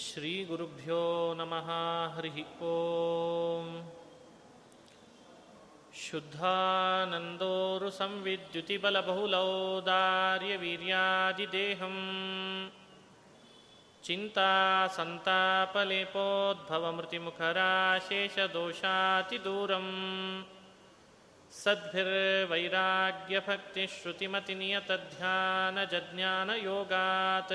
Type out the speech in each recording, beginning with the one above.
श्रीगुरुभ्यो नमः हरिः ॐ शुद्धानन्दोरुसंविद्युतिबलबहुलौदार्यवीर्यादिदेहम्। चिन्तासन्तापलेपोद्भवमृतिमुखराशेषदोषातिदूरम् सद्भिर्वैराग्यभक्तिश्रुतिमतिनियतध्यानजज्ञानयोगात्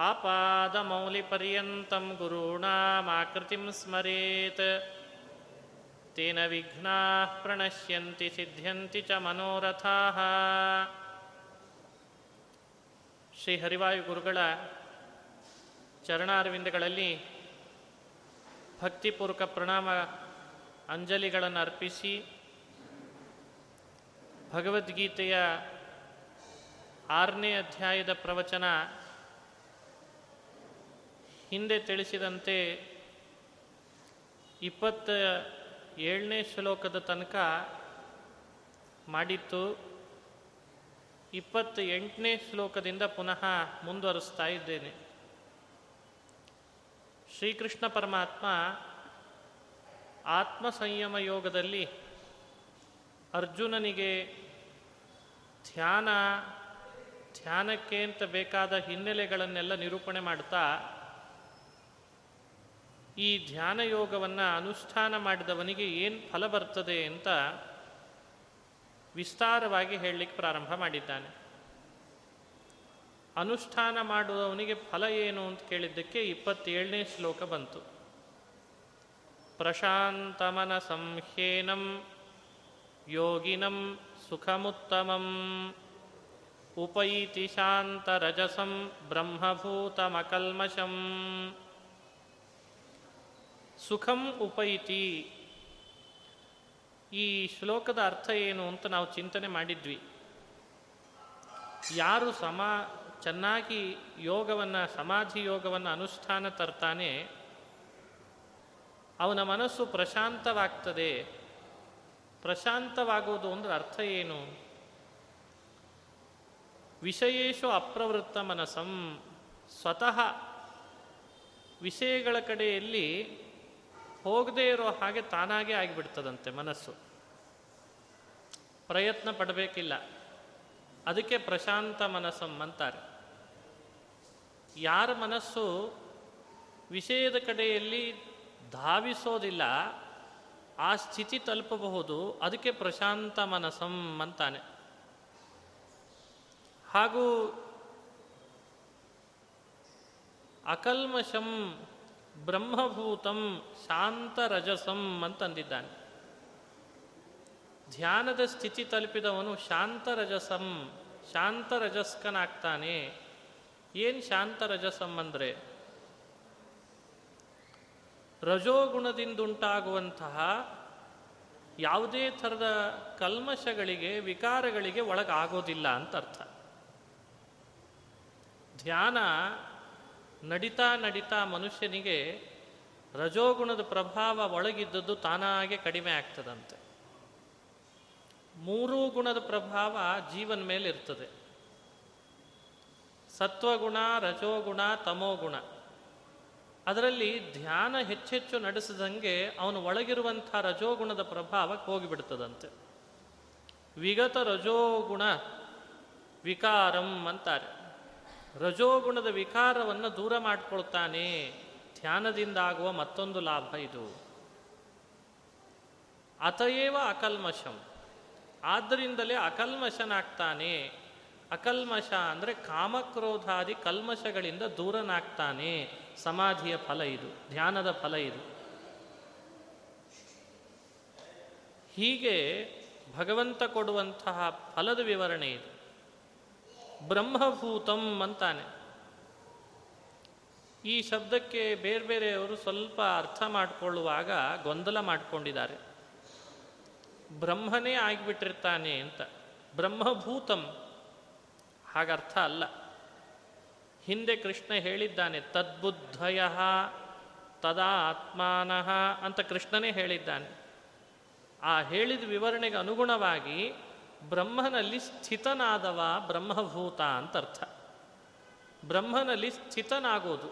आपादमौलिपर्यन्तं गुरूणामाकृतिं स्मरेत् तेन विघ्नाः प्रणश्यन्ति सिद्ध्यन्ति च मनोरथाः ಶ್ರೀ ಹರಿವಾಯು ಗುರುಗಳ ಚರಣಾರವಿಂದಗಳಲ್ಲಿ ಭಕ್ತಿಪೂರ್ವಕ ಪ್ರಣಾಮ ಅಂಜಲಿಗಳನ್ನು ಅರ್ಪಿಸಿ ಭಗವದ್ಗೀತೆಯ ಆರನೇ ಅಧ್ಯಾಯದ ಪ್ರವಚನ ಹಿಂದೆ ತಿಳಿಸಿದಂತೆ ಇಪ್ಪತ್ತ ಏಳನೇ ಶ್ಲೋಕದ ತನಕ ಮಾಡಿತ್ತು. ಇಪ್ಪತ್ತ ಎಂಟನೇ ಶ್ಲೋಕದಿಂದ ಪುನಃ ಮುಂದುವರಿಸ್ತಾ ಇದ್ದೇನೆ. ಶ್ರೀಕೃಷ್ಣ ಪರಮಾತ್ಮ ಆತ್ಮ ಸಂಯಮ ಯೋಗದಲ್ಲಿ ಅರ್ಜುನನಿಗೆ ಧ್ಯಾನ, ಧ್ಯಾನಕ್ಕೆ ಅಂತ ಬೇಕಾದ ಹಿನ್ನೆಲೆಗಳನ್ನೆಲ್ಲ ನಿರೂಪಣೆ ಮಾಡ್ತಾ ಈ ಧ್ಯಾನ ಯೋಗವನ್ನು ಅನುಷ್ಠಾನ ಮಾಡಿದವನಿಗೆ ಏನು ಫಲ ಬರ್ತದೆ ಅಂತ ವಿಸ್ತಾರವಾಗಿ ಹೇಳಲಿಕ್ಕೆ ಪ್ರಾರಂಭ ಮಾಡಿದ್ದಾನೆ. ಅನುಷ್ಠಾನ ಮಾಡುವವನಿಗೆ ಫಲ ಏನು ಅಂತ ಕೇಳಿದ್ದಕ್ಕೆ ಇಪ್ಪತ್ತೇಳನೇ ಶ್ಲೋಕ ಬಂತು. ಪ್ರಶಾಂತಮನ ಸಂಹ್ಯೇನಂ ಯೋಗಿನಂ ಸುಖಮುತ್ತಮಂ, ಉಪೈತಿ ಶಾಂತರಜಸಂ ಬ್ರಹ್ಮಭೂತಮಕಲ್ಮಷಂ. ಸುಖಂ ಉಪೈತಿ. ಈ ಶ್ಲೋಕದ ಅರ್ಥ ಏನು ಅಂತ ನಾವು ಚಿಂತನೆ ಮಾಡಿದ್ವಿ. ಯಾರು ಸಮ, ಚೆನ್ನಾಗಿ ಯೋಗವನ್ನು, ಸಮಾಧಿ ಯೋಗವನ್ನು ಅನುಷ್ಠಾನ ತರ್ತಾನೆ, ಅವನ ಮನಸ್ಸು ಪ್ರಶಾಂತವಾಗ್ತದೆ. ಪ್ರಶಾಂತವಾಗುವುದು ಅಂದ್ರೆ ಅರ್ಥ ಏನು? ವಿಷಯೇಶು ಅಪ್ರವೃತ್ತ ಮನಸ್ಸಂ ಸ್ವತಃ ವಿಷಯಗಳ ಕಡೆಯಲ್ಲಿ ಹೋಗದೇ ಇರೋ ಹಾಗೆ ತಾನಾಗೆ ಆಗಿಬಿಡ್ತದಂತೆ ಮನಸ್ಸು. ಪ್ರಯತ್ನ ಪಡಬೇಕಿಲ್ಲ. ಅದಕ್ಕೆ ಪ್ರಶಾಂತ ಮನಸ್ಸು ಅಂತಾರೆ. ಯಾರ ಮನಸ್ಸು ವಿಷಯದ ಕಡೆಯಲ್ಲಿ ಧಾವಿಸೋದಿಲ್ಲ, ಆ ಸ್ಥಿತಿ ತಲುಪಬಹುದು, ಅದಕ್ಕೆ ಪ್ರಶಾಂತ ಮನಸ್ಸಂ ಅಂತಾನೆ. ಹಾಗೂ ಅಕಲ್ಮಷಂ ಬ್ರಹ್ಮಭೂತಂ ಶಾಂತರಜಸಂ ಅಂತಂದಿದ್ದಾನೆ. ಧ್ಯಾನದ ಸ್ಥಿತಿ ತಲುಪಿದವನು ಶಾಂತರಜಸಂ, ಶಾಂತರಜಸ್ಕನಾಗ್ತಾನೆ. ಏನು ಶಾಂತರಜಸಂ ಅಂದರೆ? ರಜೋಗುಣದಿಂದುಂಟಾಗುವಂತಹ ಯಾವುದೇ ಥರದ ಕಲ್ಮಶಗಳಿಗೆ, ವಿಕಾರಗಳಿಗೆ ಒಳಗಾಗೋದಿಲ್ಲ ಅಂತ ಅರ್ಥ. ಧ್ಯಾನ ನಡಿತಾ ನಡಿತಾ ಮನುಷ್ಯನಿಗೆ ರಜೋಗುಣದ ಪ್ರಭಾವ ಒಳಗಿದ್ದದ್ದು ತಾನಾಗೆ ಕಡಿಮೆ ಆಗ್ತದಂತೆ. ಮೂರೂ ಗುಣದ ಪ್ರಭಾವ ಜೀವನ ಮೇಲೆ ಇರ್ತದೆ. ಸತ್ವಗುಣ, ರಜೋಗುಣ, ತಮೋಗುಣ. ಅದರಲ್ಲಿ ಧ್ಯಾನ ಹೆಚ್ಚೆಚ್ಚು ನಡೆಸಿದಂಗೆ ಅವನು ಒಳಗಿರುವಂಥ ರಜೋಗುಣದ ಪ್ರಭಾವಕ್ಕೆ ಹೋಗಿಬಿಡ್ತದಂತೆ. ವಿಗತ ರಜೋಗುಣ ವಿಕಾರಂ ಅಂತಾರೆ. ರಜೋಗುಣದ ವಿಕಾರವನ್ನು ದೂರ ಮಾಡಿಕೊಳ್ತಾನೆ. ಧ್ಯಾನದಿಂದ ಆಗುವ ಮತ್ತೊಂದು ಲಾಭ ಇದು. ಅತಯೇವ ಅಕಲ್ಮಶಂ ಆದ್ದರಿಂದಲೇ ಅಕಲ್ಮಶನಾಗ್ತಾನೆ ಅಕಲ್ಮಶ ಅಂದರೆ ಕಾಮಕ್ರೋಧಾದಿ ಕಲ್ಮಶಗಳಿಂದ ದೂರನಾಗ್ತಾನೆ. ಸಮಾಧಿಯ ಫಲ ಇದು, ಧ್ಯಾನದ ಫಲ ಇದು. ಹೀಗೆ ಭಗವಂತ ಕೊಡುವಂತಹ ಫಲದ ವಿವರಣೆ ಇದು. ಬ್ರಹ್ಮಭೂತಂ ಅಂತಾನೆ. ಈ ಶಬ್ದಕ್ಕೆ ಬೇರೆ ಬೇರೆಯವರು ಸ್ವಲ್ಪ ಅರ್ಥ ಮಾಡಿಕೊಳ್ಳುವಾಗ ಗೊಂದಲ ಮಾಡಿಕೊಂಡಿದ್ದಾರೆ. ಬ್ರಹ್ಮನೇ ಆಗಿಬಿಟ್ಟಿರ್ತಾನೆ ಅಂತ. ಬ್ರಹ್ಮಭೂತಂ. ಹಾಗರ್ಥ ಅಲ್ಲ. ಹಿಂದೆ ಕೃಷ್ಣ ಹೇಳಿದ್ದಾನೆ, ತದ್ಬುದ್ಧಯ ತದಾ ಆತ್ಮಾನಃ ಅಂತ ಕೃಷ್ಣನೇ ಹೇಳಿದ್ದಾನೆ. ಆ ಹೇಳಿದ ವಿವರಣೆಗೆ ಅನುಗುಣವಾಗಿ ಬ್ರಹ್ಮನಲ್ಲಿ ಸ್ಥಿತನಾದವ ಬ್ರಹ್ಮಭೂತ ಅಂತ ಅರ್ಥ. ಬ್ರಹ್ಮನಲ್ಲಿ ಸ್ಥಿತನಾಗೋದು,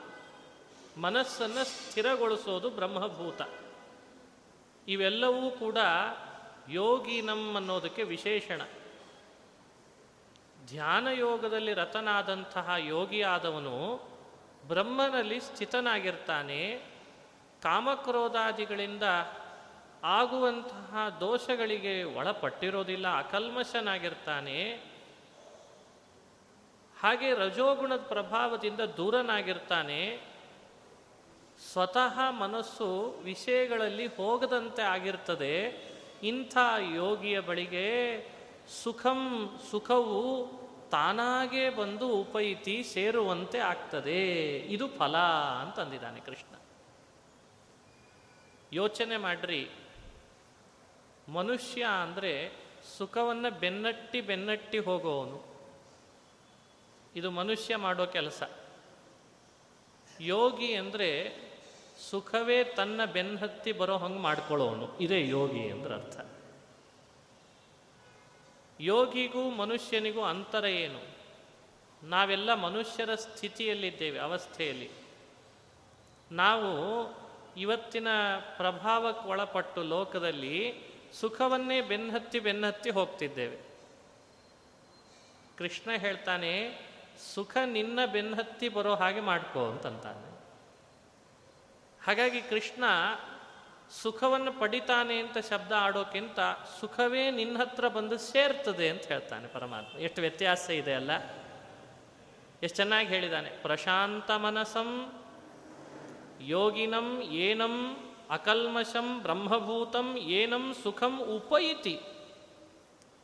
ಮನಸ್ಸನ್ನು ಸ್ಥಿರಗೊಳಿಸೋದು ಬ್ರಹ್ಮಭೂತ. ಇವೆಲ್ಲವೂ ಕೂಡ ಯೋಗಿ ನಮ್ಮ ಅನ್ನೋದಕ್ಕೆ ವಿಶೇಷಣ. ಧ್ಯಾನ ಯೋಗದಲ್ಲಿ ರತನಾದಂತಹ ಯೋಗಿಯಾದವನು ಬ್ರಹ್ಮನಲ್ಲಿ ಸ್ಥಿತನಾಗಿರ್ತಾನೆ, ಕಾಮಕ್ರೋಧಾದಿಗಳಿಂದ ಆಗುವಂತಹ ದೋಷಗಳಿಗೆ ಒಳಪಟ್ಟಿರೋದಿಲ್ಲ, ಅಕಲ್ಮಶನಾಗಿರ್ತಾನೆ. ಹಾಗೆ ರಜೋಗುಣದ ಪ್ರಭಾವದಿಂದ ದೂರನಾಗಿರ್ತಾನೆ. ಸ್ವತಃ ಮನಸ್ಸು ವಿಷಯಗಳಲ್ಲಿ ಹೋಗದಂತೆ ಆಗಿರ್ತದೆ. ಇಂಥ ಯೋಗಿಯ ಬಳಿಗೆ ಸುಖಂ, ಸುಖವು ತಾನಾಗೇ ಬಂದು ಉಪೈತಿ, ಸೇರುವಂತೆ ಆಗ್ತದೆ. ಇದು ಫಲ ಅಂತಂದಿದ್ದಾನೆ ಕೃಷ್ಣ. ಯೋಚನೆ ಮಾಡ್ರಿ. ಮನುಷ್ಯ ಅಂದರೆ ಸುಖವನ್ನು ಬೆನ್ನಟ್ಟಿ ಬೆನ್ನಟ್ಟಿ ಹೋಗೋವನು. ಇದು ಮನುಷ್ಯ ಮಾಡೋ ಕೆಲಸ. ಯೋಗಿ ಅಂದರೆ ಸುಖವೇ ತನ್ನ ಬೆನ್ನತ್ತಿ ಬರೋ ಹಂಗೆ ಮಾಡ್ಕೊಳ್ಳೋನು ಇದೇ ಯೋಗಿ ಅಂದ್ರೆ ಅರ್ಥ. ಯೋಗಿಗೂ ಮನುಷ್ಯನಿಗೂ ಅಂತರ ಏನು? ನಾವೆಲ್ಲ ಮನುಷ್ಯರ ಸ್ಥಿತಿಯಲ್ಲಿದ್ದೇವೆ, ಅವಸ್ಥೆಯಲ್ಲಿ. ನಾವು ಇವತ್ತಿನ ಪ್ರಭಾವಕ್ಕೆ ಒಳಪಟ್ಟು ಲೋಕದಲ್ಲಿ ಸುಖವನ್ನೇ ಬೆನ್ನತ್ತಿ ಬೆನ್ನತ್ತಿ ಹೋಗ್ತಿದ್ದೇವೆ. ಕೃಷ್ಣ ಹೇಳ್ತಾನೆ, ಸುಖ ನಿನ್ನ ಬೆನ್ನತ್ತಿ ಬರೋ ಹಾಗೆ ಮಾಡ್ಕೋ ಅಂತಂತಾನೆ. ಹಾಗಾಗಿ ಕೃಷ್ಣ ಸುಖವನ್ನು ಪಡಿತಾನೆ ಅಂತ ಶಬ್ದ ಆಡೋಕ್ಕಿಂತ ಸುಖವೇ ನಿನ್ನ ಹತ್ರ ಬಂದು ಸೇರ್ತದೆ ಅಂತ ಹೇಳ್ತಾನೆ ಪರಮಾತ್ಮ. ಎಷ್ಟು ವ್ಯತ್ಯಾಸ ಇದೆ ಅಲ್ಲ. ಎಷ್ಟು ಚೆನ್ನಾಗಿ ಹೇಳಿದ್ದಾನೆ ಪ್ರಶಾಂತ ಮನಸಂ ಯೋಗಿನಂ ಏನಂ ಅಕಲ್ಮಶಂ ಬ್ರಹ್ಮಭೂತಂ ಏನಂ ಸುಖಂ ಉಪಯಿತಿ.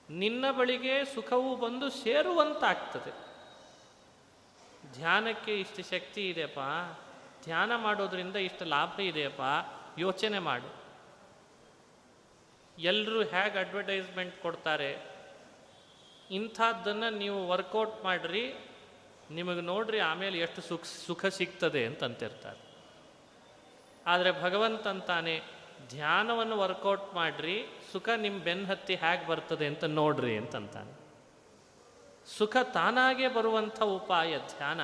ನಿನ್ನ ಬಳಿಗೆ ಸುಖವು ಬಂದು ಸೇರುವಂತಾಗ್ತದೆ. ಧ್ಯಾನಕ್ಕೆ ಇಷ್ಟು ಶಕ್ತಿ ಇದೆಯಪ್ಪ. ಧ್ಯಾನ ಮಾಡೋದ್ರಿಂದ ಇಷ್ಟು ಲಾಭ ಇದೆಯಪ್ಪ. ಯೋಚನೆ ಮಾಡು. ಎಲ್ಲರೂ ಹೇಗೆ ಅಡ್ವರ್ಟೈಸ್ಮೆಂಟ್ ಕೊಡ್ತಾರೆ? ಇಂಥದ್ದನ್ನು ನೀವು ವರ್ಕೌಟ್ ಮಾಡಿರಿ. ನಿಮಗೆ ನೋಡ್ರಿ ಆಮೇಲೆ ಎಷ್ಟು ಸುಖ ಸುಖ ಸಿಗ್ತದೆ ಅಂತ ಅಂತಿರ್ತಾರೆ ಆದರೆ ಭಗವಂತಂತಾನೆ ಧ್ಯಾನವನ್ನು ವರ್ಕೌಟ್ ಮಾಡ್ರಿ, ಸುಖ ನಿಮ್ಮ ಬೆನ್ನ ಹತ್ತಿ ಹೇಗೆ ಬರ್ತದೆ ಅಂತ ನೋಡ್ರಿ ಅಂತಂತಾನೆ. ಸುಖ ತಾನಾಗೆ ಬರುವಂಥ ಉಪಾಯ ಧ್ಯಾನ.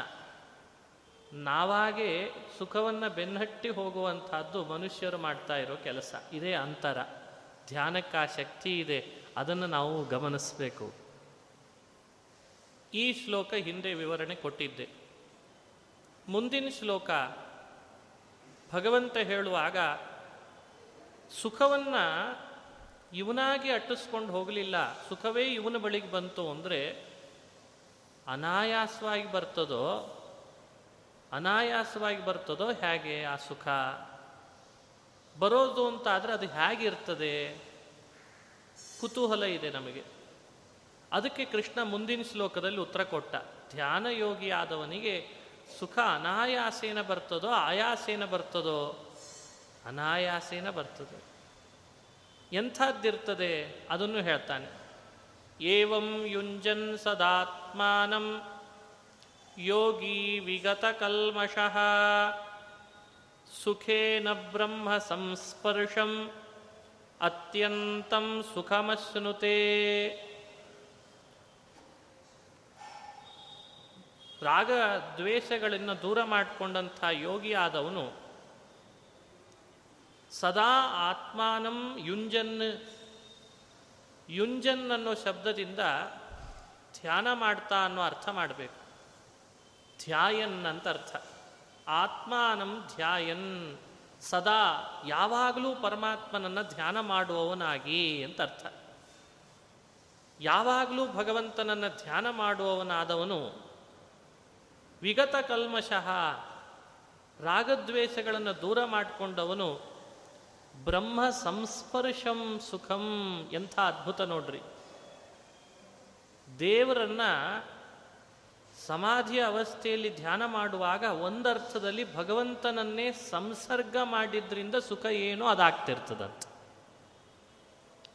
ನಾವಾಗೆ ಸುಖವನ್ನು ಬೆನ್ನಟ್ಟಿ ಹೋಗುವಂಥದ್ದು ಮನುಷ್ಯರು ಮಾಡ್ತಾ ಇರೋ ಕೆಲಸ. ಇದೇ ಅಂತರ. ಧ್ಯಾನಕ್ಕೆ ಆ ಶಕ್ತಿ ಇದೆ. ಅದನ್ನು ನಾವು ಗಮನಿಸಬೇಕು. ಈ ಶ್ಲೋಕ ಹಿಂದೆ ವಿವರಣೆ ಕೊಟ್ಟಿದ್ದೆ. ಮುಂದಿನ ಶ್ಲೋಕ ಭಗವಂತ ಹೇಳುವಾಗ, ಸುಖವನ್ನು ಇವನಾಗಿ ಅಟ್ಟಿಸ್ಕೊಂಡು ಹೋಗಲಿಲ್ಲ. ಸುಖವೇ ಇವನ ಬಳಿಗೆ ಬಂತು ಅಂದರೆ, ಅನಾಯಾಸವಾಗಿ ಬರ್ತದೋ ಅನಾಯಾಸವಾಗಿ ಬರ್ತದೋ ಹೇಗೆ ಆ ಸುಖ? ಬರೋದು ಅಂತ ಆದರೆ ಅದು ಹೇಗಿರ್ತದೆ ಕುತೂಹಲ ಇದೆ ನಮಗೆ. ಅದಕ್ಕೆ ಕೃಷ್ಣ ಮುಂದಿನ ಶ್ಲೋಕದಲ್ಲಿ ಉತ್ತರ ಕೊಟ್ಟ. ಧ್ಯಾನ ಯೋಗಿ ಆದವನಿಗೆ ಸುಖ ಅನಾಯಾಸೇನ ಬರ್ತದೋ, ಆಯಾಸೇನ ಬರ್ತದೋ, ಅನಾಯಾಸೇನ ಬರ್ತದೆ. ಎಂಥದ್ದಿರ್ತದೆ ಅದನ್ನು ಹೇಳ್ತಾನೆ. ಏವಂ ಯುಂಜನ್ ಸದಾತ್ಮಾನಂ ಯೋಗಿ ವಿಗತ ಕಲ್ಮಷಃ ಸುಖೇನ ಬ್ರಹ್ಮ ಸಂಸ್ಪರ್ಶಂ ಅತ್ಯಂತಂ ಸುಖಮಶ್ನುತೆ ರಾಗ ದ್ವೇಷಗಳನ್ನು ದೂರ ಮಾಡಿಕೊಂಡಂಥ ಯೋಗಿ ಆದವನು ಸದಾ ಆತ್ಮಾನಂ ಯುಂಜನ್. ಯುಂಜನ್ ಅನ್ನೋ ಶಬ್ದದಿಂದ ಧ್ಯಾನ ಮಾಡ್ತಾ ಅನ್ನೋ ಅರ್ಥ ಮಾಡಬೇಕು. ಧ್ಯಾಯನ್ ಅಂತ ಅರ್ಥ. ಆತ್ಮಾನಂ ಧ್ಯಾಯನ್. ಸದಾ ಯಾವಾಗಲೂ ಪರಮಾತ್ಮನನ್ನು ಧ್ಯಾನ ಮಾಡುವವನಾಗಿ ಅಂತ ಅರ್ಥ. ಯಾವಾಗಲೂ ಭಗವಂತನನ್ನು ಧ್ಯಾನ ಮಾಡುವವನಾದವನು ವಿಗತ ಕಲ್ಮಶಃ ರಾಗದ್ವೇಷಗಳನ್ನು ದೂರ ಮಾಡಿಕೊಂಡವನು ಬ್ರಹ್ಮ ಸಂಸ್ಪರ್ಶಂ ಸುಖಂ ಎಂಥ ಅದ್ಭುತ ನೋಡ್ರಿ. ದೇವರನ್ನ ಸಮಾಧಿಯ ಅವಸ್ಥೆಯಲ್ಲಿ ಧ್ಯಾನ ಮಾಡುವಾಗ ಒಂದರ್ಥದಲ್ಲಿ ಭಗವಂತನನ್ನೇ ಸಂಸರ್ಗ ಮಾಡಿದ್ರಿಂದ ಸುಖ ಏನೋ ಅದಾಗ್ತಿರ್ತದಂತ.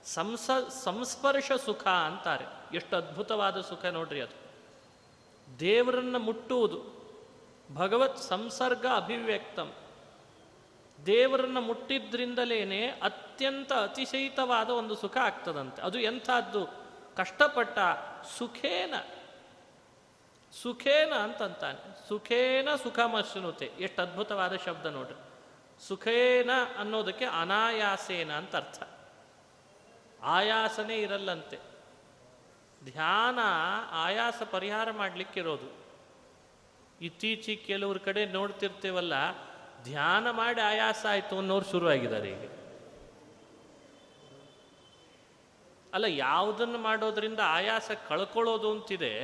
ಸಂಸ, ಸಂಸ್ಪರ್ಶ ಸುಖ ಅಂತಾರೆ. ಎಷ್ಟು ಅದ್ಭುತವಾದ ಸುಖ ನೋಡ್ರಿ ಅದು. ದೇವರನ್ನ ಮುಟ್ಟುವುದು ಭಗವತ್ ಸಂಸರ್ಗ ಅಭಿವ್ಯಕ್ತಂ. ದೇವರನ್ನು ಮುಟ್ಟಿದ್ರಿಂದಲೇ ಅತ್ಯಂತ ಅತಿಶಯಿತವಾದ ಒಂದು ಸುಖ ಆಗ್ತದಂತೆ. ಅದು ಎಂಥದ್ದು? ಕಷ್ಟಪಟ್ಟ ಸುಖೇನ. ಸುಖೇನ ಅಂತಂತಾನೆ. ಸುಖೇನ ಸುಖಮಶ್ನುತೆ. ಎಷ್ಟು ಅದ್ಭುತವಾದ ಶಬ್ದ ನೋಡ್ರಿ. ಸುಖೇನ ಅನ್ನೋದಕ್ಕೆ ಅನಾಯಾಸೇನ ಅಂತ ಅರ್ಥ ಆಯಾಸನೇ ಇರಲ್ಲಂತೆ. ಧ್ಯಾನ ಆಯಾಸ ಪರಿಹಾರ ಮಾಡಲಿಕ್ಕಿರೋದು. ಇತ್ತೀಚೆಗೆ ಕೆಲವ್ರ ಕಡೆ ನೋಡ್ತಿರ್ತೇವಲ್ಲ, ಧ್ಯಾನ ಮಾಡಿ ಆಯಾಸ ಆಯಿತು ಅನ್ನೋರು ಶುರುವಾಗಿದ್ದಾರೆ ಈಗ. ಅಲ್ಲ, ಯಾವುದನ್ನು ಮಾಡೋದ್ರಿಂದ ಆಯಾಸ ಕಳ್ಕೊಳ್ಳೋದು ಅಂತಿದೆ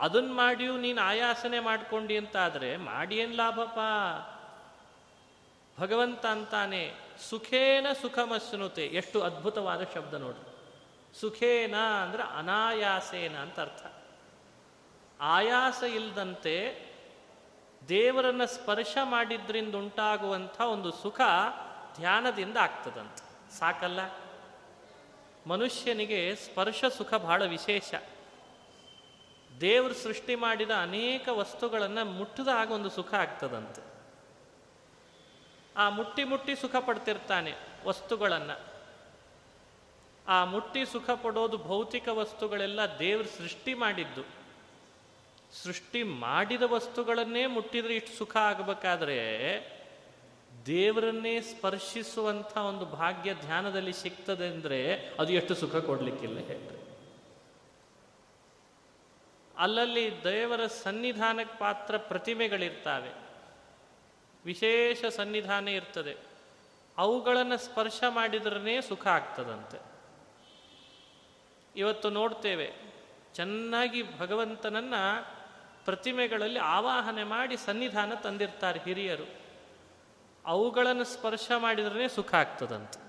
ಅದನ್ನ ಮಾಡಿಯೂ ನೀನು ಆಯಾಸನೆ ಮಾಡ್ಕೊಂಡಿ ಅಂತ ಆದರೆ ಮಾಡಿ ಏನು ಲಾಭಪ್ಪ? ಭಗವಂತ ಅಂತಾನೆ, ಸುಖೇನ ಸುಖಮಸ್ನುತೆ ಎಷ್ಟು ಅದ್ಭುತವಾದ ಶಬ್ದ ನೋಡ್ರಿ. ಸುಖೇನ ಅಂದ್ರೆ ಅನಾಯಾಸೇನ ಅಂತ ಅರ್ಥ. ಆಯಾಸ ಇಲ್ಲದಂತೆ ದೇವರನ್ನು ಸ್ಪರ್ಶ ಮಾಡಿದ್ರಿಂದ ಉಂಟಾಗುವಂಥ ಒಂದು ಸುಖ ಧ್ಯಾನದಿಂದ ಆಗ್ತದಂತ. ಸಾಕಲ್ಲ? ಮನುಷ್ಯನಿಗೆ ಸ್ಪರ್ಶ ಸುಖ ಬಹಳ ವಿಶೇಷ. ದೇವರು ಸೃಷ್ಟಿ ಮಾಡಿದ ಅನೇಕ ವಸ್ತುಗಳನ್ನು ಮುಟ್ಟಿದಾಗ ಒಂದು ಸುಖ ಆಗ್ತದಂತೆ. ಆ ಮುಟ್ಟಿ ಮುಟ್ಟಿ ಸುಖ ಪಡ್ತಿರ್ತಾನೆ ವಸ್ತುಗಳನ್ನು. ಆ ಮುಟ್ಟಿ ಸುಖ ಪಡೋದು ಭೌತಿಕ ವಸ್ತುಗಳೆಲ್ಲ ದೇವರು ಸೃಷ್ಟಿ ಮಾಡಿದ್ದು. ಸೃಷ್ಟಿ ಮಾಡಿದ ವಸ್ತುಗಳನ್ನೇ ಮುಟ್ಟಿದ್ರೆ ಇಷ್ಟು ಸುಖ ಆಗಬೇಕಾದ್ರೆ ದೇವರನ್ನೇ ಸ್ಪರ್ಶಿಸುವಂಥ ಒಂದು ಭಾಗ್ಯ ಧ್ಯಾನದಲ್ಲಿ ಸಿಗ್ತದೆ ಅಂದರೆ ಅದು ಎಷ್ಟು ಸುಖ ಕೊಡಲಿಕ್ಕಿಲ್ಲ ಹೇಳ್ರಿ. ಅಲ್ಲಲ್ಲಿ ದೇವರ ಸನ್ನಿಧಾನಕ್ಕೆ ಪಾತ್ರ ಪ್ರತಿಮೆಗಳಿರ್ತಾವೆ. ವಿಶೇಷ ಸನ್ನಿಧಾನ ಇರ್ತದೆ. ಅವುಗಳನ್ನು ಸ್ಪರ್ಶ ಮಾಡಿದ್ರೇ ಸುಖ ಆಗ್ತದಂತೆ. ಇವತ್ತು ನೋಡ್ತೇವೆ. ಚೆನ್ನಾಗಿ ಭಗವಂತನನ್ನ ಪ್ರತಿಮೆಗಳಲ್ಲಿ ಆವಾಹನೆ ಮಾಡಿ ಸನ್ನಿಧಾನ ತಂದಿರ್ತಾರೆ ಹಿರಿಯರು. ಅವುಗಳನ್ನು ಸ್ಪರ್ಶ ಮಾಡಿದ್ರೇ ಸುಖ ಆಗ್ತದಂತೆ.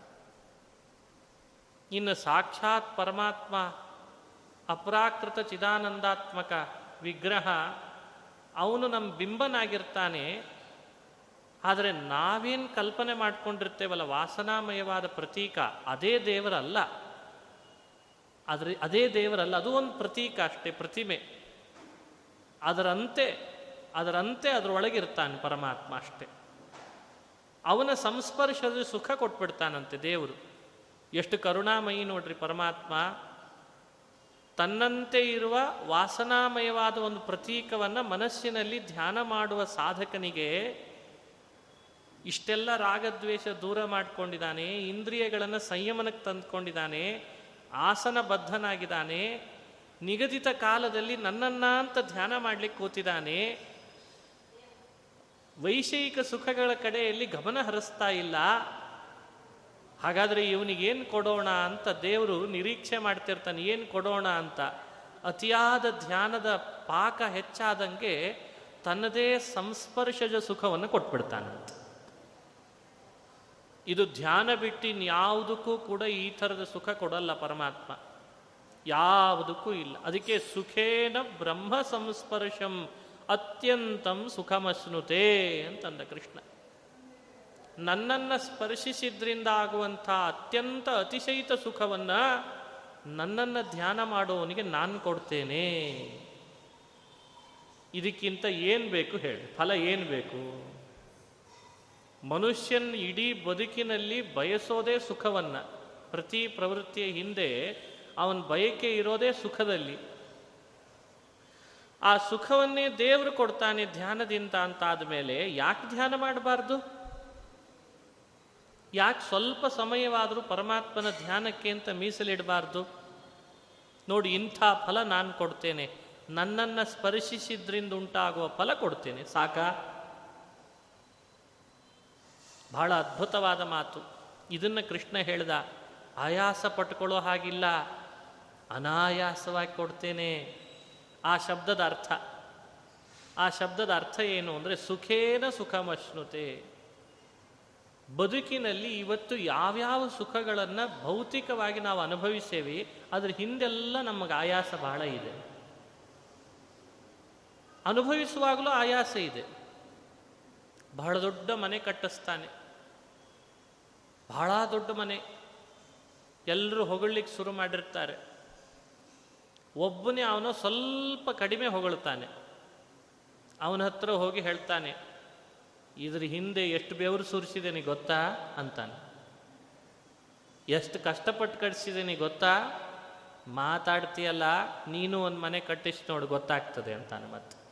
ಇನ್ನು ಸಾಕ್ಷಾತ್ ಪರಮಾತ್ಮ, ಅಪ್ರಾಕೃತ ಚಿದಾನಂದಾತ್ಮಕ ವಿಗ್ರಹ, ಅವನು ನಮ್ಮ ಬಿಂಬನಾಗಿರ್ತಾನೆ. ಆದರೆ ನಾವೇನು ಕಲ್ಪನೆ ಮಾಡ್ಕೊಂಡಿರ್ತೇವಲ್ಲ, ವಾಸನಾಮಯವಾದ ಪ್ರತೀಕ, ಅದೇ ದೇವರಲ್ಲ. ಆದರೆ ಅದೇ ದೇವರಲ್ಲ, ಅದು ಒಂದು ಪ್ರತೀಕ ಅಷ್ಟೇ, ಪ್ರತಿಮೆ. ಅದರಂತೆ ಅದರಂತೆ ಅದರೊಳಗಿರ್ತಾನೆ ಪರಮಾತ್ಮ ಅಷ್ಟೇ. ಅವನ ಸಂಸ್ಪರ್ಶದಲ್ಲಿ ಸುಖ ಕೊಟ್ಬಿಡ್ತಾನಂತೆ ದೇವರು. ಎಷ್ಟು ಕರುಣಾಮಯಿ ನೋಡ್ರಿ ಪರಮಾತ್ಮ, ತನ್ನಂತೆ ಇರುವ ವಾಸನಾಮಯವಾದ ಒಂದು ಪ್ರತೀಕವನ್ನು ಮನಸ್ಸಿನಲ್ಲಿ ಧ್ಯಾನ ಮಾಡುವ ಸಾಧಕನಿಗೆ ಇಷ್ಟೆಲ್ಲ ರಾಗದ್ವೇಷ ದೂರ ಮಾಡಿಕೊಂಡಿದ್ದಾನೆ, ಇಂದ್ರಿಯಗಳನ್ನು ಸಂಯಮನಕ್ಕೆ ತಂದುಕೊಂಡಿದ್ದಾನೆ ಆಸನ ಬದ್ಧನಾಗಿದ್ದಾನೆ ನಿಗದಿತ ಕಾಲದಲ್ಲಿ ನನ್ನನ್ನ ಅಂತ ಧ್ಯಾನ ಮಾಡಲಿಕ್ಕೆ ಕೂತಿದ್ದಾನೆ, ವೈಷಯಿಕ ಸುಖಗಳ ಕಡೆಯಲ್ಲಿ ಗಮನ ಹರಿಸ್ತಾ ಇಲ್ಲ, ಹಾಗಾದರೆ ಇವನಿಗೇನು ಕೊಡೋಣ ಅಂತ ದೇವರು ನಿರೀಕ್ಷೆ ಮಾಡ್ತಿರ್ತಾನೆ, ಏನು ಕೊಡೋಣ ಅಂತ. ಅತಿಯಾದ ಧ್ಯಾನದ ಪಾಕ ಹೆಚ್ಚಾದಂಗೆ ತನ್ನದೇ ಸಂಸ್ಪರ್ಶಜ ಸುಖವನ್ನು ಕೊಟ್ಬಿಡ್ತಾನಂತ. ಇದು ಧ್ಯಾನ ಬಿಟ್ಟು ಇನ್ಯಾವುದಕ್ಕೂ ಕೂಡ ಈ ಥರದ ಸುಖ ಕೊಡಲ್ಲ ಪರಮಾತ್ಮ. ಯಾವುದಕ್ಕೂ ಇಲ್ಲ. ಅದಕ್ಕೆ ಸುಖೇನ ಬ್ರಹ್ಮ ಸಂಸ್ಪರ್ಶಂ ಅತ್ಯಂತಂ ಸುಖಮಶ್ನುತೆ ಅಂತಂದ ಕೃಷ್ಣ. ನನ್ನನ್ನು ಸ್ಪರ್ಶಿಸಿದ್ರಿಂದ ಆಗುವಂಥ ಅತ್ಯಂತ ಅತಿಶಯಿತ ಸುಖವನ್ನು ನನ್ನನ್ನು ಧ್ಯಾನ ಮಾಡುವವನಿಗೆ ನಾನು ಕೊಡ್ತೇನೆ. ಇದಕ್ಕಿಂತ ಏನು ಬೇಕು ಹೇಳಿ. ಫಲ ಏನು ಬೇಕು? ಮನುಷ್ಯನ್ ಇಡೀ ಬದುಕಿನಲ್ಲಿ ಬಯಸೋದೇ ಸುಖವನ್ನು. ಪ್ರತಿ ಪ್ರವೃತ್ತಿಯ ಹಿಂದೆ ಅವನ ಬಯಕೆ ಇರೋದೇ ಸುಖದಲ್ಲಿ. ಆ ಸುಖವನ್ನೇ ದೇವರು ಕೊಡ್ತಾನೆ ಧ್ಯಾನದಿಂದ ಅಂತ ಆದಮೇಲೆ ಯಾಕೆ ಧ್ಯಾನ ಮಾಡಬಾರ್ದು? ಯಾಕೆ ಸ್ವಲ್ಪ ಸಮಯವಾದರೂ ಪರಮಾತ್ಮನ ಧ್ಯಾನಕ್ಕೆ ಅಂತ ಮೀಸಲಿಡಬಾರ್ದು? ನೋಡಿ, ಇಂಥ ಫಲ ನಾನು ಕೊಡ್ತೇನೆ. ನನ್ನನ್ನು ಸ್ಪರ್ಶಿಸಿದ್ರಿಂದ ಉಂಟಾಗುವ ಫಲ ಕೊಡ್ತೇನೆ. ಸಾಕಾ? ಬಹಳ ಅದ್ಭುತವಾದ ಮಾತು. ಇದನ್ನು ಕೃಷ್ಣ ಹೇಳ್ದ, ಆಯಾಸ ಪಟ್ಕೊಳ್ಳೋ ಹಾಗಿಲ್ಲ, ಅನಾಯಾಸವಾಗಿ ಕೊಡ್ತೇನೆ. ಆ ಶಬ್ದದ ಅರ್ಥ. ಆ ಶಬ್ದದ ಅರ್ಥ ಏನು ಅಂದರೆ, ಸುಖೇನ ಸುಖಮಶ್ನುತೆ. ಬದುಕಿನಲ್ಲಿ ಇವತ್ತು ಯಾವ್ಯಾವ ಸುಖಗಳನ್ನು ಭೌತಿಕವಾಗಿ ನಾವು ಅನುಭವಿಸೇವಿ, ಅದ್ರ ಹಿಂದೆಲ್ಲ ನಮಗೆ ಆಯಾಸ ಬಹಳ ಇದೆ. ಅನುಭವಿಸುವಾಗಲೂ ಆಯಾಸ ಇದೆ. ಬಹಳ ದೊಡ್ಡ ಮನೆ ಕಟ್ಟಿಸ್ತಾನೆ. ಬಹಳ ದೊಡ್ಡ ಮನೆ. ಎಲ್ಲರೂ ಹೊಗಳಲಿಕ್ಕೆ ಶುರು ಮಾಡಿರ್ತಾರೆ. ಒಬ್ಬನೇ ಅವನು ಸ್ವಲ್ಪ ಕಡಿಮೆ ಹೊಗಳ್ತಾನೆ. ಅವನ ಹತ್ರ ಹೋಗಿ ಹೇಳ್ತಾನೆ, ಇದ್ರ ಹಿಂದೆ ಎಷ್ಟು ಬೆವರು ಸುರಿಸಿದ್ದೇನೆ ಗೊತ್ತಾ ಅಂತಾನೆ. ಎಷ್ಟು ಕಷ್ಟಪಟ್ಟು ಕಟ್ಸಿದ್ದೀನಿ ಗೊತ್ತಾ? ಮಾತಾಡ್ತೀಯಲ್ಲ, ನೀನು ಒಂದು ಮನೆ ಕಟ್ಟಿಸಿ ನೋಡು, ಗೊತ್ತಾಗ್ತದೆ ಅಂತಾನೆ ಮತ್ತೆ.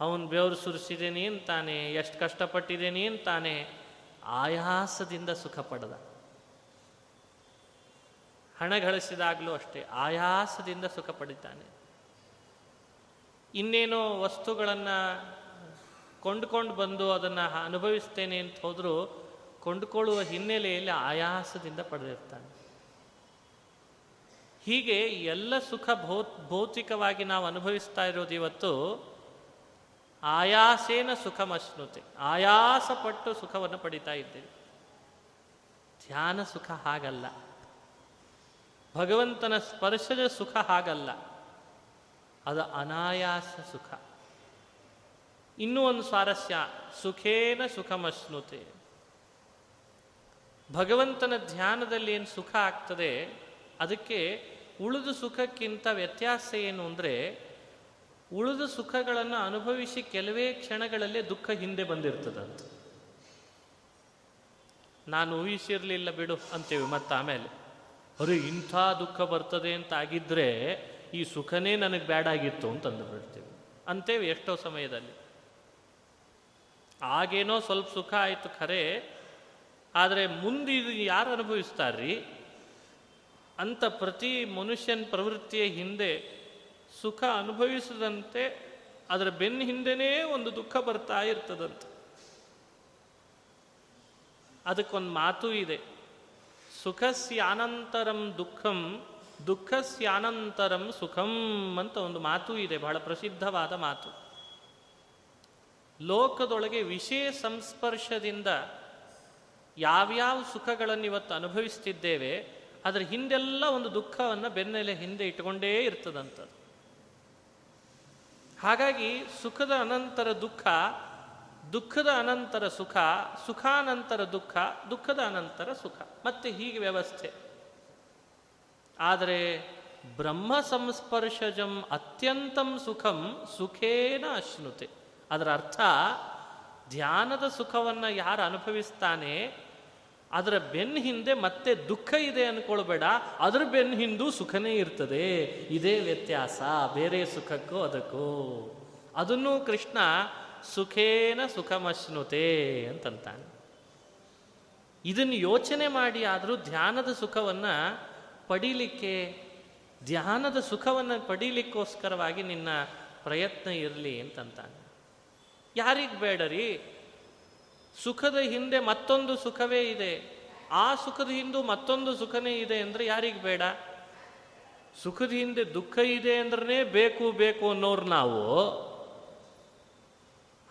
ಅವನು ಬೆವರು ಸುರಿಸಿದ್ದೀನಿ ಅಂತಾನೆ, ಎಷ್ಟು ಕಷ್ಟಪಟ್ಟಿದ್ದೀನಿ ಅಂತಾನೆ, ಆಯಾಸದಿಂದ ಸುಖ ಪಡೆದ. ಹಣ ಗಳಿಸಿದಾಗಲೂ ಅಷ್ಟೇ, ಆಯಾಸದಿಂದ ಸುಖ ಪಡಿತಾನೆ. ಇನ್ನೇನೋ ವಸ್ತುಗಳನ್ನು ಕೊಂಡ್ಕೊಂಡು ಬಂದು ಅದನ್ನು ಅನುಭವಿಸ್ತೇನೆ ಅಂತ ಹೋದರೂ, ಕೊಂಡುಕೊಳ್ಳುವ ಹಿನ್ನೆಲೆಯಲ್ಲಿ ಆಯಾಸದಿಂದ ಪಡೆದಿರ್ತಾನೆ. ಹೀಗೆ ಎಲ್ಲ ಸುಖ ಭೌ ಭೌತಿಕವಾಗಿ ನಾವು ಅನುಭವಿಸ್ತಾ ಇರೋದು ಇವತ್ತು ಆಯಾಸೇನ ಸುಖಮಶ್ನುತೆ ಆಯಾಸಪಟ್ಟು ಸುಖವನ್ನು ಪಡಿತಾ ಇದ್ದೇವೆ. ಧ್ಯಾನ ಸುಖ ಹಾಗಲ್ಲ. ಭಗವಂತನ ಸ್ಪರ್ಶದ ಸುಖ ಹಾಗಲ್ಲ. ಅದು ಅನಾಯಾಸ ಸುಖ. ಇನ್ನೂ ಒಂದು ಸ್ವಾರಸ್ಯ, ಸುಖೇನ ಸುಖಮಶ್ನುತೆ ಭಗವಂತನ ಧ್ಯಾನದಲ್ಲಿ ಏನು ಸುಖ ಆಗ್ತದೆ, ಅದಕ್ಕೆ ಉಳಿದು ಸುಖಕ್ಕಿಂತ ವ್ಯತ್ಯಾಸ ಏನು ಅಂದರೆ ಉಳಿದ ಸುಖಗಳನ್ನು ಅನುಭವಿಸಿ ಕೆಲವೇ ಕ್ಷಣಗಳಲ್ಲೇ ದುಃಖ ಹಿಂದೆ ಬಂದಿರ್ತದಂತ ನಾನು ಊಹಿಸಿರ್ಲಿಲ್ಲ ಬಿಡು ಅಂತೇವೆ ಮತ್ತೆ ಆಮೇಲೆ. ಅರೆ, ಇಂಥ ದುಃಖ ಬರ್ತದೆ ಅಂತ ಆಗಿದ್ರೆ ಈ ಸುಖನೇ ನನಗೆ ಬ್ಯಾಡಾಗಿತ್ತು ಅಂತ ಅಂದುಬಿಡ್ತೀವಿ ಅಂತೇವೆ ಎಷ್ಟೋ ಸಮಯದಲ್ಲಿ. ಆಗೇನೋ ಸ್ವಲ್ಪ ಸುಖ ಆಯಿತು ಖರೆ, ಆದರೆ ಮುಂದೆ ಇದು ಯಾರು ಅನುಭವಿಸ್ತಾರ್ರಿ? ಅಂತ ಪ್ರತಿ ಮನುಷ್ಯನ ಪ್ರವೃತ್ತಿಯ ಹಿಂದೆ ಸುಖ ಅನುಭವಿಸದಂತೆ ಅದರ ಬೆನ್ನ ಹಿಂದೆನೇ ಒಂದು ದುಃಖ ಬರ್ತಾ ಇರ್ತದಂತೆ. ಅದಕ್ಕೊಂದು ಮಾತು ಇದೆ. ಸುಖಸ್ಯಾನಂತರಂ ದುಃಖಂ, ದುಃಖಸ್ಯಾನಂತರಂ ಸುಖಂ ಅಂತ ಒಂದು ಮಾತು ಇದೆ. ಬಹಳ ಪ್ರಸಿದ್ಧವಾದ ಮಾತು. ಲೋಕದೊಳಗೆ ವಿಷಯ ಸಂಸ್ಪರ್ಶದಿಂದ ಯಾವ್ಯಾವ ಸುಖಗಳನ್ನು ಇವತ್ತು ಅನುಭವಿಸ್ತಿದ್ದೇವೆ, ಅದರ ಹಿಂದೆಲ್ಲ ಒಂದು ದುಃಖವನ್ನು ಬೆನ್ನೆಲೆ ಹಿಂದೆ ಇಟ್ಕೊಂಡೇ ಇರ್ತದಂಥದ್ದು ಹಾಗಾಗಿ ಸುಖದ ಅನಂತರ ದುಃಖ, ದುಃಖದ ಅನಂತರ ಸುಖ, ಸುಖಾನಂತರ ದುಃಖ, ದುಃಖದ ಅನಂತರ ಸುಖ. ಮತ್ತೆ ಹೀಗೆ ವ್ಯವಸ್ಥೆ. ಆದರೆ ಬ್ರಹ್ಮ ಸಂಸ್ಪರ್ಶಜಂ ಅತ್ಯಂತಂ ಸುಖಂ ಸುಖೇನ ಅಶ್ನುತೆ. ಅದರ ಅರ್ಥ ಧ್ಯಾನದ ಸುಖವನ್ನು ಯಾರು ಅನುಭವಿಸ್ತಾನೆ ಅದರ ಬೆನ್ ಹಿಂದೆ ಮತ್ತೆ ದುಃಖ ಇದೆ ಅನ್ಕೊಳ್ಬೇಡ. ಅದರ ಬೆನ್ ಹಿಂದೂ ಸುಖನೇ ಇರ್ತದೆ. ಇದೇ ವ್ಯತ್ಯಾಸ. ಬೇರೆ ಸುಖಕ್ಕೂ ಅದಕ್ಕೂ. ಅದನ್ನು ಕೃಷ್ಣ ಸುಖೇನ ಸುಖಮಶ್ನುತೆ ಅಂತಂತಾನೆ. ಇದನ್ನು ಯೋಚನೆ ಮಾಡಿ ಆದರೂ ಧ್ಯಾನದ ಸುಖವನ್ನು ಪಡೀಲಿಕ್ಕೆ, ಧ್ಯಾನದ ಸುಖವನ್ನು ಪಡೀಲಿಕ್ಕೋಸ್ಕರವಾಗಿ ನಿನ್ನ ಪ್ರಯತ್ನ ಇರಲಿ ಅಂತಂತಾನೆ. ಯಾರಿಗೆ ಬೇಡರಿ? ಸುಖದ ಹಿಂದೆ ಮತ್ತೊಂದು ಸುಖವೇ ಇದೆ. ಆ ಸುಖದ ಹಿಂದೂ ಮತ್ತೊಂದು ಸುಖನೇ ಇದೆ ಅಂದರೆ ಯಾರಿಗೆ ಬೇಡ? ಸುಖದ ಹಿಂದೆ ದುಃಖ ಇದೆ ಅಂದ್ರೆ ಬೇಕು ಬೇಕು ಅನ್ನೋರು ನಾವು.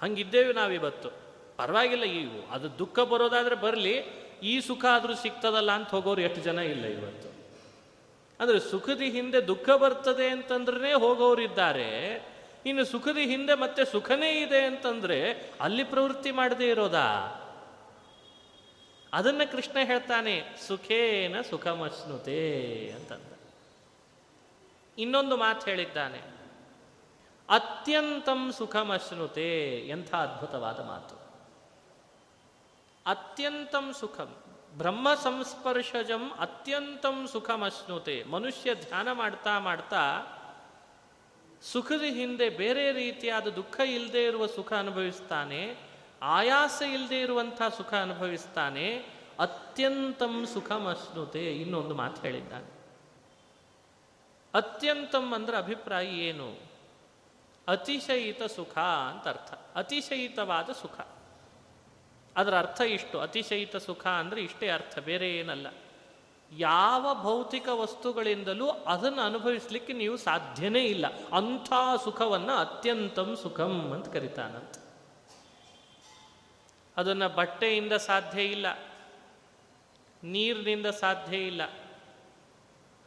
ಹಂಗಿದ್ದೇವೆ ನಾವಿವತ್ತು. ಪರವಾಗಿಲ್ಲ ಇವು. ಅದು ದುಃಖ ಬರೋದಾದ್ರೆ ಬರಲಿ, ಈ ಸುಖ ಆದರೂ ಸಿಗ್ತದಲ್ಲ ಅಂತ ಹೋಗೋರು ಎಷ್ಟು ಜನ ಇಲ್ಲ ಇವತ್ತು. ಅಂದರೆ ಸುಖದ ಹಿಂದೆ ದುಃಖ ಬರ್ತದೆ ಅಂತಂದ್ರೆ ಹೋಗೋರಿದ್ದಾರೆ. ಇನ್ನು ಸುಖದ ಹಿಂದೆ ಮತ್ತೆ ಸುಖನೇ ಇದೆ ಅಂತಂದ್ರೆ ಅಲ್ಲಿ ಪ್ರವೃತ್ತಿ ಮಾಡದೇ ಇರೋದಾ? ಅದನ್ನ ಕೃಷ್ಣ ಹೇಳ್ತಾನೆ, ಸುಖೇನ ಸುಖಮಶ್ನುತೆ ಅಂತಂದ. ಇನ್ನೊಂದು ಮಾತು ಹೇಳಿದ್ದಾನೆ, ಅತ್ಯಂತಂ ಸುಖಮಶ್ನುತೆ ಎಂಥ ಅದ್ಭುತವಾದ ಮಾತು. ಅತ್ಯಂತಂ ಸುಖಂ, ಬ್ರಹ್ಮ ಸಂಸ್ಪರ್ಶಜಂ ಅತ್ಯಂತಂ ಸುಖಮಶ್ನುತೆ. ಮನುಷ್ಯ ಧ್ಯಾನ ಮಾಡ್ತಾ ಮಾಡ್ತಾ ಸುಖದ ಹಿಂದೆ ಬೇರೆ ರೀತಿಯಾದ ದುಃಖ ಇಲ್ಲದೆ ಇರುವ ಸುಖ ಅನುಭವಿಸ್ತಾನೆ, ಆಯಾಸ ಇಲ್ಲದೆ ಇರುವಂಥ ಸುಖ ಅನುಭವಿಸ್ತಾನೆ, ಅತ್ಯಂತಂ ಸುಖಮಶ್ನುತೆ ಇನ್ನೊಂದು ಮಾತು ಹೇಳಿದ್ದಾನೆ. ಅತ್ಯಂತಂ ಅಂದ್ರೆ ಅಭಿಪ್ರಾಯ ಏನು? ಅತಿಶಯಿತ ಸುಖ ಅಂತ ಅರ್ಥ. ಅತಿಶಯಿತವಾದ ಸುಖ. ಅದರ ಅರ್ಥ ಇಷ್ಟು. ಅತಿಶಯಿತ ಸುಖ ಅಂದ್ರೆ ಇಷ್ಟೇ ಅರ್ಥ, ಬೇರೆ ಏನಲ್ಲ. ಯಾವ ಭೌತಿಕ ವಸ್ತುಗಳಿಂದಲೂ ಅದನ್ನು ಅನುಭವಿಸ್ಲಿಕ್ಕೆ ನೀವು ಸಾಧ್ಯನೇ ಇಲ್ಲ. ಅಂಥ ಸುಖವನ್ನು ಅತ್ಯಂತಂ ಸುಖಂ ಅಂತ ಕರಿತಾನಂತ. ಅದನ್ನು ಬಟ್ಟೆಯಿಂದ ಸಾಧ್ಯ ಇಲ್ಲ. ನೀರಿನಿಂದ ಸಾಧ್ಯ ಇಲ್ಲ.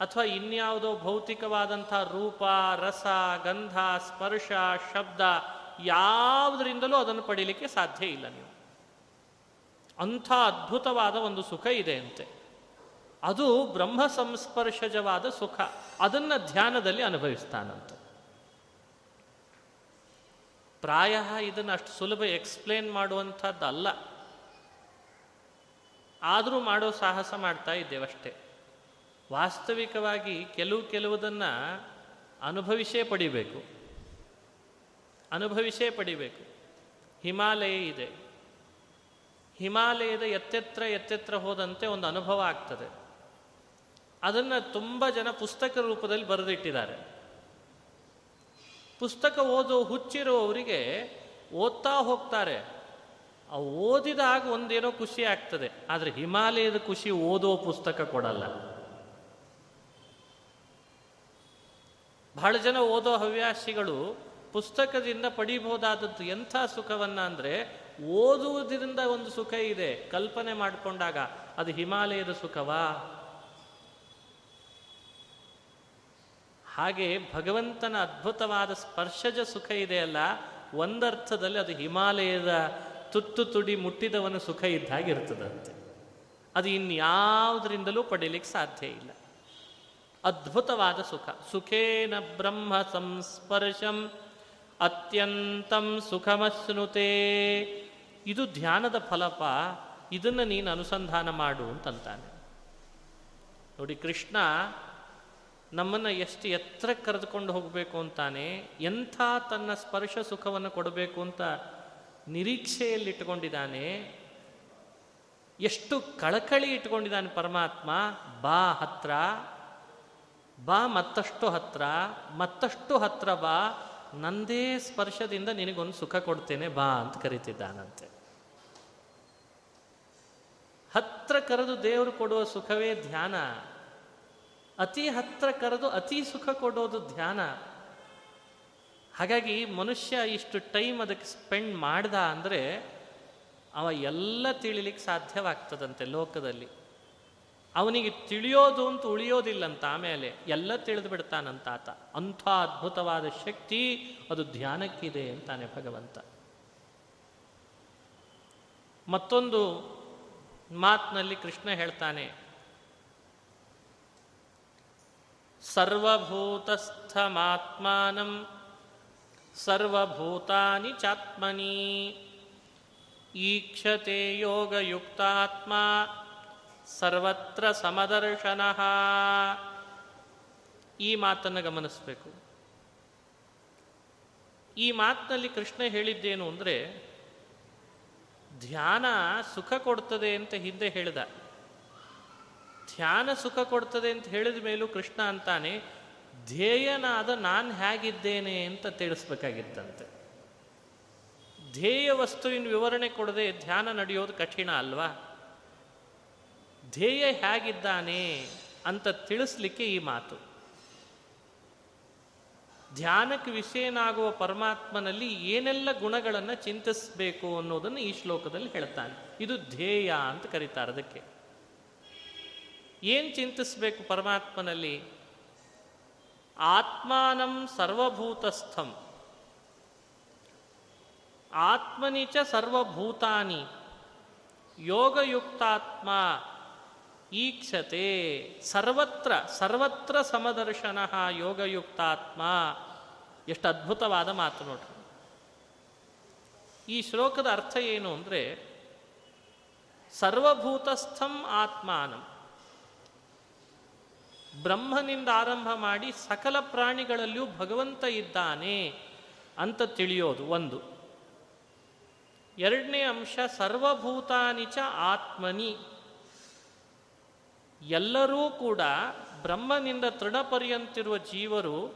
ಅಥವಾ ಇನ್ಯಾವುದೋ ಭೌತಿಕವಾದಂಥ ರೂಪ, ರಸ, ಗಂಧ, ಸ್ಪರ್ಶ, ಶಬ್ದ ಯಾವುದರಿಂದಲೂ ಅದನ್ನು ಪಡೀಲಿಕ್ಕೆ ಸಾಧ್ಯ ಇಲ್ಲ ನೀವು. ಅಂಥ ಅದ್ಭುತವಾದ ಒಂದು ಸುಖ ಇದೆ ಅಂತೆ. ಅದು ಬ್ರಹ್ಮ ಸಂಸ್ಪರ್ಶಜವಾದ ಸುಖ. ಅದನ್ನು ಧ್ಯಾನದಲ್ಲಿ ಅನುಭವಿಸ್ತಾನಂತೆ. ಪ್ರಾಯ ಇದನ್ನು ಅಷ್ಟು ಸುಲಭ ಎಕ್ಸ್ಪ್ಲೇನ್ ಮಾಡುವಂಥದ್ದಲ್ಲ. ಆದರೂ ಮಾಡೋ ಸಾಹಸ ಮಾಡ್ತಾ ಇದ್ದೇವಷ್ಟೇ ವಾಸ್ತವಿಕವಾಗಿ ಕೆಲವು ಕೆಲವುದನ್ನು ಅನುಭವಿಸೇ ಪಡಿಬೇಕು. ಅನುಭವಿಸೇ ಪಡಿಬೇಕು. ಹಿಮಾಲಯ ಇದೆ. ಹಿಮಾಲಯದ ಎತ್ತೆತ್ರ ಎತ್ತೆತ್ರ ಹೋದಂತೆ ಒಂದು ಅನುಭವ ಆಗ್ತದೆ. ಅದನ್ನು ತುಂಬ ಜನ ಪುಸ್ತಕ ರೂಪದಲ್ಲಿ ಬರೆದಿಟ್ಟಿದ್ದಾರೆ. ಪುಸ್ತಕ ಓದೋ ಹುಚ್ಚಿರುವವರಿಗೆ ಓದ್ತಾ ಹೋಗ್ತಾರೆ. ಆ ಓದಿದಾಗ ಒಂದೇನೋ ಖುಷಿ ಆಗ್ತದೆ. ಆದರೆ ಹಿಮಾಲಯದ ಖುಷಿ ಓದೋ ಪುಸ್ತಕ ಕೊಡಲ್ಲ. ಬಹಳ ಜನ ಓದೋ ಹವ್ಯಾಸಿಗಳು ಪುಸ್ತಕದಿಂದ ಪಡಿಬಹುದಾದದ್ದು ಎಂಥ ಸುಖವನ್ನ ಅಂದರೆ ಓದುವುದರಿಂದ ಒಂದು ಸುಖ ಇದೆ. ಕಲ್ಪನೆ ಮಾಡಿಕೊಂಡಾಗ ಅದು ಹಿಮಾಲಯದ ಸುಖವಾ? ಹಾಗೆ ಭಗವಂತನ ಅದ್ಭುತವಾದ ಸ್ಪರ್ಶಜ ಸುಖ ಇದೆಯಲ್ಲ, ಒಂದರ್ಥದಲ್ಲಿ ಅದು ಹಿಮಾಲಯದ ತುತ್ತು ತುಡಿ ಮುಟ್ಟಿದವನ ಸುಖ ಇದ್ದ ಅದು ಇನ್ಯಾವುದರಿಂದಲೂ ಪಡೀಲಿಕ್ಕೆ ಸಾಧ್ಯ ಇಲ್ಲ. ಅದ್ಭುತವಾದ ಸುಖ. ಸುಖೇನ ಬ್ರಹ್ಮ ಸಂಸ್ಪರ್ಶಂ ಅತ್ಯಂತಂ ಸುಖಮಸ್ನುತೇ ಇದು ಧ್ಯಾನದ ಫಲಪ, ಇದನ್ನು ನೀನು ಅನುಸಂಧಾನ ಮಾಡು ಅಂತಂತಾನೆ. ನೋಡಿ ಕೃಷ್ಣ ನಮ್ಮನ್ನು ಎಷ್ಟು ಎತ್ತರ ಕರೆದುಕೊಂಡು ಹೋಗಬೇಕು ಅಂತಾನೆ ಎಂಥ ತನ್ನ ಸ್ಪರ್ಶ ಸುಖವನ್ನು ಕೊಡಬೇಕು ಅಂತ ನಿರೀಕ್ಷೆಯಲ್ಲಿಟ್ಟುಕೊಂಡಿದ್ದಾನೆ. ಎಷ್ಟು ಕಳಕಳಿ ಇಟ್ಕೊಂಡಿದ್ದಾನೆ ಪರಮಾತ್ಮ, ಬಾ ಹತ್ರ, ಬಾ ಮತ್ತಷ್ಟು ಹತ್ರ ಮತ್ತಷ್ಟು ಹತ್ರ ಬಾ, ನಂದೇ ಸ್ಪರ್ಶದಿಂದ ನಿನಗೊಂದು ಸುಖ ಕೊಡ್ತೇನೆ, ಬಾ ಅಂತ ಕರಿತಿದ್ದಾನಂತೆ. ಹತ್ರ ಕರೆದು ದೇವರು ಕೊಡುವ ಸುಖವೇ ಧ್ಯಾನ. ಅತಿ ಹತ್ರ ಕರೆದು ಅತಿ ಸುಖ ಕೊಡೋದು ಧ್ಯಾನ. ಹಾಗಾಗಿ ಮನುಷ್ಯ ಇಷ್ಟು ಟೈಮ್ ಅದಕ್ಕೆ ಸ್ಪೆಂಡ್ ಮಾಡ್ದ ಅಂದರೆ ಅವ ಎಲ್ಲ ತಿಳಿಲಿಕ್ಕೆ ಸಾಧ್ಯವಾಗ್ತದಂತೆ ಲೋಕದಲ್ಲಿ. ಅವನಿಗೆ ತಿಳಿಯೋದು ಅಂತ ಉಳಿಯೋದಿಲ್ಲಂತ ಆಮೇಲೆ ಎಲ್ಲ ತಿಳಿದು ಬಿಡ್ತಾನಂತ ಆತ ಅಂಥ ಅದ್ಭುತವಾದ ಶಕ್ತಿ ಅದು ಧ್ಯಾನಕ್ಕಿದೆ ಅಂತಾನೆ ಭಗವಂತ. ಮತ್ತೊಂದು ಮಾತಿನಲ್ಲಿ ಕೃಷ್ಣ ಹೇಳ್ತಾನೆ ಸರ್ವಭೂತಸ್ಥಮಾತ್ಮಾನಂ ಸರ್ವಭೂತಾನಿ ಚಾತ್ಮನಿ. ಈಕ್ಷತೆ ಯೋಗಯುಕ್ತಾತ್ಮ ಸರ್ವತ್ರ ಸಮದರ್ಶನ. ಈ ಮಾತನ್ನು ಗಮನಿಸಬೇಕು. ಈ ಮಾತಿನಲ್ಲಿ ಕೃಷ್ಣ ಹೇಳಿದ್ದೇನು ಅಂದರೆ, ಧ್ಯಾನ ಸುಖ ಕೊಡ್ತದೆ ಅಂತ ಹಿಂದೆ ಹೇಳಿದ. ಧ್ಯಾನ ಸುಖ ಕೊಡ್ತದೆ ಅಂತ ಹೇಳಿದ ಮೇಲೂ ಕೃಷ್ಣ ಅಂತಾನೆ, ಧ್ಯೇಯನಾದ ನಾನು ಹೇಗಿದ್ದೇನೆ ಅಂತ ತಿಳಿಸ್ಬೇಕಾಗಿತ್ತಂತೆ. ಧ್ಯೇಯ ವಸ್ತುವಿನ ವಿವರಣೆ ಕೊಡದೆ ಧ್ಯಾನ ನಡೆಯೋದು ಕಠಿಣ ಅಲ್ವಾ? ಧ್ಯೇಯ ಹೇಗಿದ್ದಾನೆ ಅಂತ ತಿಳಿಸ್ಲಿಕ್ಕೆ ಈ ಮಾತು. ಧ್ಯಾನಕ್ಕೆ ವಿಷಯನಾಗುವ ಪರಮಾತ್ಮನಲ್ಲಿ ಏನೆಲ್ಲ ಗುಣಗಳನ್ನು ಚಿಂತಿಸಬೇಕು ಅನ್ನೋದನ್ನು ಈ ಶ್ಲೋಕದಲ್ಲಿ ಹೇಳ್ತಾನೆ. ಇದು ಧ್ಯೇಯ ಅಂತ ಕರೀತಾರೆ ಅದಕ್ಕೆ. ಏನು ಚಿಂತಿಸಬೇಕು ಪರಮಾತ್ಮನಲ್ಲಿ? ಆತ್ಮಾನಂ ಸರ್ವಭೂತಸ್ಥಂ. ಆತ್ಮನಿಚ ಸರ್ವಭೂತಾನಿ. ಯೋಗಯುಕ್ತಾತ್ಮ ಈಕ್ಷತೆ. ಸರ್ವತ್ರ ಸರ್ವತ್ರ ಸಮದರ್ಶನ ಯೋಗಯುಕ್ತಾತ್ಮ. ಎಷ್ಟು ಅದ್ಭುತವಾದ ಮಾತು ನೋಡ್ರಿ. ಈ ಶ್ಲೋಕದ ಅರ್ಥ ಏನು ಅಂದರೆ ಸರ್ವಭೂತಸ್ಥಂ ಆತ್ಮಾನಂ. ಬ್ರಹ್ಮನಿಂದ ಆರಂಭ ಮಾಡಿ ಸಕಲ ಪ್ರಾಣಿಗಳಲ್ಲಿಯೂ ಭಗವಂತ ಇದ್ದಾನೆ ಅಂತ ತಿಳಿಯೋದು ಒಂದು. ಎರಡನೇ ಅಂಶ ಸರ್ವಭೂತಾನಿಚ ಆತ್ಮನಿ. ಎಲ್ಲರೂ ಕೂಡ ಬ್ರಹ್ಮನಿಂದ ತೃಣಪರ್ಯಂತಿರುವ ಜೀವರು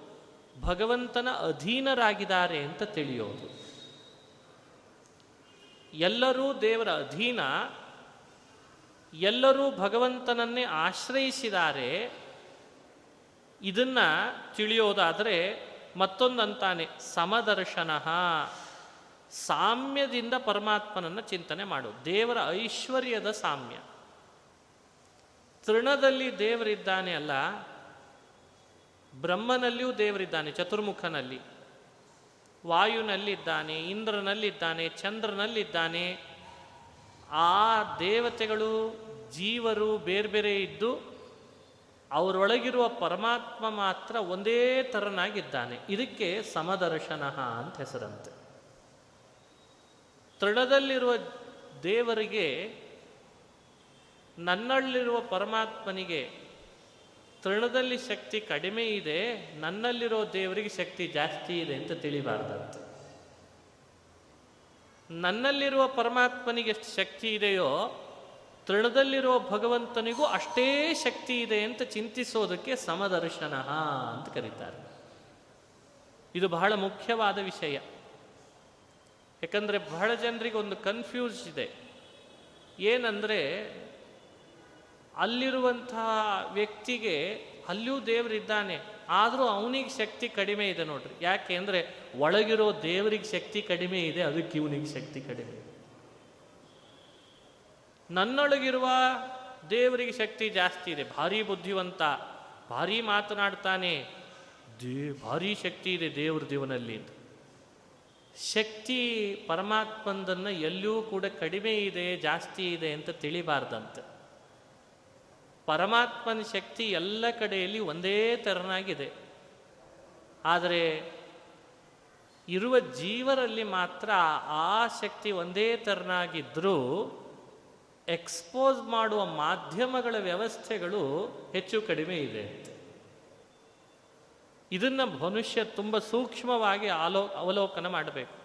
ಭಗವಂತನ ಅಧೀನರಾಗಿದ್ದಾರೆ ಅಂತ ತಿಳಿಯೋದು. ಎಲ್ಲರೂ ದೇವರ ಅಧೀನ, ಎಲ್ಲರೂ ಭಗವಂತನನ್ನೇ ಆಶ್ರಯಿಸಿದ್ದಾರೆ ಇದನ್ನ ತಿಳಿಯೋದಾದರೆ ಮತ್ತೊಂದಂತಾನೆ, ಸಮದರ್ಶನ. ಸಾಮ್ಯದಿಂದ ಪರಮಾತ್ಮನನ್ನು ಚಿಂತನೆ ಮಾಡು ದೇವರ ಐಶ್ವರ್ಯದ ಸಾಮ್ಯ. ತೃಣದಲ್ಲಿ ದೇವರಿದ್ದಾನೆ ಅಲ್ಲ, ಬ್ರಹ್ಮನಲ್ಲಿಯೂ ದೇವರಿದ್ದಾನೆ, ಚತುರ್ಮುಖನಲ್ಲಿ. ವಾಯುನಲ್ಲಿದ್ದಾನೆ, ಇಂದ್ರನಲ್ಲಿದ್ದಾನೆ, ಚಂದ್ರನಲ್ಲಿದ್ದಾನೆ. ಆ ದೇವತೆಗಳು, ಜೀವರು ಬೇರೆ ಬೇರೆ ಇದ್ದು ಅವರೊಳಗಿರುವ ಪರಮಾತ್ಮ ಮಾತ್ರ ಒಂದೇ ಥರನಾಗಿದ್ದಾನೆ ಇದಕ್ಕೆ ಸಮದರ್ಶನ ಅಂತ ಹೆಸರಂತೆ. ತೃಣದಲ್ಲಿರುವ ದೇವರಿಗೆ, ನನ್ನಲ್ಲಿರುವ ಪರಮಾತ್ಮನಿಗೆ ತೃಣದಲ್ಲಿ ಶಕ್ತಿ ಕಡಿಮೆ ಇದೆ, ನನ್ನಲ್ಲಿರೋ ದೇವರಿಗೆ ಶಕ್ತಿ ಜಾಸ್ತಿ ಇದೆ ಅಂತ ತಿಳಿಬಾರ್ದಂತೆ. ನನ್ನಲ್ಲಿರುವ ಪರಮಾತ್ಮನಿಗೆ ಎಷ್ಟು ಶಕ್ತಿ ಇದೆಯೋ ತೃಣದಲ್ಲಿರುವ ಭಗವಂತನಿಗೂ ಅಷ್ಟೇ ಶಕ್ತಿ ಇದೆ ಅಂತ ಚಿಂತಿಸೋದಕ್ಕೆ ಸಮದರ್ಶನ ಅಂತ ಕರೀತಾರೆ. ಇದು ಬಹಳ ಮುಖ್ಯವಾದ ವಿಷಯ. ಯಾಕಂದರೆ ಬಹಳ ಜನರಿಗೆ ಒಂದು ಕನ್ಫ್ಯೂಸ್ ಇದೆ. ಏನಂದರೆ ಅಲ್ಲಿರುವಂತಹ ವ್ಯಕ್ತಿಗೆ ಅಲ್ಲಿಯೂ ದೇವರಿದ್ದಾನೆ ಆದರೂ ಅವನಿಗೆ ಶಕ್ತಿ ಕಡಿಮೆ ಇದೆ ನೋಡ್ರಿ. ಯಾಕೆ ಅಂದರೆ ಒಳಗಿರೋ ದೇವರಿಗೆ ಶಕ್ತಿ ಕಡಿಮೆ ಇದೆ, ಅದಕ್ಕೆ ಇವನಿಗೆ ಶಕ್ತಿ ಕಡಿಮೆ ನನ್ನೊಳಗಿರುವ ದೇವರಿಗೆ ಶಕ್ತಿ ಜಾಸ್ತಿ ಇದೆ. ಭಾರಿ ಬುದ್ಧಿವಂತ, ಭಾರಿ ಮಾತನಾಡ್ತಾನೆ. ದೇ, ಭಾರಿ ಶಕ್ತಿ ಇದೆ ದೇವ್ರ ದೇವನಲ್ಲಿ ಶಕ್ತಿ ಪರಮಾತ್ಮಂದನ್ನು ಎಲ್ಲೂ ಕೂಡ ಕಡಿಮೆ ಇದೆ, ಜಾಸ್ತಿ ಇದೆ ಅಂತ ತಿಳಿಬಾರ್ದಂತೆ. ಪರಮಾತ್ಮನ ಶಕ್ತಿ ಎಲ್ಲ ಕಡೆಯಲ್ಲಿ ಒಂದೇ ತೆರನಾಗಿದೆ. ಆದರೆ ಇರುವ ಜೀವರಲ್ಲಿ ಮಾತ್ರ ಆ ಶಕ್ತಿ ಒಂದೇ ತೆರನಾಗಿದ್ದರೂ ಎಕ್ಸ್ಪೋಸ್ ಮಾಡುವ ಮಾಧ್ಯಮಗಳ ವ್ಯವಸ್ಥೆಗಳು ಹೆಚ್ಚು ಕಡಿಮೆ ಇದೆ. ಇದನ್ನ ಮನುಷ್ಯ ತುಂಬ ಸೂಕ್ಷ್ಮವಾಗಿ ಆಲೋ, ಅವಲೋಕನ ಮಾಡಬೇಕು.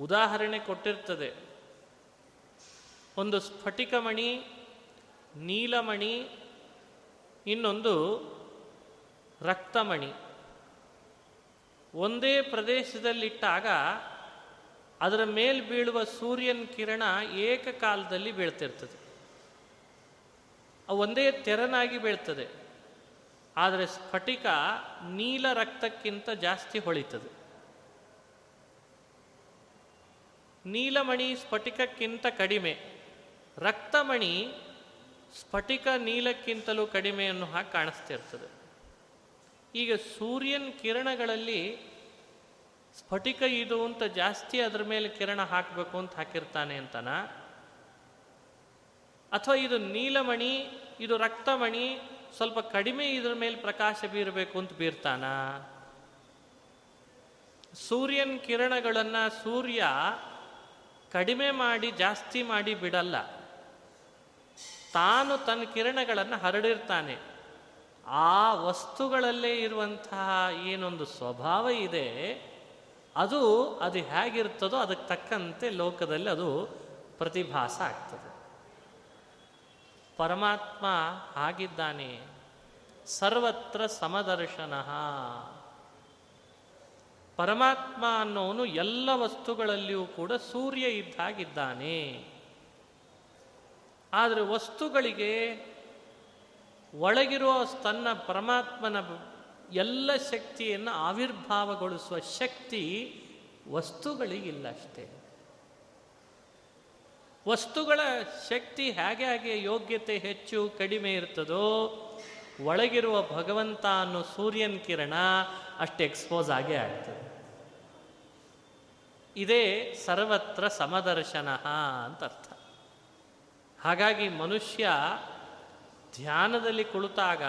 ಉದಾಹರಣೆ ಕೊಟ್ಟಿರ್ತದೆ. ಒಂದು ಸ್ಫಟಿಕಮಣಿ, ನೀಲಮಣಿ, ಇನ್ನೊಂದು ರಕ್ತಮಣಿ. ಒಂದೇ ಪ್ರದೇಶದಲ್ಲಿಟ್ಟಾಗ ಅದರ ಮೇಲೆ ಬೀಳುವ ಸೂರ್ಯನ ಕಿರಣ ಏಕಕಾಲದಲ್ಲಿ ಬೀಳ್ತಿರ್ತದೆ. ಒಂದೇ ತೆರನಾಗಿ ಬೀಳ್ತದೆ. ಆದರೆ ಸ್ಫಟಿಕ ನೀಲ ರಕ್ತಕ್ಕಿಂತ ಜಾಸ್ತಿ ಹೊಳಿತದೆ. ನೀಲಮಣಿ ಸ್ಫಟಿಕಕ್ಕಿಂತ ಕಡಿಮೆ, ರಕ್ತಮಣಿ ಸ್ಫಟಿಕ ನೀಲಕ್ಕಿಂತಲೂ ಕಡಿಮೆ ಅನ್ನು ಹಾಗೆ ಕಾಣಿಸ್ತಿರ್ತದೆ. ಈಗ ಸೂರ್ಯನ ಕಿರಣಗಳಲ್ಲಿ ಸ್ಫಟಿಕ ಇದು ಅಂತ ಜಾಸ್ತಿ ಅದರ ಮೇಲೆ ಕಿರಣ ಹಾಕಬೇಕು ಅಂತ ಹಾಕಿರ್ತಾನೆ ಅಂತನ? ಅಥವಾ ಇದು ನೀಲಮಣಿ, ಇದು ರಕ್ತಮಣಿ, ಸ್ವಲ್ಪ ಕಡಿಮೆ ಇದರ ಮೇಲೆ ಪ್ರಕಾಶ ಬೀರಬೇಕು ಅಂತ ಬೀರ್ತಾನ? ಸೂರ್ಯನ ಕಿರಣಗಳನ್ನು ಸೂರ್ಯ ಕಡಿಮೆ ಮಾಡಿ, ಜಾಸ್ತಿ ಮಾಡಿ ಬಿಡಲ್ಲ. ತಾನು ತನ್ನ ಕಿರಣಗಳನ್ನು ಹರಡಿರ್ತಾನೆ. ಆ ವಸ್ತುಗಳಲ್ಲೇ ಇರುವಂತಹ ಏನೊಂದು ಸ್ವಭಾವ ಇದೆ ಅದು ಅದು ಹೇಗಿರ್ತದೋ ಅದಕ್ಕೆ ತಕ್ಕಂತೆ ಲೋಕದಲ್ಲಿ ಅದು ಪ್ರತಿಭಾಸ ಆಗ್ತದೆ. ಪರಮಾತ್ಮ ಆಗಿದ್ದಾನೆ. ಸರ್ವತ್ರ ಸಮದರ್ಶನ. ಪರಮಾತ್ಮ ಅನ್ನೋನು ಎಲ್ಲ ವಸ್ತುಗಳಲ್ಲಿಯೂ ಕೂಡ ಸೂರ್ಯ ಇದ್ದಾಗಿದ್ದಾನೆ. ಆದರೆ ವಸ್ತುಗಳಿಗೆ ಒಳಗಿರುವ ತನ್ನ ಪರಮಾತ್ಮನ ಎಲ್ಲ ಶಕ್ತಿಯನ್ನು ಆವಿರ್ಭಾವಗೊಳಿಸುವ ಶಕ್ತಿ ವಸ್ತುಗಳಿಗಿಲ್ಲ ಅಷ್ಟೇ ವಸ್ತುಗಳ ಶಕ್ತಿ ಹೇಗೆ ಹಾಗೆ ಯೋಗ್ಯತೆ ಹೆಚ್ಚು, ಕಡಿಮೆ ಇರ್ತದೋ, ಒಳಗಿರುವ ಭಗವಂತ ಅನ್ನೋ ಸೂರ್ಯನ ಕಿರಣ ಅಷ್ಟು ಎಕ್ಸ್ಪೋಸ್ ಆಗೇ ಆಗ್ತದೆ. ಇದೇ ಸರ್ವತ್ರ ಸಮದರ್ಶನ ಅಂತ ಅರ್ಥ. ಹಾಗಾಗಿ ಮನುಷ್ಯ ಧ್ಯಾನದಲ್ಲಿ ಕುಳಿತಾಗ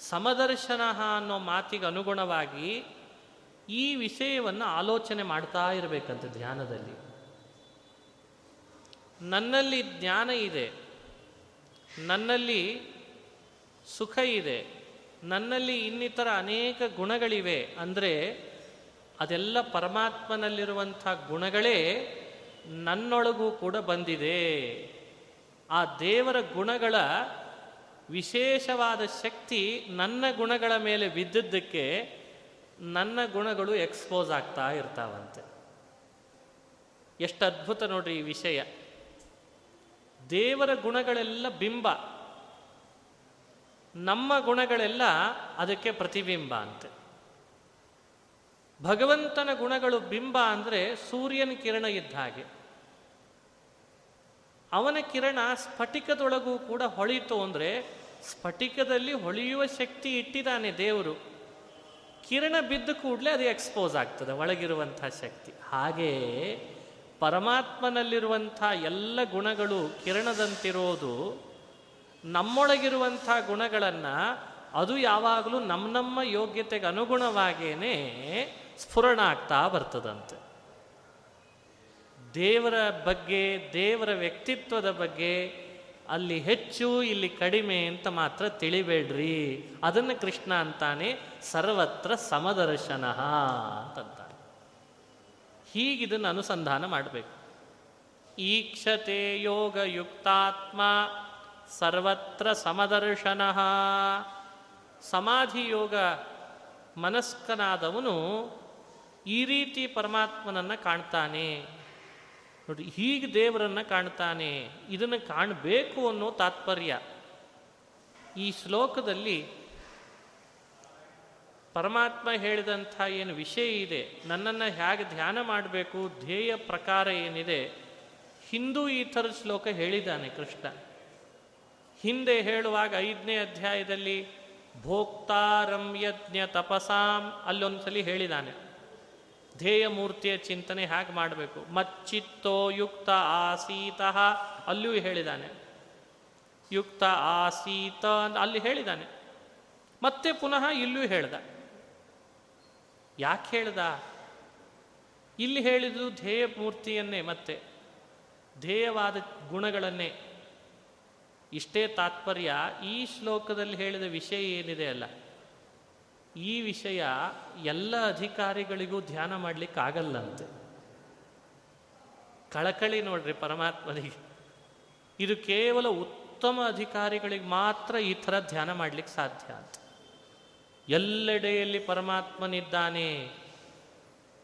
ಸಮದರ್ಶನ ಅನ್ನೋ ಮಾತಿಗೆ ಅನುಗುಣವಾಗಿ ಈ ವಿಷಯವನ್ನು ಆಲೋಚನೆ ಮಾಡ್ತಾ ಇರಬೇಕಂತೆ ಧ್ಯಾನದಲ್ಲಿ. ನನ್ನಲ್ಲಿ ಜ್ಞಾನ ಇದೆ, ನನ್ನಲ್ಲಿ ಸುಖ ಇದೆ, ನನ್ನಲ್ಲಿ ಇನ್ನಿತರ ಅನೇಕ ಗುಣಗಳಿವೆ ಅಂದರೆ ಅದೆಲ್ಲ ಪರಮಾತ್ಮನಲ್ಲಿರುವಂಥ ಗುಣಗಳೇ ನನ್ನೊಳಗೂ ಕೂಡ ಬಂದಿದೆ. ಆ ದೇವರ ಗುಣಗಳ ವಿಶೇಷವಾದ ಶಕ್ತಿ ನನ್ನ ಗುಣಗಳ ಮೇಲೆ ಬಿದ್ದದ್ದಕ್ಕೆ ನನ್ನ ಗುಣಗಳು ಎಕ್ಸ್ಪೋಸ್ ಆಗ್ತಾ ಇರ್ತಾವಂತೆ. ಎಷ್ಟು ಅದ್ಭುತ ನೋಡ್ರಿ ಈ ವಿಷಯ. ದೇವರ ಗುಣಗಳೆಲ್ಲ ಬಿಂಬ. ನಮ್ಮ ಗುಣಗಳೆಲ್ಲ ಅದಕ್ಕೆ ಪ್ರತಿಬಿಂಬ ಅಂತೆ. ಭಗವಂತನ ಗುಣಗಳು ಬಿಂಬ ಅಂದರೆ ಸೂರ್ಯನ ಕಿರಣ ಇದ್ದ ಹಾಗೆ. ಅವನ ಕಿರಣ ಸ್ಫಟಿಕದೊಳಗೂ ಕೂಡ ಹೊಳಿತು ಅಂದರೆ ಸ್ಫಟಿಕದಲ್ಲಿ ಹೊಳೆಯುವ ಶಕ್ತಿ ಇಟ್ಟಿದ್ದಾನೆ ದೇವರು. ಕಿರಣ ಬಿದ್ದ ಕೂಡಲೇ ಅದು ಎಕ್ಸ್ಪೋಸ್ ಆಗ್ತದೆ, ಒಳಗಿರುವಂಥ ಶಕ್ತಿ. ಹಾಗೇ ಪರಮಾತ್ಮನಲ್ಲಿರುವಂಥ ಎಲ್ಲ ಗುಣಗಳು ಕಿರಣದಂತಿರೋದು, ನಮ್ಮೊಳಗಿರುವಂಥ ಗುಣಗಳನ್ನು ಅದು ಯಾವಾಗಲೂ ನಮ್ಮ ನಮ್ಮ ಯೋಗ್ಯತೆಗೆ ಅನುಗುಣವಾಗೇನೆ ಸ್ಫುರಣ ಆಗ್ತಾ ಬರ್ತದಂತೆ. ದೇವರ ಬಗ್ಗೆ, ದೇವರ ವ್ಯಕ್ತಿತ್ವದ ಬಗ್ಗೆ ಅಲ್ಲಿ ಹೆಚ್ಚು, ಇಲ್ಲಿ ಕಡಿಮೆ ಅಂತ ಮಾತ್ರ ತಿಳಿಬೇಡ್ರಿ. ಅದನ್ನು ಕೃಷ್ಣ ಅಂತಾನೆ, ಸರ್ವತ್ರ ಸಮದರ್ಶನ ಅಂತಂತಾನೆ. ಹೀಗಿದನ್ನು ಅನುಸಂಧಾನ ಮಾಡಬೇಕು. ಈಕ್ಷತೆ ಯೋಗಯುಕ್ತಾತ್ಮ, ಸರ್ವತ್ರ ಸಮದರ್ಶನ. ಸಮಾಧಿ ಯೋಗ ಮನಸ್ಕನಾದವನು ಈ ರೀತಿ ಪರಮಾತ್ಮನನ್ನು ಕಾಣ್ತಾನೆ. ನೋಡಿ, ಹೀಗೆ ದೇವರನ್ನು ಕಾಣ್ತಾನೆ. ಇದನ್ನು ಕಾಣಬೇಕು ಅನ್ನೋ ತಾತ್ಪರ್ಯ. ಈ ಶ್ಲೋಕದಲ್ಲಿ ಪರಮಾತ್ಮ ಹೇಳಿದಂಥ ಏನು ವಿಷಯ ಇದೆ, ನನ್ನನ್ನು ಹೇಗೆ ಧ್ಯಾನ ಮಾಡಬೇಕು, ಧ್ಯೇಯ ಪ್ರಕಾರ ಏನಿದೆ, ಹಿಂದೂ ಈ ಥರ ಶ್ಲೋಕ ಹೇಳಿದ್ದಾನೆ ಕೃಷ್ಣ. ಹಿಂದೆ ಹೇಳುವಾಗ ಐದನೇ ಅಧ್ಯಾಯದಲ್ಲಿ, ಭೋಕ್ತಾರಂ ಯಜ್ಞ ತಪಸಾಂ, ಅಲ್ಲೊಂದ್ಸಲಿ ಹೇಳಿದ್ದಾನೆ. ಧ್ಯೇಯ ಮೂರ್ತಿಯ ಚಿಂತನೆ ಹೇಗೆ ಮಾಡಬೇಕು? ಮಚ್ಚಿತ್ತೋ ಯುಕ್ತ ಆಸೀತ ಅಲ್ಲಿಯೂ ಹೇಳಿದ್ದಾನೆ ಯುಕ್ತ ಆಸೀತ ಅಲ್ಲಿ ಹೇಳಿದ್ದಾನೆ ಮತ್ತೆ ಪುನಃ ಇಲ್ಲೂ ಹೇಳ್ದ. ಯಾಕೆ ಹೇಳ್ದ? ಇಲ್ಲಿ ಹೇಳಿದ್ದು ಧ್ಯೇಯ ಮೂರ್ತಿಯನ್ನೇ ಮತ್ತೆ. ಧ್ಯೇಯವಾದ ಗುಣಗಳನ್ನೇ. ಇಷ್ಟೇ ತಾತ್ಪರ್ಯ ಈ ಶ್ಲೋಕದಲ್ಲಿ ಹೇಳಿದ ವಿಷಯ ಏನಿದೆ ಅಲ್ಲ. ಈ ವಿಷಯ ಎಲ್ಲ ಅಧಿಕಾರಿಗಳಿಗೂ ಧ್ಯಾನ ಮಾಡಲಿಕ್ಕೆ ಆಗಲ್ಲಂತೆ. ಕಳಕಳಿ ನೋಡ್ರಿ ಪರಮಾತ್ಮನಿಗೆ. ಇದು ಕೇವಲ ಉತ್ತಮ ಅಧಿಕಾರಿಗಳಿಗೆ ಮಾತ್ರ ಈ ಥರ ಧ್ಯಾನ ಮಾಡಲಿಕ್ಕೆ ಸಾಧ್ಯ ಅಂತ. ಎಲ್ಲೆಡೆಯಲ್ಲಿ ಪರಮಾತ್ಮನಿದ್ದಾನೆ,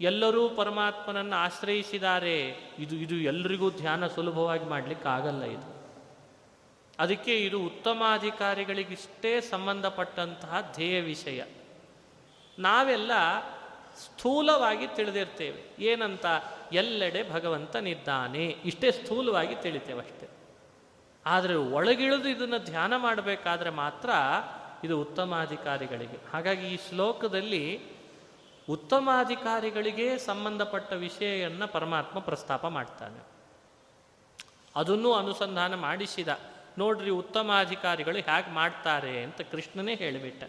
ಎಲ್ಲರೂ ಪರಮಾತ್ಮನನ್ನು ಆಶ್ರಯಿಸಿದ್ದಾರೆ, ಇದು ಇದು ಎಲ್ಲರಿಗೂ ಧ್ಯಾನ ಸುಲಭವಾಗಿ ಮಾಡಲಿಕ್ಕೆ ಆಗಲ್ಲ ಇದು. ಅದಕ್ಕೆ ಇದು ಉತ್ತಮಾಧಿಕಾರಿಗಳಿಗಿಷ್ಟೇ ಸಂಬಂಧಪಟ್ಟಂತಹ ಧ್ಯೇಯ ವಿಷಯ. ನಾವೆಲ್ಲ ಸ್ಥೂಲವಾಗಿ ತಿಳಿದಿರ್ತೇವೆ. ಏನಂತ? ಎಲ್ಲೆಡೆ ಭಗವಂತನಿದ್ದಾನೆ ಇಷ್ಟೇ ಸ್ಥೂಲವಾಗಿ ತಿಳಿತೇವೆ ಅಷ್ಟೇ. ಆದರೆ ಒಳಗಿಳಿದು ಇದನ್ನು ಧ್ಯಾನ ಮಾಡಬೇಕಾದ್ರೆ ಮಾತ್ರ ಇದು ಉತ್ತಮಾಧಿಕಾರಿಗಳಿಗೆ. ಹಾಗಾಗಿ ಈ ಶ್ಲೋಕದಲ್ಲಿ ಉತ್ತಮಾಧಿಕಾರಿಗಳಿಗೆ ಸಂಬಂಧಪಟ್ಟ ವಿಷಯವನ್ನು ಪರಮಾತ್ಮ ಪ್ರಸ್ತಾಪ ಮಾಡ್ತಾನೆ. ಅದನ್ನು ಅನುಸಂಧಾನ ಮಾಡಿಸಿದ. ನೋಡ್ರಿ ಉತ್ತಮಾಧಿಕಾರಿಗಳು ಹೇಗೆ ಮಾಡ್ತಾರೆ ಅಂತ ಕೃಷ್ಣನೇ ಹೇಳಿಬಿಟ್ಟ.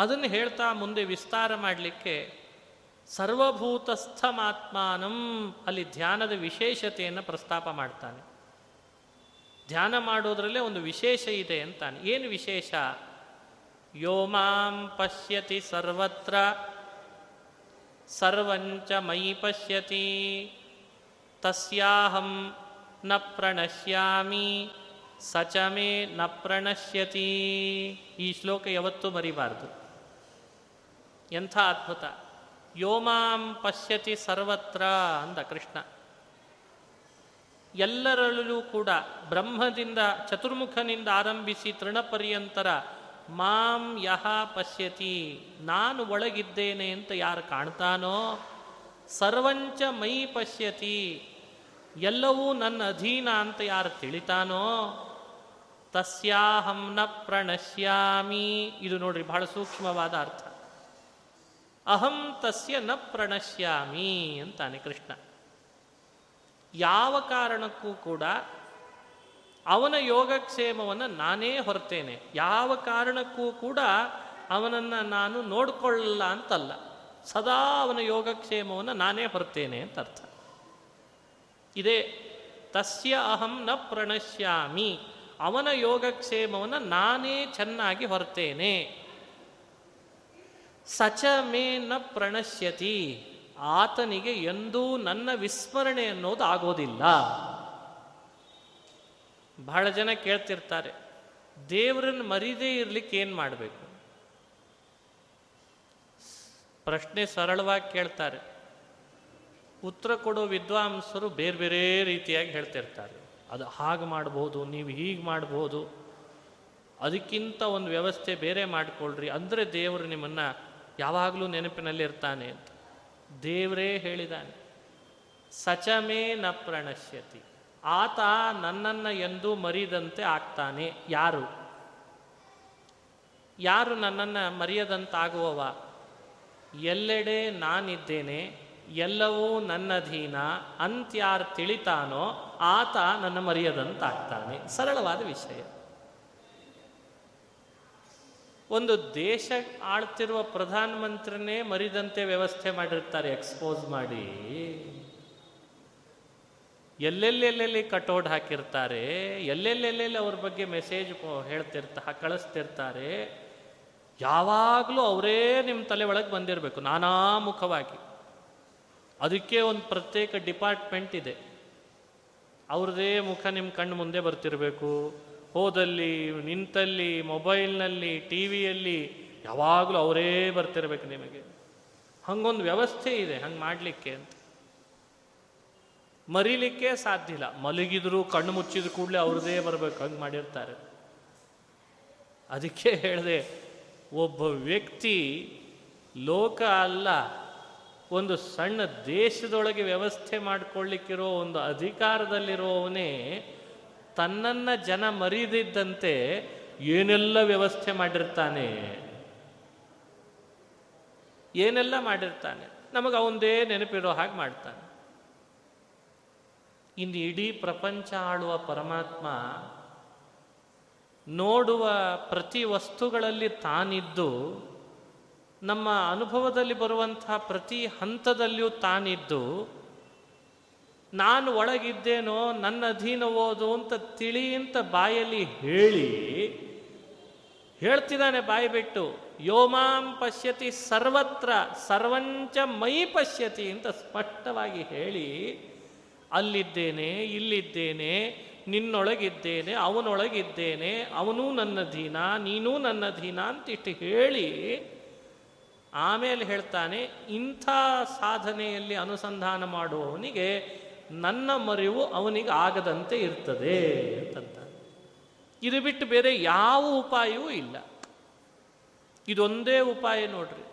ಅದನ್ನು ಹೇಳ್ತಾ ಮುಂದೆ ವಿಸ್ತಾರ ಮಾಡಲಿಕ್ಕೆ ಸರ್ವಭೂತಸ್ಥಮಾತ್ಮಾನಂ ಅಲ್ಲಿ ಧ್ಯಾನದ ವಿಶೇಷತೆಯನ್ನು ಪ್ರಸ್ತಾಪ ಮಾಡ್ತಾನೆ. ಧ್ಯಾನ ಮಾಡೋದ್ರಲ್ಲೇ ಒಂದು ವಿಶೇಷ ಇದೆ ಅಂತಾನೆ. ಏನು ವಿಶೇಷ? ಯೋಮಾಂ ಪಶ್ಯತಿ ಸರ್ವತ್ರ, ಸರ್ವಂಚ ಮಯಿ ಪಶ್ಯತಿ, ತಸ್ಯಾಹಂ ನ ಪ್ರಣಶ್ಯಾಮಿ ಸಚಮೇ ನ ಪ್ರಣಶ್ಯತಿ. ಈ ಶ್ಲೋಕ ಯಾವತ್ತೂ ಮರಿಬಾರ್ದು. ಎಂಥ ಅದ್ಭುತ. ಯೋಮಾಂ ಪಶ್ಯತಿ ಸರ್ವತ್ರ ಅಂದ ಕೃಷ್ಣ. ಎಲ್ಲರಲ್ಲೂ ಕೂಡ ಬ್ರಹ್ಮದಿಂದ ಚತುರ್ಮುಖನಿಂದ ಆರಂಭಿಸಿ ತೃಣಪರ್ಯಂತರ ಮಾಂ ಯಹ ಪಶ್ಯತಿ, ನಾನು ಒಳಗಿದ್ದೇನೆ ಅಂತ ಯಾರು ಕಾಣ್ತಾನೋ, ಸರ್ವಂಚ ಮೈ ಪಶ್ಯತಿ, ಎಲ್ಲವೂ ನನ್ನ ಅಧೀನ ಅಂತ ಯಾರು ತಿಳಿತಾನೋ, ತಸ್ಯಾಹಂ ನ ಪ್ರಣಶ್ಯಾಮಿ. ಇದು ನೋಡ್ರಿ ಬಹಳ ಸೂಕ್ಷ್ಮವಾದ ಅರ್ಥ. ಅಹಂ ತಸ್ಯ ನ ಪ್ರಣಶ್ಯಾಮಿ ಅಂತಾನೆ ಕೃಷ್ಣ. ಯಾವ ಕಾರಣಕ್ಕೂ ಕೂಡ ಅವನ ಯೋಗಕ್ಷೇಮವನ್ನು ನಾನೇ ಹೊರತೇನೆ. ಯಾವ ಕಾರಣಕ್ಕೂ ಕೂಡ ಅವನನ್ನು ನಾನು ನೋಡಿಕೊಳ್ಳಲ್ಲ ಅಂತಲ್ಲ. ಸದಾ ಅವನ ಯೋಗಕ್ಷೇಮವನ್ನು ನಾನೇ ಹೊರತೇನೆ ಅಂತ ಅರ್ಥ. ಇದೇ ತಸ್ಯ ಅಹಂ ನ ಪ್ರಣಶ್ಯಾಮಿ ಅವನ ಯೋಗಕ್ಷೇಮವನ್ನು ನಾನೇ ಚೆನ್ನಾಗಿ ಹೊರತೇನೆ. ಸಚ ಮೇ ಪ್ರಣಶ್ಯತಿ. ಆತನಿಗೆ ಎಂದೂ ನನ್ನ ವಿಸ್ಮರಣೆ ಅನ್ನೋದು ಆಗೋದಿಲ್ಲ. ಬಹಳ ಜನ ಕೇಳ್ತಿರ್ತಾರೆ, ದೇವರನ್ನು ಮರಿದೇ ಇರ್ಲಿಕ್ಕೆ ಏನು ಮಾಡಬೇಕು? ಪ್ರಶ್ನೆ ಸರಳವಾಗಿ ಕೇಳ್ತಾರೆ. ಉತ್ತರ ಕೊಡೋ ವಿದ್ವಾಂಸರು ಬೇರೆ ಬೇರೆ ರೀತಿಯಾಗಿ ಹೇಳ್ತಿರ್ತಾರೆ. ಅದು ಹಾಗೆ ಮಾಡ್ಬೋದು, ನೀವು ಹೀಗೆ ಮಾಡ್ಬೋದು, ಅದಕ್ಕಿಂತ ಒಂದು ವ್ಯವಸ್ಥೆ ಬೇರೆ ಮಾಡಿಕೊಳ್ಳ್ರಿ ಅಂದರೆ ದೇವರು ನಿಮ್ಮನ್ನು ಯಾವಾಗಲೂ ನೆನಪಿನಲ್ಲಿ ಇರ್ತಾನೆ ಅಂತ. ದೇವರೇ ಹೇಳಿದಾನೆ, ಸಚಮೇ ನ ಪ್ರಣಶ್ಯತಿ, ಆತ ನನ್ನನ್ನು ಎಂದೂ ಮರಿದಂತೆ ಆಗ್ತಾನೆ. ಯಾರು? ಯಾರು ನನ್ನನ್ನು ಮರೆಯದಂತಾಗುವವ? ಎಲ್ಲೆಡೆ ನಾನಿದ್ದೇನೆ, ಎಲ್ಲವೂ ನನ್ನಧೀನ ಅಂತ್ಯಾರು ತಿಳಿತಾನೋ, ಆತ ನನ್ನ ಮರೆಯದಂತಾಗ್ತಾನೆ. ಸರಳವಾದ ವಿಷಯ. ಒಂದು ದೇಶ ಆಳ್ತಿರುವ ಪ್ರಧಾನಮಂತ್ರಿನೇ ಮರಿದಂತೆ ವ್ಯವಸ್ಥೆ ಮಾಡಿರ್ತಾರೆ ಎಕ್ಸ್ಪೋಸ್ ಮಾಡಿ. ಎಲ್ಲೆಲ್ಲೆಲ್ಲೆಲ್ಲಿ ಕಟೌಟ್ ಹಾಕಿರ್ತಾರೆ, ಎಲ್ಲೆಲ್ಲೆಲ್ಲೆಲ್ಲಿ ಅವ್ರ ಬಗ್ಗೆ ಮೆಸೇಜ್ ಹೇಳ್ತಿರ್ತ, ಕಳಿಸ್ತಿರ್ತಾರೆ, ಯಾವಾಗಲೂ ಅವರೇ ನಿಮ್ಮ ತಲೆ ಒಳಗೆ ಬಂದಿರಬೇಕು, ನಾನಾ ಮುಖವಾಗಿ. ಅದಕ್ಕೆ ಒಂದು ಪ್ರತ್ಯೇಕ ಡಿಪಾರ್ಟ್ಮೆಂಟ್ ಇದೆ. ಅವ್ರದೇ ಮುಖ ನಿಮ್ಮ ಕಣ್ಣು ಮುಂದೆ ಬರ್ತಿರಬೇಕು. ಹೋದಲ್ಲಿ, ನಿಂತಲ್ಲಿ, ಮೊಬೈಲ್ನಲ್ಲಿ ಟಿ ವಿಯಲ್ಲಿ ಯಾವಾಗಲೂ ಅವರೇ ಬರ್ತಿರ್ಬೇಕು ನಿಮಗೆ. ಹಂಗೊಂದು ವ್ಯವಸ್ಥೆ ಇದೆ, ಹಂಗೆ ಮಾಡಲಿಕ್ಕೆ ಅಂತ. ಮರಿಲಿಕ್ಕೆ ಸಾಧ್ಯ ಇಲ್ಲ. ಮಲಗಿದ್ರು, ಕಣ್ಣು ಮುಚ್ಚಿದ ಕೂಡಲೇ ಅವ್ರದೇ ಬರಬೇಕು, ಹಂಗೆ ಮಾಡಿರ್ತಾರೆ. ಅದಕ್ಕೆ ಹೇಳಿದೆ, ಒಬ್ಬ ವ್ಯಕ್ತಿ ಲೋಕ ಅಲ್ಲ, ಒಂದು ಸಣ್ಣ ದೇಶದೊಳಗೆ ವ್ಯವಸ್ಥೆ ಮಾಡಿಕೊಳ್ಳಿಕ್ಕಿರೋ ಒಂದು ಅಧಿಕಾರದಲ್ಲಿರುವವನೇ ತನ್ನನ್ನು ಜನ ಮರಿದಿದ್ದಂತೆ ಏನೆಲ್ಲ ವ್ಯವಸ್ಥೆ ಮಾಡಿರ್ತಾನೆ? ಏನೆಲ್ಲ ಮಾಡಿರ್ತಾನೆ? ನಮಗೆ ಅವಂದೇ ನೆನಪಿರೋ ಹಾಗೆ ಮಾಡ್ತಾನೆ. ಇನ್ನು ಇಡೀ ಪ್ರಪಂಚ ಆಳುವ ಪರಮಾತ್ಮ ನೋಡುವ ಪ್ರತಿ ವಸ್ತುಗಳಲ್ಲಿ ತಾನಿದ್ದು, ನಮ್ಮ ಅನುಭವದಲ್ಲಿ ಬರುವಂತಹ ಪ್ರತಿ ಹಂತದಲ್ಲಿಯೂ ತಾನಿದ್ದು ನಾನು ಒಳಗಿದ್ದೇನೋ, ನನ್ನ ಅಧೀನವೋದು ಅಂತ ತಿಳಿ ಅಂತ ಬಾಯಲ್ಲಿ ಹೇಳಿ, ಹೇಳ್ತಿದ್ದಾನೆ ಬಾಯಿ ಬಿಟ್ಟು, ಯೋಮಾಂ ಪಶ್ಯತಿ ಸರ್ವತ್ರ, ಸರ್ವಂಚ ಮೈ ಪಶ್ಯತಿ ಅಂತ ಸ್ಪಷ್ಟವಾಗಿ ಹೇಳಿ, ಅಲ್ಲಿದ್ದೇನೆ, ಇಲ್ಲಿದ್ದೇನೆ, ನಿನ್ನೊಳಗಿದ್ದೇನೆ, ಅವನೊಳಗಿದ್ದೇನೆ, ಅವನೂ ನನ್ನ ದೀನ ನೀನೂ ನನ್ನ ಅಧೀನ ಅಂತ ಇಟ್ಟು ಹೇಳಿ, ಆಮೇಲೆ ಹೇಳ್ತಾನೆ, ಇಂಥ ಸಾಧನೆಯಲ್ಲಿ ಅನುಸಂಧಾನ ಮಾಡುವವನಿಗೆ ನನ್ನ ಮರಿವು ಅವನಿಗೆ ಆಗದಂತೆ ಇರ್ತದೆ ಅಂತಂತ. ಇದು ಬಿಟ್ಟು ಬೇರೆ ಯಾವ ಉಪಾಯವೂ ಇಲ್ಲ. ಇದೊಂದೇ ಉಪಾಯ ನೋಡ್ರಿ.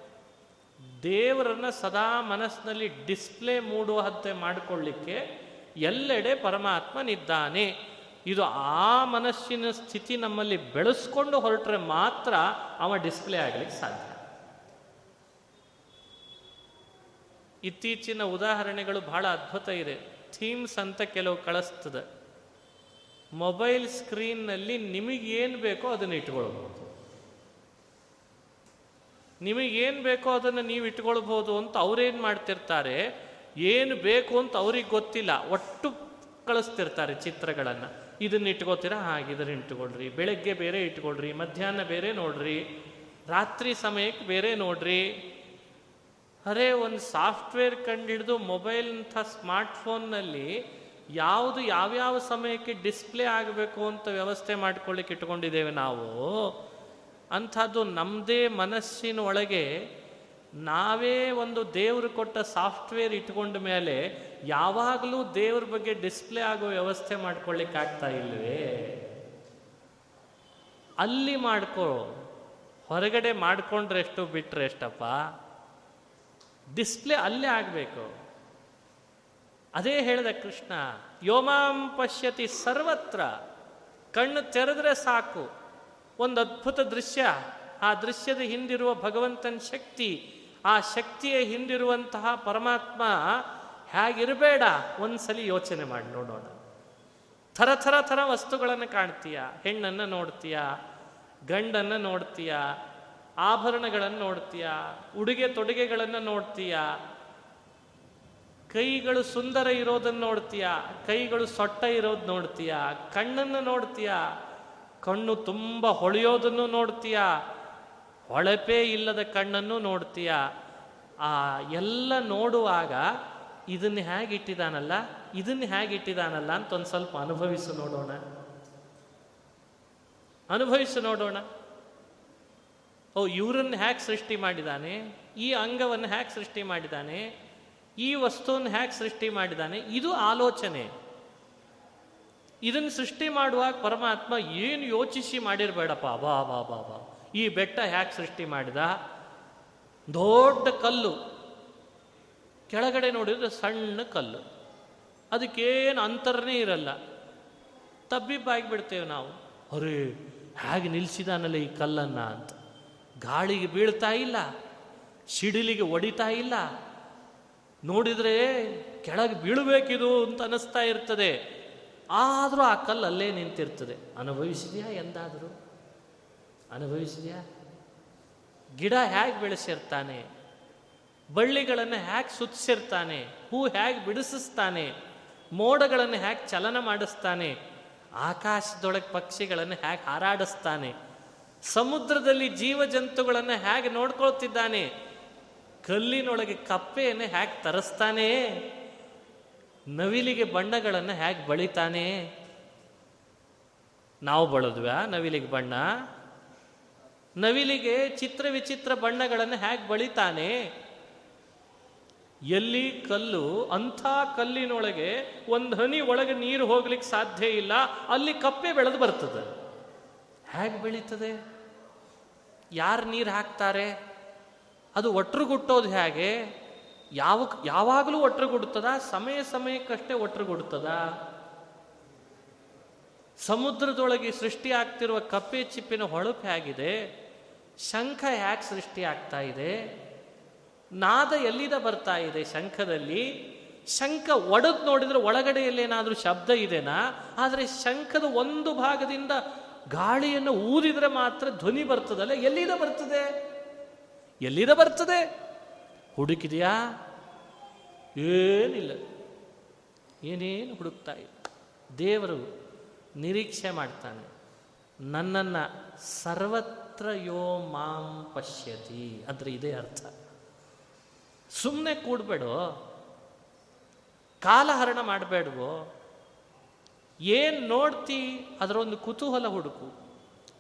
ದೇವರನ್ನ ಸದಾ ಮನಸ್ಸಿನಲ್ಲಿ ಡಿಸ್ಪ್ಲೇ ಮೂಡುವಂತೆ ಮಾಡಿಕೊಳ್ಳಿಕ್ಕೆ ಎಲ್ಲೆಡೆ ಪರಮಾತ್ಮನಿದ್ದಾನೆ ಇದು ಆ ಮನಸ್ಸಿನ ಸ್ಥಿತಿ ನಮ್ಮಲ್ಲಿ ಬೆಳೆಸ್ಕೊಂಡು ಹೊರಟ್ರೆ ಮಾತ್ರ ಅವ ಡಿಸ್ಪ್ಲೇ ಆಗಲಿಕ್ಕೆ ಸಾಧ್ಯ. ಇತ್ತೀಚಿನ ಉದಾಹರಣೆಗಳು ಬಹಳ ಅದ್ಭುತ ಇದೆ. ಥೀಮ್ಸ್ ಅಂತ ಕೆಲವು ಕಳಿಸ್ತದೆ. ಮೊಬೈಲ್ ಸ್ಕ್ರೀನ್ನಲ್ಲಿ ನಿಮಗೇನು ಬೇಕೋ ಅದನ್ನು ಇಟ್ಕೊಳ್ಬೋದು ನಿಮಗೇನು ಬೇಕೋ ಅದನ್ನು ನೀವು ಇಟ್ಕೊಳ್ಬೋದು ಅಂತ ಅವ್ರೇನು ಮಾಡ್ತಿರ್ತಾರೆ, ಏನು ಬೇಕು ಅಂತ ಅವ್ರಿಗೆ ಗೊತ್ತಿಲ್ಲ, ಒಟ್ಟು ಕಳಿಸ್ತಿರ್ತಾರೆ ಚಿತ್ರಗಳನ್ನು. ಇದನ್ನ ಇಟ್ಕೋತೀರಾ? ಹಾಗೆ ಇದನ್ನ ಇಟ್ಕೊಳ್ರಿ. ಬೆಳಗ್ಗೆ ಬೇರೆ ಇಟ್ಕೊಳ್ರಿ, ಮಧ್ಯಾಹ್ನ ಬೇರೆ ನೋಡ್ರಿ, ರಾತ್ರಿ ಸಮಯಕ್ಕೆ ಬೇರೆ ನೋಡ್ರಿ. ಅರೆ, ಒಂದು ಸಾಫ್ಟ್ವೇರ್ ಕಂಡಿಡಿದು ಮೊಬೈಲ್ ಅಂಥ ಸ್ಮಾರ್ಟ್ಫೋನ್ನಲ್ಲಿ ಯಾವುದು ಯಾವ್ಯಾವ ಸಮಯಕ್ಕೆ ಡಿಸ್ಪ್ಲೇ ಆಗಬೇಕು ಅಂತ ವ್ಯವಸ್ಥೆ ಮಾಡ್ಕೊಳ್ಳಿಕ್ಕೆ ಇಟ್ಕೊಂಡಿದ್ದೇವೆ ನಾವು. ಅಂಥದ್ದು ನಮ್ಮದೇ ಮನಸ್ಸಿನ ಒಳಗೆ ನಾವೇ ಒಂದು ದೇವರು ಕೊಟ್ಟ ಸಾಫ್ಟ್ವೇರ್ ಇಟ್ಕೊಂಡ ಮೇಲೆ ಯಾವಾಗಲೂ ದೇವ್ರ ಬಗ್ಗೆ ಡಿಸ್ಪ್ಲೇ ಆಗೋ ವ್ಯವಸ್ಥೆ ಮಾಡ್ಕೊಳ್ಳಿಕ್ಕಾಗ್ತಾ ಇಲ್ವೇ? ಅಲ್ಲಿ ಮಾಡ್ಕೋ, ಹೊರಗಡೆ ಮಾಡ್ಕೊಂಡ್ರೆ ಎಷ್ಟು ಬಿಟ್ಟರೆ ಎಷ್ಟಪ್ಪ? ಡಿಸ್ಪ್ಲೇ ಅಲ್ಲೇ ಆಗಬೇಕು. ಅದೇ ಹೇಳಿದ ಕೃಷ್ಣ, ಯೋಮಾಂ ಪಶ್ಯತಿ ಸರ್ವತ್ರ. ಕಣ್ಣು ತೆರೆದ್ರೆ ಸಾಕು. ಒಂದು ಅದ್ಭುತ ದೃಶ್ಯ. ಆ ದೃಶ್ಯದ ಹಿಂದಿರುವ ಭಗವಂತನ ಶಕ್ತಿ, ಆ ಶಕ್ತಿಯ ಹಿಂದಿರುವಂತಹ ಪರಮಾತ್ಮ ಹೇಗಿರಬೇಡ? ಒಂದ್ಸಲಿ ಯೋಚನೆ ಮಾಡಿ ನೋಡೋಣ. ಥರ ಥರ ಥರ ವಸ್ತುಗಳನ್ನು ಕಾಣ್ತೀಯ. ಹೆಣ್ಣನ್ನು ನೋಡ್ತೀಯ. ಗಂಡನ್ನು ನೋಡ್ತೀಯ. ಆಭರಣಗಳನ್ನು ನೋಡ್ತೀಯ? ಉಡುಗೆ ತೊಡುಗೆಗಳನ್ನು ನೋಡ್ತೀಯ? ಕೈಗಳು ಸುಂದರ ಇರೋದನ್ನು ನೋಡ್ತೀಯ? ಕೈಗಳು ಸೊಟ್ಟ ಇರೋದು ನೋಡ್ತೀಯ? ಕಣ್ಣನ್ನು ನೋಡ್ತೀಯ? ಕಣ್ಣು ತುಂಬ ಹೊಳೆಯೋದನ್ನು ನೋಡ್ತೀಯ? ಹೊಳಪೇ ಇಲ್ಲದ ಕಣ್ಣನ್ನು ನೋಡ್ತೀಯ? ಆ ಎಲ್ಲ ನೋಡುವಾಗ ಇದನ್ನು ಹೇಗೆ ಇಟ್ಟಿದಾನಲ್ಲ? ಇದನ್ನು ಹೇಗೆ ಇಟ್ಟಿದಾನಲ್ಲ ಅಂತ ಒಂದು ಸ್ವಲ್ಪ ಅನುಭವಿಸು ನೋಡೋಣ. ಅನುಭವಿಸು ನೋಡೋಣ. ಓ, ಇವರನ್ನು ಹ್ಯಾಕ್ ಸೃಷ್ಟಿ ಮಾಡಿದ್ದಾನೆ ಈ ಅಂಗವನ್ನು ಹ್ಯಾಕ್ ಸೃಷ್ಟಿ ಮಾಡಿದ್ದಾನೆ ಈ ವಸ್ತುವನ್ನು ಹ್ಯಾಕ್ ಸೃಷ್ಟಿ ಮಾಡಿದ್ದಾನೆ ಇದು ಆಲೋಚನೆ. ಇದನ್ನು ಸೃಷ್ಟಿ ಮಾಡುವಾಗ ಪರಮಾತ್ಮ ಏನು ಯೋಚಿಸಿ ಮಾಡಿರಬೇಡಪ್ಪ, ಬಾ ಬಾ ಬಾ ಬಾ ಈ ಬೆಟ್ಟ ಹ್ಯಾಕ್ ಸೃಷ್ಟಿ ಮಾಡಿದ? ದೊಡ್ಡ ಕಲ್ಲು. ಕೆಳಗಡೆ ನೋಡಿದ್ರೆ ಸಣ್ಣ ಕಲ್ಲು. ಅದಕ್ಕೇನು ಅಂತರನೇ ಇರಲ್ಲ. ತಬ್ಬಿಬ್ಬಾಗಿಬಿಡ್ತೇವೆ ನಾವು. ಅರೇ ಹೇಗೆ ನಿಲ್ಲಿಸಿದಾನಲ್ಲ ಈ ಕಲ್ಲನ್ನು ಅಂತ. ಗಾಳಿಗೆ ಬೀಳ್ತಾ ಇಲ್ಲ, ಸಿಡಿಲಿಗೆ ಒಡಿತಾ ಇಲ್ಲ. ನೋಡಿದರೆ ಕೆಳಗೆ ಬೀಳಬೇಕಿದು ಅಂತ ಅನ್ನಿಸ್ತಾ ಇರ್ತದೆ. ಆದರೂ ಆ ಕಲ್ಲು ಅಲ್ಲೇ ನಿಂತಿರ್ತದೆ. ಅನುಭವಿಸಿದ್ಯಾ ಎಂದಾದರೂ? ಅನುಭವಿಸಿದ್ಯಾ? ಗಿಡ ಹೇಗೆ ಬೆಳೆಸಿರ್ತಾನೆ? ಬಳ್ಳಿಗಳನ್ನು ಹೇಗೆ ಸುತ್ತಿಸಿರ್ತಾನೆ? ಹೂ ಹೇಗೆ ಬಿಡಿಸಿಸ್ತಾನೆ? ಮೋಡಗಳನ್ನು ಹೇಗೆ ಚಲನ ಮಾಡಿಸ್ತಾನೆ? ಆಕಾಶದೊಳಗೆ ಪಕ್ಷಿಗಳನ್ನು ಹೇಗೆ ಹಾರಾಡಿಸ್ತಾನೆ? ಸಮುದ್ರದಲ್ಲಿ ಜೀವ ಜಂತುಗಳನ್ನು ಹೇಗೆ ನೋಡ್ಕೊಳ್ತಿದ್ದಾನೆ? ಕಲ್ಲಿನೊಳಗೆ ಕಪ್ಪೆಯನ್ನು ಹೇಗೆ ತರಿಸ್ತಾನೆ? ನವಿಲಿಗೆ ಬಣ್ಣಗಳನ್ನು ಹೇಗೆ ಬಳಿತಾನೆ? ನಾವು ಬಳದ್ವ ನವಿಲಿಗೆ ಬಣ್ಣ? ನವಿಲಿಗೆ ಚಿತ್ರ ವಿಚಿತ್ರ ಬಣ್ಣಗಳನ್ನು ಹೇಗೆ ಬಳಿತಾನೆ? ಎಲ್ಲಿ ಕಲ್ಲು, ಅಂಥ ಕಲ್ಲಿನೊಳಗೆ ಒಂದು ಹನಿ ಒಳಗೆ ನೀರು ಹೋಗ್ಲಿಕ್ಕೆ ಸಾಧ್ಯ ಇಲ್ಲ, ಅಲ್ಲಿ ಕಪ್ಪೆ ಬೆಳೆದು ಬರ್ತದೆ. ಹೇಗೆ ಬೆಳೀತದೆ? ಯಾರು ನೀರು ಹಾಕ್ತಾರೆ? ಅದು ಒಟ್ರುಗುಟ್ಟೋದು ಹೇಗೆ? ಯಾವ ಯಾವಾಗಲೂ ಒಟ್ರುಗುಡ್ತದ? ಸಮಯ ಸಮಯಕ್ಕಷ್ಟೇ ಒಟ್ರುಗುಡ್ತದ? ಸಮುದ್ರದೊಳಗೆ ಸೃಷ್ಟಿ ಆಗ್ತಿರುವ ಕಪ್ಪೆ ಚಿಪ್ಪಿನ ಹೊಳಪು ಹೇಗಿದೆ? ಶಂಖ ಯಾಕೆ ಸೃಷ್ಟಿ ಆಗ್ತಾ ಇದೆ? ನಾದ ಎಲ್ಲಿದ ಬರ್ತಾ ಇದೆ ಶಂಖದಲ್ಲಿ? ಶಂಖ ಒಡೆದು ನೋಡಿದ್ರೆ ಒಳಗಡೆಯಲ್ಲೇನಾದರೂ ಶಬ್ದ ಇದೆನಾ? ಆದರೆ ಶಂಖದ ಒಂದು ಭಾಗದಿಂದ ಗಾಳಿಯನ್ನು ಊದಿದ್ರೆ ಮಾತ್ರ ಧ್ವನಿ ಬರ್ತದಲ್ಲ, ಎಲ್ಲಿದ ಬರ್ತದೆ? ಎಲ್ಲಿದ ಬರ್ತದೆ? ಹುಡುಕಿದೆಯಾ? ಏನಿಲ್ಲ. ಏನೇನು ಹುಡುಕ್ತಾ ಇಲ್ಲ. ದೇವರು ನಿರೀಕ್ಷೆ ಮಾಡ್ತಾನೆ, ನನ್ನನ್ನು ಸರ್ವತ್ರ ಯೋ ಮಾಂ ಪಶ್ಯತಿ. ಅಂದರೆ ಇದೇ ಅರ್ಥ. ಸುಮ್ಮನೆ ಕೂಡಬೇಡೋ. ಕಾಲಹರಣ ಮಾಡಬೇಡವೋ. ಏನು ನೋಡ್ತಿ ಅದರೊಂದು ಕುತೂಹಲ ಹುಡುಕು,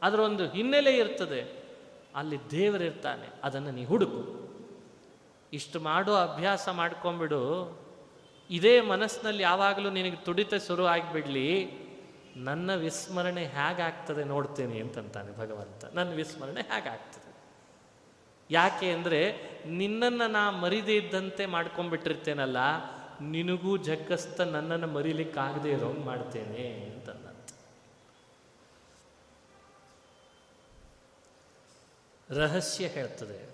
ಅದರೊಂದು ಹಿನ್ನೆಲೆ ಇರ್ತದೆ, ಅಲ್ಲಿ ದೇವರಿರ್ತಾನೆ ಅದನ್ನು ನೀ ಹುಡುಕು. ಇಷ್ಟು ಮಾಡೋ ಅಭ್ಯಾಸ ಮಾಡ್ಕೊಂಬಿಡು, ಇದೇ ಮನಸ್ಸಿನಲ್ಲಿ ಯಾವಾಗಲೂ ನಿನಗೆ ತುಡಿತ ಶುರು ಆಗಿಬಿಡ್ಲಿ, ನನ್ನ ವಿಸ್ಮರಣೆ ಹೇಗಾಗ್ತದೆ ನೋಡ್ತೇನೆ ಅಂತಂತಾನೆ ಭಗವಂತ. ನನ್ನ ವಿಸ್ಮರಣೆ ಹೇಗಾಗ್ತದೆ ಯಾಕೆ ಅಂದರೆ ನಿನ್ನನ್ನು ನಾ ಮರಿದೇ ಇದ್ದಂತೆ ನಿನಗೂ ಜಗ್ಗಸ್ತ ನನ್ನನ್ನು ಮರಿಲಿಕ್ಕಾಗದೇ ಇರೋಂಗೆ ಮಾಡ್ತೇನೆ ಅಂತಂದಂತ ರಹಸ್ಯ ಹೇಳ್ತದೆ.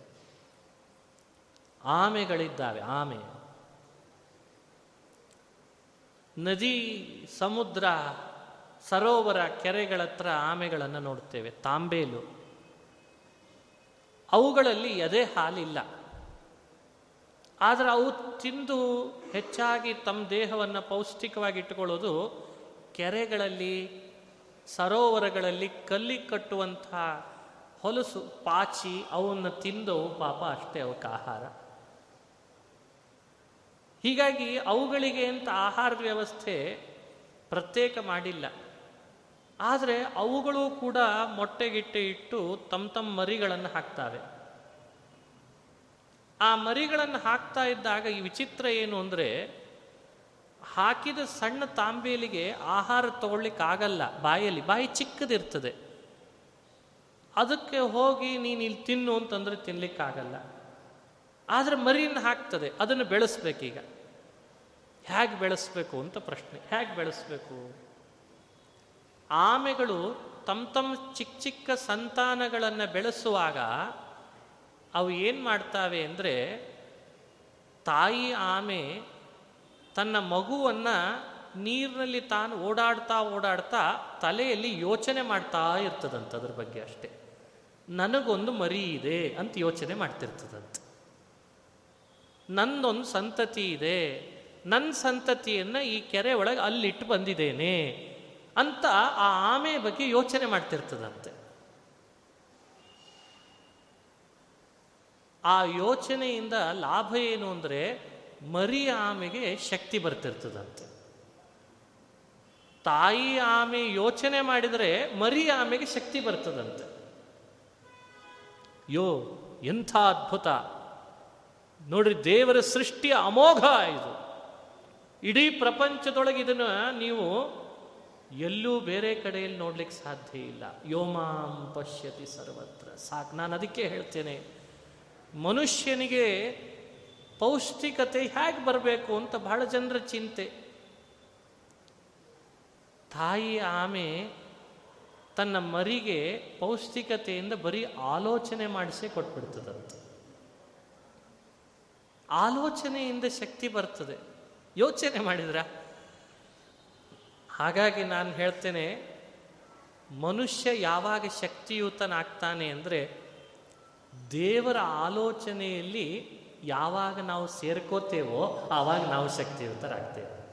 ಆಮೆಗಳಿದ್ದಾವೆ, ಆಮೆ. ನದಿ, ಸಮುದ್ರ, ಸರೋವರ ಕೆರೆಗಳ ಹತ್ರ ಆಮೆಗಳನ್ನು ನೋಡ್ತೇವೆ, ತಾಂಬೇಲು. ಅವುಗಳಲ್ಲಿ ಎದೆ ಹಾಲಿಲ್ಲ. ಆದರೆ ಅವು ತಿಂದು ಹೆಚ್ಚಾಗಿ ತಮ್ಮ ದೇಹವನ್ನು ಪೌಷ್ಟಿಕವಾಗಿ ಇಟ್ಟುಕೊಳ್ಳೋದು ಕೆರೆಗಳಲ್ಲಿ, ಸರೋವರಗಳಲ್ಲಿ ಕಲ್ಲಿ ಕಟ್ಟುವಂಥ ಹೊಲಸು, ಪಾಚಿ ಅವನ್ನು ತಿಂದು ಪಾಪ ಅಷ್ಟೇ ಅವಕ್ಕೆ ಆಹಾರ. ಹೀಗಾಗಿ ಅವುಗಳಿಗೆ ಅಂತ ಆಹಾರದ ವ್ಯವಸ್ಥೆ ಪ್ರತ್ಯೇಕ ಮಾಡಿಲ್ಲ. ಆದರೆ ಅವುಗಳು ಕೂಡ ಮೊಟ್ಟೆಗಿಟ್ಟೆ ಇಟ್ಟು ತಮ್ಮ ತಮ್ಮ ಮರಿಗಳನ್ನು ಹಾಕ್ತಾವೆ. ಆ ಮರಿಗಳನ್ನು ಹಾಕ್ತಾ ಇದ್ದಾಗ ಈ ವಿಚಿತ್ರ ಏನು ಅಂದರೆ ಹಾಕಿದ ಸಣ್ಣ ತಾಂಬೇಲಿಗೆ ಆಹಾರ ತಗೊಳ್ಳಿಕ್ಕಾಗಲ್ಲ. ಬಾಯಲ್ಲಿ, ಬಾಯಿ ಚಿಕ್ಕದಿರ್ತದೆ. ಅದಕ್ಕೆ ಹೋಗಿ ನೀನು ಇಲ್ಲಿ ತಿನ್ನು ಅಂತಂದರೆ ತಿನ್ನಲಿಕ್ಕಾಗಲ್ಲ ಆದರೆ ಮರಿಯನ್ನು ಹಾಕ್ತದೆ. ಅದನ್ನು ಬೆಳೆಸ್ಬೇಕೀಗ. ಹೇಗೆ ಬೆಳೆಸ್ಬೇಕು ಅಂತ ಪ್ರಶ್ನೆ. ಹೇಗೆ ಬೆಳೆಸ್ಬೇಕು? ಆಮೆಗಳು ತಮ್ಮ ತಮ್ಮ ಚಿಕ್ಕ ಚಿಕ್ಕ ಸಂತಾನಗಳನ್ನು ಬೆಳೆಸುವಾಗ ಅವು ಏನು ಮಾಡ್ತಾವೆ ಅಂದರೆ ತಾಯಿ ಆಮೆ ತನ್ನ ಮಗುವನ್ನು ನೀರಿನಲ್ಲಿ ತಾನು ಓಡಾಡ್ತಾ ಓಡಾಡ್ತಾ ತಲೆಯಲ್ಲಿ ಯೋಚನೆ ಮಾಡ್ತಾ ಇರ್ತದಂತ ಅದ್ರ ಬಗ್ಗೆ ಅಷ್ಟೇ. ನನಗೊಂದು ಮರಿ ಇದೆ ಅಂತ ಯೋಚನೆ ಮಾಡ್ತಿರ್ತದಂತೆ. ನಂದೊಂದು ಸಂತತಿ ಇದೆ ನನ್ನ ಸಂತತಿಯನ್ನು ಈ ಕೆರೆ ಒಳಗೆ ಅಲ್ಲಿಟ್ಟು ಬಂದಿದ್ದೇನೆ ಅಂತ ಆ ಆಮೆ ಬಗ್ಗೆ ಯೋಚನೆ ಮಾಡ್ತಿರ್ತದಂತೆ. ಆ ಯೋಚನೆಯಿಂದ ಲಾಭ ಏನು ಅಂದರೆ ಮರಿ ಆಮೆಗೆ ಶಕ್ತಿ ಬರ್ತಿರ್ತದಂತೆ. ತಾಯಿ ಆಮೆ ಯೋಚನೆ ಮಾಡಿದರೆ ಮರಿ ಆಮೆಗೆ ಶಕ್ತಿ ಬರ್ತದಂತೆ. ಯೋ ಎಂಥ ಅದ್ಭುತ ನೋಡ್ರಿ ದೇವರ ಸೃಷ್ಟಿ ಅಮೋಘ ಇದು. ಇಡೀ ಪ್ರಪಂಚದೊಳಗೆ ಇದನ್ನು ನೀವು ಎಲ್ಲೂ ಬೇರೆ ಕಡೆಯಲ್ಲಿ ನೋಡ್ಲಿಕ್ಕೆ ಸಾಧ್ಯ ಇಲ್ಲ. ಯೋಮಾಂ ಪಶ್ಯತಿ ಸರ್ವತ್ರ. ಸಾಕು, ನಾನು ಅದಕ್ಕೆ ಹೇಳ್ತೇನೆ. ಮನುಷ್ಯನಿಗೆ ಪೌಷ್ಟಿಕತೆ ಹೇಗೆ ಬರಬೇಕು ಅಂತ ಬಹಳ ಜನರ ಚಿಂತೆ. ತಾಯಿ ಆಮೆ ತನ್ನ ಮರಿಗೆ ಪೌಷ್ಟಿಕತೆಯಿಂದ ಬರೀ ಆಲೋಚನೆ ಮಾಡಿಸೇ ಕೊಟ್ಬಿಡ್ತದಂತೆ. ಆಲೋಚನೆಯಿಂದ ಶಕ್ತಿ ಬರ್ತದೆ. ಯೋಚನೆ ಮಾಡಿದ್ರ? ಹಾಗಾಗಿ ನಾನು ಹೇಳ್ತೇನೆ, ಮನುಷ್ಯ ಯಾವಾಗ ಶಕ್ತಿಯುತನಾಗ್ತಾನೆ ಅಂದರೆ ದೇವರ ಆಲೋಚನೆಯಲ್ಲಿ ಯಾವಾಗ ನಾವು ಸೇರ್ಕೋತೇವೋ ಆವಾಗ ನಾವು ಶಕ್ತಿಯುತರಾಗ್ತೇವೆ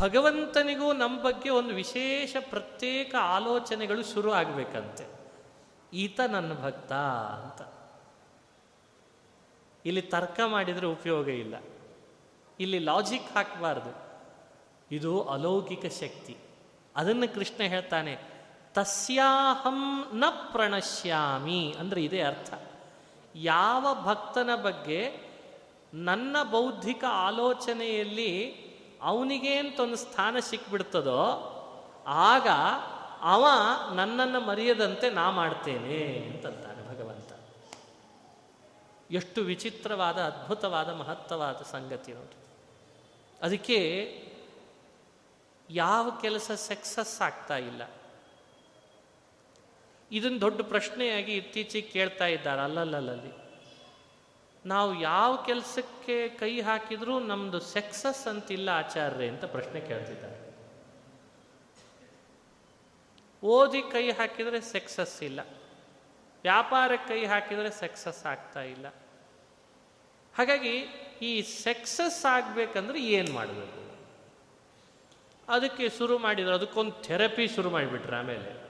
ಭಗವಂತನಿಗೂ ನಮ್ಮ ಬಗ್ಗೆ ಒಂದು ವಿಶೇಷ ಪ್ರತ್ಯೇಕ ಆಲೋಚನೆಗಳು ಶುರು ಆಗಬೇಕಂತೆ. ಈತ ನನ್ನ ಭಕ್ತ ಅಂತ. ಇಲ್ಲಿ ತರ್ಕ ಮಾಡಿದರೆ ಉಪಯೋಗ ಇಲ್ಲ. ಇಲ್ಲಿ ಲಾಜಿಕ್ ಹಾಕಬಾರ್ದು. ಇದು ಅಲೌಕಿಕ ಶಕ್ತಿ. ಅದನ್ನು ಕೃಷ್ಣ ಹೇಳ್ತಾನೆ ತಸ್ಯಾಹಂ ನ ಪ್ರಣಶ್ಯಾಮಿ ಅಂದರೆ ಇದೇ ಅರ್ಥ. ಯಾವ ಭಕ್ತನ ಬಗ್ಗೆ ನನ್ನ ಬೌದ್ಧಿಕ ಆಲೋಚನೆಯಲ್ಲಿ ಅವನಿಗೆ ಅಂತ ಒಂದು ಸ್ಥಾನ ಸಿಕ್ಬಿಡ್ತದೋ, ಆಗ ಅವ ನನ್ನನ್ನು ಮರೆಯದಂತೆ ನಾ ಮಾಡ್ತೇನೆ ಅಂತಂತಾನೆ ಭಗವಂತ. ಎಷ್ಟು ವಿಚಿತ್ರವಾದ, ಅದ್ಭುತವಾದ ಮಹತ್ತವಾದ ಸಂಗತಿ ನೋಡಿ ಅದಕ್ಕೆ ಯಾವ ಕೆಲಸ ಸಕ್ಸಸ್ ಆಗ್ತಾ ಇಲ್ಲ. ಇದನ್ನು ದೊಡ್ಡ ಪ್ರಶ್ನೆಯಾಗಿ ಇತ್ತೀಚೆಗೆ ಕೇಳ್ತಾ ಇದ್ದಾರೆ, ಅಲ್ಲಲ್ಲಲ್ಲಿ. ನಾವು ಯಾವ ಕೆಲಸಕ್ಕೆ ಕೈ ಹಾಕಿದರೂ ನಮ್ಮದು ಸಕ್ಸಸ್ ಅಂತಿಲ್ಲ ಆಚಾರ್ಯ ಅಂತ ಪ್ರಶ್ನೆ ಕೇಳ್ತಿದ್ದಾರೆ. ಓದಿ ಕೈ ಹಾಕಿದರೆ ಸಕ್ಸಸ್ ಇಲ್ಲ. ವ್ಯಾಪಾರಕ್ಕೆ ಕೈ ಹಾಕಿದರೆ ಸಕ್ಸಸ್ ಆಗ್ತಾ ಇಲ್ಲ. ಹಾಗಾಗಿ ಈ ಸಕ್ಸಸ್ ಆಗಬೇಕಂದ್ರೆ ಏನು ಮಾಡಬೇಕು? ಅದಕ್ಕೆ ಶುರು ಮಾಡಿದ್ರು, ಅದಕ್ಕೊಂದು ಥೆರಪಿ ಶುರು ಮಾಡಿಬಿಟ್ರೆ ಆಮೇಲೆ.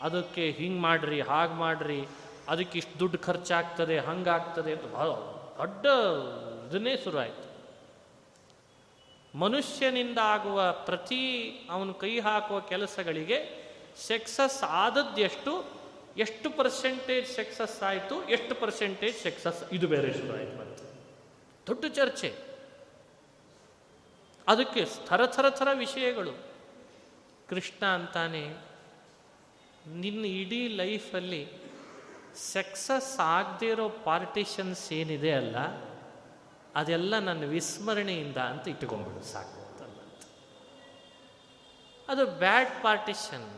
ಅದಕ್ಕೆ ಹಿಂಗೆ ಮಾಡ್ರಿ, ಹಾಗೆ ಮಾಡ್ರಿ, ಅದಕ್ಕೆ ಇಷ್ಟು ದುಡ್ಡು ಖರ್ಚಾಗ್ತದೆ, ಹಂಗಾಗ್ತದೆ ಅಂತ ಭಾಳ ದೊಡ್ಡ ಇದನ್ನೇ ಶುರುವಾಯಿತು. ಮನುಷ್ಯನಿಂದ ಆಗುವ ಪ್ರತಿ ಅವನು ಕೈ ಹಾಕುವ ಕೆಲಸಗಳಿಗೆ ಸಕ್ಸಸ್ ಆದದ್ದೆಷ್ಟು ಎಷ್ಟು? ಪರ್ಸೆಂಟೇಜ್ ಸಕ್ಸಸ್ ಆಯಿತು? ಎಷ್ಟು ಪರ್ಸೆಂಟೇಜ್ ಸಕ್ಸಸ್ ಇದು ಬೇರೆ ಶುರು ಆಯಿತು ಮತ್ತೆ. ದೊಡ್ಡ ಚರ್ಚೆ. ಅದಕ್ಕೆ ಥರ ಥರ ಥರ ವಿಷಯಗಳು. ಕೃಷ್ಣ ಅಂತಾನೆ ನಿನ್ನ ಇಡೀ ಲೈಫಲ್ಲಿ ಸಕ್ಸಸ್ ಆಗದೇ ಇರೋ ಪಾರ್ಟಿಷನ್ಸ್ ಏನಿದೆ ಅಲ್ಲ, ಅದೆಲ್ಲ ನನ್ನ ವಿಸ್ಮರಣೆಯಿಂದ ಅಂತ ಇಟ್ಟುಕೊಂಡ್ಬಿಡು, ಸಾಕು ಅಂತಲ್ಲ ಅದು ಬ್ಯಾಡ್ ಪಾರ್ಟಿಷನ್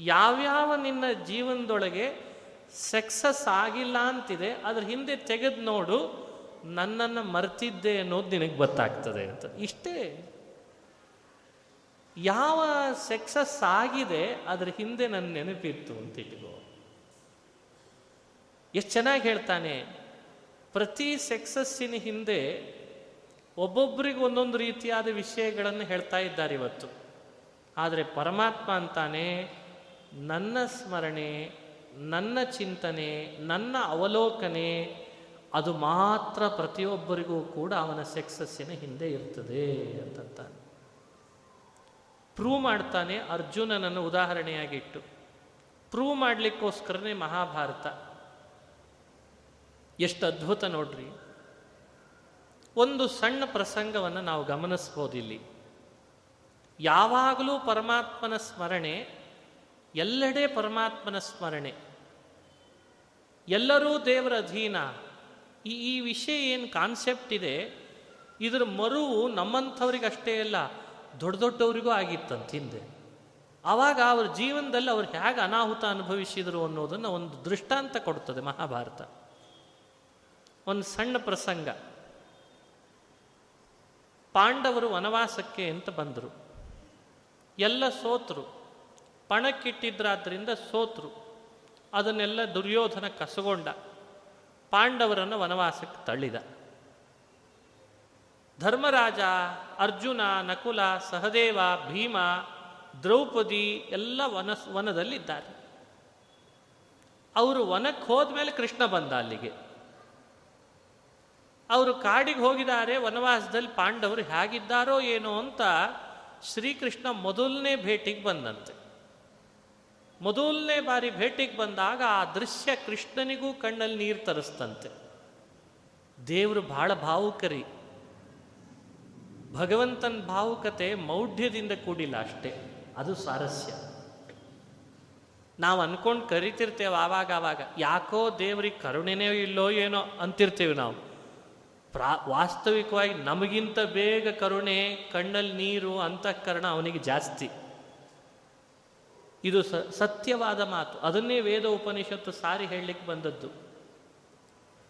ಯಾವ್ಯಾವ ನಿನ್ನ ಜೀವನದೊಳಗೆ ಸಕ್ಸಸ್ ಆಗಿಲ್ಲ ಅಂತಿದೆ, ಅದ್ರ ಹಿಂದೆ ತೆಗೆದು ನೋಡು ನನ್ನನ್ನು ಮರ್ತಿದ್ದೆ ಅನ್ನೋದು ನಿನಗೆ ಗೊತ್ತಾಗ್ತದೆ ಅಂತ. ಇಷ್ಟೇ. ಯಾವ ಸಕ್ಸಸ್ ಆಗಿದೆ ಅದರ ಹಿಂದೆ ನನ್ನ ನೆನಪಿತ್ತು ಅಂತ ಎಷ್ಟು ಚೆನ್ನಾಗಿ ಹೇಳ್ತಾನೆ, ಪ್ರತಿ ಸಕ್ಸಸ್ಸಿನ ಹಿಂದೆ ಒಬ್ಬೊಬ್ಬರಿಗೆ ಒಂದೊಂದು ರೀತಿಯಾದ ವಿಷಯಗಳನ್ನು ಹೇಳ್ತಾ ಇದ್ದಾರೆ ಇವತ್ತು. ಆದರೆ ಪರಮಾತ್ಮ ಅಂತಾನೆ, ನನ್ನ ಸ್ಮರಣೆ, ನನ್ನ ಚಿಂತನೆ, ನನ್ನ ಅವಲೋಕನೆ, ಅದು ಮಾತ್ರ ಪ್ರತಿಯೊಬ್ಬರಿಗೂ ಕೂಡ ಅವನ ಸಕ್ಸಸ್ಸಿನ ಹಿಂದೆ ಇರ್ತದೆ ಅಂತಂತಾನೆ. ಪ್ರೂವ್ ಮಾಡ್ತಾನೆ ಅರ್ಜುನನನ್ನು ಉದಾಹರಣೆಯಾಗಿಟ್ಟು. ಪ್ರೂವ್ ಮಾಡಲಿಕ್ಕೋಸ್ಕರನೇ ಮಹಾಭಾರತ. ಎಷ್ಟು ಅದ್ಭುತ ನೋಡ್ರಿ. ಒಂದು ಸಣ್ಣ ಪ್ರಸಂಗವನ್ನು ನಾವು ಗಮನಿಸ್ಬೋದಿಲ್ಲಿ ಯಾವಾಗಲೂ ಪರಮಾತ್ಮನ ಸ್ಮರಣೆ, ಎಲ್ಲೆಡೆ ಪರಮಾತ್ಮನ ಸ್ಮರಣೆ. ಎಲ್ಲರೂ ದೇವರ ಅಧೀನ. ಈ ಈ ವಿಷಯ ಏನು ಕಾನ್ಸೆಪ್ಟ್ ಇದೆ? ಇದರ ಮರುವು ನಮ್ಮಂಥವ್ರಿಗಷ್ಟೇ ಅಲ್ಲ. ದೊಡ್ಡ ದೊಡ್ಡವರಿಗೂ ಆಗಿತ್ತಂತ ಹಿಂದೆ ಆವಾಗ ಅವ್ರ ಜೀವನದಲ್ಲಿ ಅವ್ರು ಹೇಗೆ ಅನಾಹುತ ಅನುಭವಿಸಿದರು ಅನ್ನೋದನ್ನು ಒಂದು ದೃಷ್ಟಾಂತ ಕೊಡುತ್ತದೆ ಮಹಾಭಾರತ. ಒಂದು ಸಣ್ಣ ಪ್ರಸಂಗ. ಪಾಂಡವರು ವನವಾಸಕ್ಕೆ ಅಂತ ಬಂದರು. ಎಲ್ಲ ಸೋತರು. ಪಣಕ್ಕಿಟ್ಟಿದ್ರಾದ್ರಿಂದ ಸೋತರು. ಅದನ್ನೆಲ್ಲ ದುರ್ಯೋಧನ ಕಸಗೊಂಡ. ಪಾಂಡವರನ್ನು ವನವಾಸಕ್ಕೆ ತಳ್ಳಿದ. ಧರ್ಮರಾಜ, ಅರ್ಜುನ, ನಕುಲ, ಸಹದೇವ, ಭೀಮ, ದ್ರೌಪದಿ ಎಲ್ಲ ವನ ವನದಲ್ಲಿದ್ದಾರೆ. ಅವರು ವನಕ್ಕೆ ಹೋದ್ಮೇಲೆ ಕೃಷ್ಣ ಬಂದ ಅಲ್ಲಿಗೆ. ಅವರು ಕಾಡಿಗೆ ಹೋಗಿದ್ದಾರೆ, ವನವಾಸದಲ್ಲಿ ಪಾಂಡವರು ಹೇಗಿದ್ದಾರೋ ಏನೋ ಅಂತ ಶ್ರೀಕೃಷ್ಣ ಮೊದಲನೇ ಭೇಟಿಗೆ ಬಂದಂತೆ. ಮೊದಲನೇ ಬಾರಿ ಭೇಟಿಗೆ ಬಂದಾಗ ಆ ದೃಶ್ಯ ಕೃಷ್ಣನಿಗೂ ಕಣ್ಣಲ್ಲಿ ನೀರು ತರಿಸ್ತಂತೆ ದೇವರು ಬಹಳ ಭಾವುಕರಿ. ಭಗವಂತನ ಭಾವುಕತೆ ಮೌಢ್ಯದಿಂದ ಕೂಡಿಲ್ಲ ಅಷ್ಟೇ, ಅದು ಸಾರಸ್ಯ. ನಾವು ಅಂದ್ಕೊಂಡು ಕರಿತಿರ್ತೇವೆ ಆವಾಗ ಆವಾಗ, ಯಾಕೋ ದೇವ್ರಿಗೆ ಕರುಣೆನೇ ಇಲ್ಲೋ ಏನೋ ಅಂತಿರ್ತೇವೆ ನಾವು. ಪ್ರಾ, ವಾಸ್ತವಿಕವಾಗಿ ನಮಗಿಂತ ಬೇಗ ಕರುಣೆ, ಕಣ್ಣಲ್ಲಿ ನೀರು, ಅಂತಃಕರಣ ಅವನಿಗೆ ಜಾಸ್ತಿ. ಇದು ಸ, ಸತ್ಯವಾದ ಮಾತು. ಅದನ್ನೇ ವೇದ ಉಪನಿಷತ್ತು ಸಾರಿ ಹೇಳಲಿಕ್ಕೆ ಬಂದದ್ದು.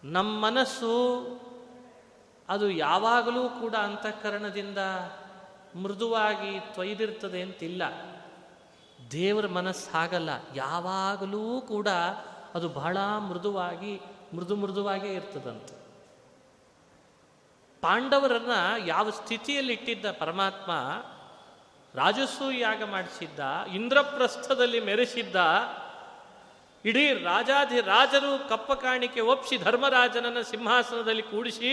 ನಮ್ಮ ಮನಸ್ಸು ಅದು ಯಾವಾಗಲೂ ಕೂಡ ಅಂತಃಕರಣದಿಂದ ಮೃದುವಾಗಿ ತೊಯ್ದಿರ್ತದೆ ಅಂತಿಲ್ಲ. ದೇವರ ಮನಸ್ಸು ಹಾಗಲ್ಲ. ಯಾವಾಗಲೂ ಕೂಡ ಅದು ಬಹಳ ಮೃದುವಾಗಿ, ಮೃದು ಮೃದುವಾಗೇ ಇರ್ತದಂತೆ. ಪಾಂಡವರನ್ನು ಯಾವ ಸ್ಥಿತಿಯಲ್ಲಿ ಇಟ್ಟಿದ್ದ ಪರಮಾತ್ಮ ರಾಜಸ್ಸು ಯಾಗ ಮಾಡಿಸಿದ್ದ, ಇಂದ್ರಪ್ರಸ್ಥದಲ್ಲಿ ಮೆರೆಸಿದ್ದ ಇಡೀ ರಾಜಾಧಿ ರಾಜರು ಕಪ್ಪ ಕಾಣಿಕೆ ಒಪ್ಪಿಸಿ ಧರ್ಮರಾಜನನ್ನ ಸಿಂಹಾಸನದಲ್ಲಿ ಕೂಡಿಸಿ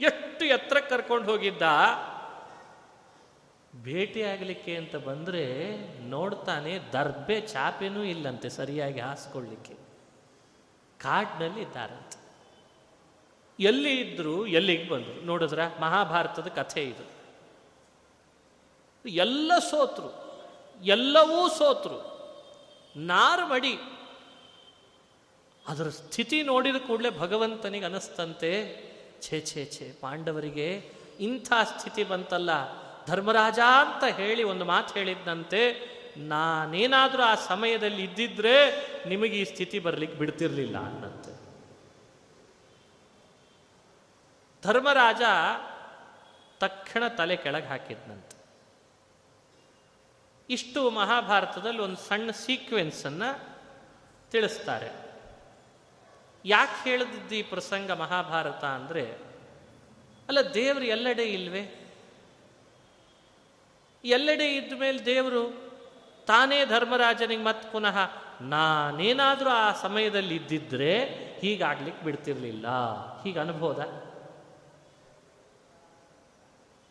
ಎಷ್ಟು ಎತ್ತರ ಕರ್ಕೊಂಡು ಹೋಗಿದ್ದ? ಭೇಟಿಯಾಗಲಿಕ್ಕೆ ಅಂತ ಬಂದರೆ ನೋಡ್ತಾನೆ ದರ್ಬೆ ಚಾಪೆನೂ ಇಲ್ಲಂತೆ ಸರಿಯಾಗಿ ಹಾಸ್ಕೊಳ್ಳಿಕ್ಕೆ ಕಾಡಿನಲ್ಲಿ ಇದ್ದಾರಂತೆ. ಎಲ್ಲಿ ಇದ್ರು ಎಲ್ಲಿಗೆ ಬಂದರು? ನೋಡಿದ್ರ? ಮಹಾಭಾರತದ ಕಥೆ ಇದು. ಎಲ್ಲ ಸೋತ್ರು, ಎಲ್ಲವೂ ಸೋತ್ರು. ನಾರ್ಮಡಿ ಅದರ ಸ್ಥಿತಿ ನೋಡಿದ ಕೂಡಲೇ ಭಗವಂತನಿಗೆ ಅನಿಸ್ತಂತೆ, ಛೇ ಛೇ ಛೇ, ಪಾಂಡವರಿಗೆ ಇಂಥ ಸ್ಥಿತಿ ಬಂತಲ್ಲ. ಧರ್ಮರಾಜ ಅಂತ ಹೇಳಿ ಒಂದು ಮಾತು ಹೇಳಿದ್ದಂತೆ ನಾನೇನಾದರೂ ಆ ಸಮಯದಲ್ಲಿ ಇದ್ದಿದ್ರೆ ನಿಮಗೆ ಈ ಸ್ಥಿತಿ ಬರಲಿಕ್ಕೆ ಬಿಡ್ತಿರ್ಲಿಲ್ಲ ಅನ್ನಂತೆ. ಧರ್ಮರಾಜ ತಕ್ಷಣ ತಲೆ ಕೆಳಗೆ ಹಾಕಿದ್ನಂತೆ. ಇಷ್ಟು ಮಹಾಭಾರತದಲ್ಲಿ ಒಂದು ಸಣ್ಣ ಸೀಕ್ವೆನ್ಸನ್ನು ತಿಳಿಸ್ತಾರೆ. ಯಾಕೆ ಹೇಳಿದ್ದು ಈ ಪ್ರಸಂಗ ಮಹಾಭಾರತ ಅಂದರೆ, ಅಲ್ಲ ದೇವರು ಎಲ್ಲೆಡೆ ಇಲ್ವೇ? ಎಲ್ಲೆಡೆ ಇದ್ದ ಮೇಲೆ ದೇವರು ತಾನೇ ಧರ್ಮರಾಜನಿಗೆ ಮತ್ತೆ ಪುನಃ ನಾನೇನಾದರೂ ಆ ಸಮಯದಲ್ಲಿ ಇದ್ದಿದ್ರೆ ಹೀಗಾಗ್ಲಿಕ್ಕೆ ಬಿಡ್ತಿರ್ಲಿಲ್ಲ. ಹೀಗೆ ಅನುಭವದ?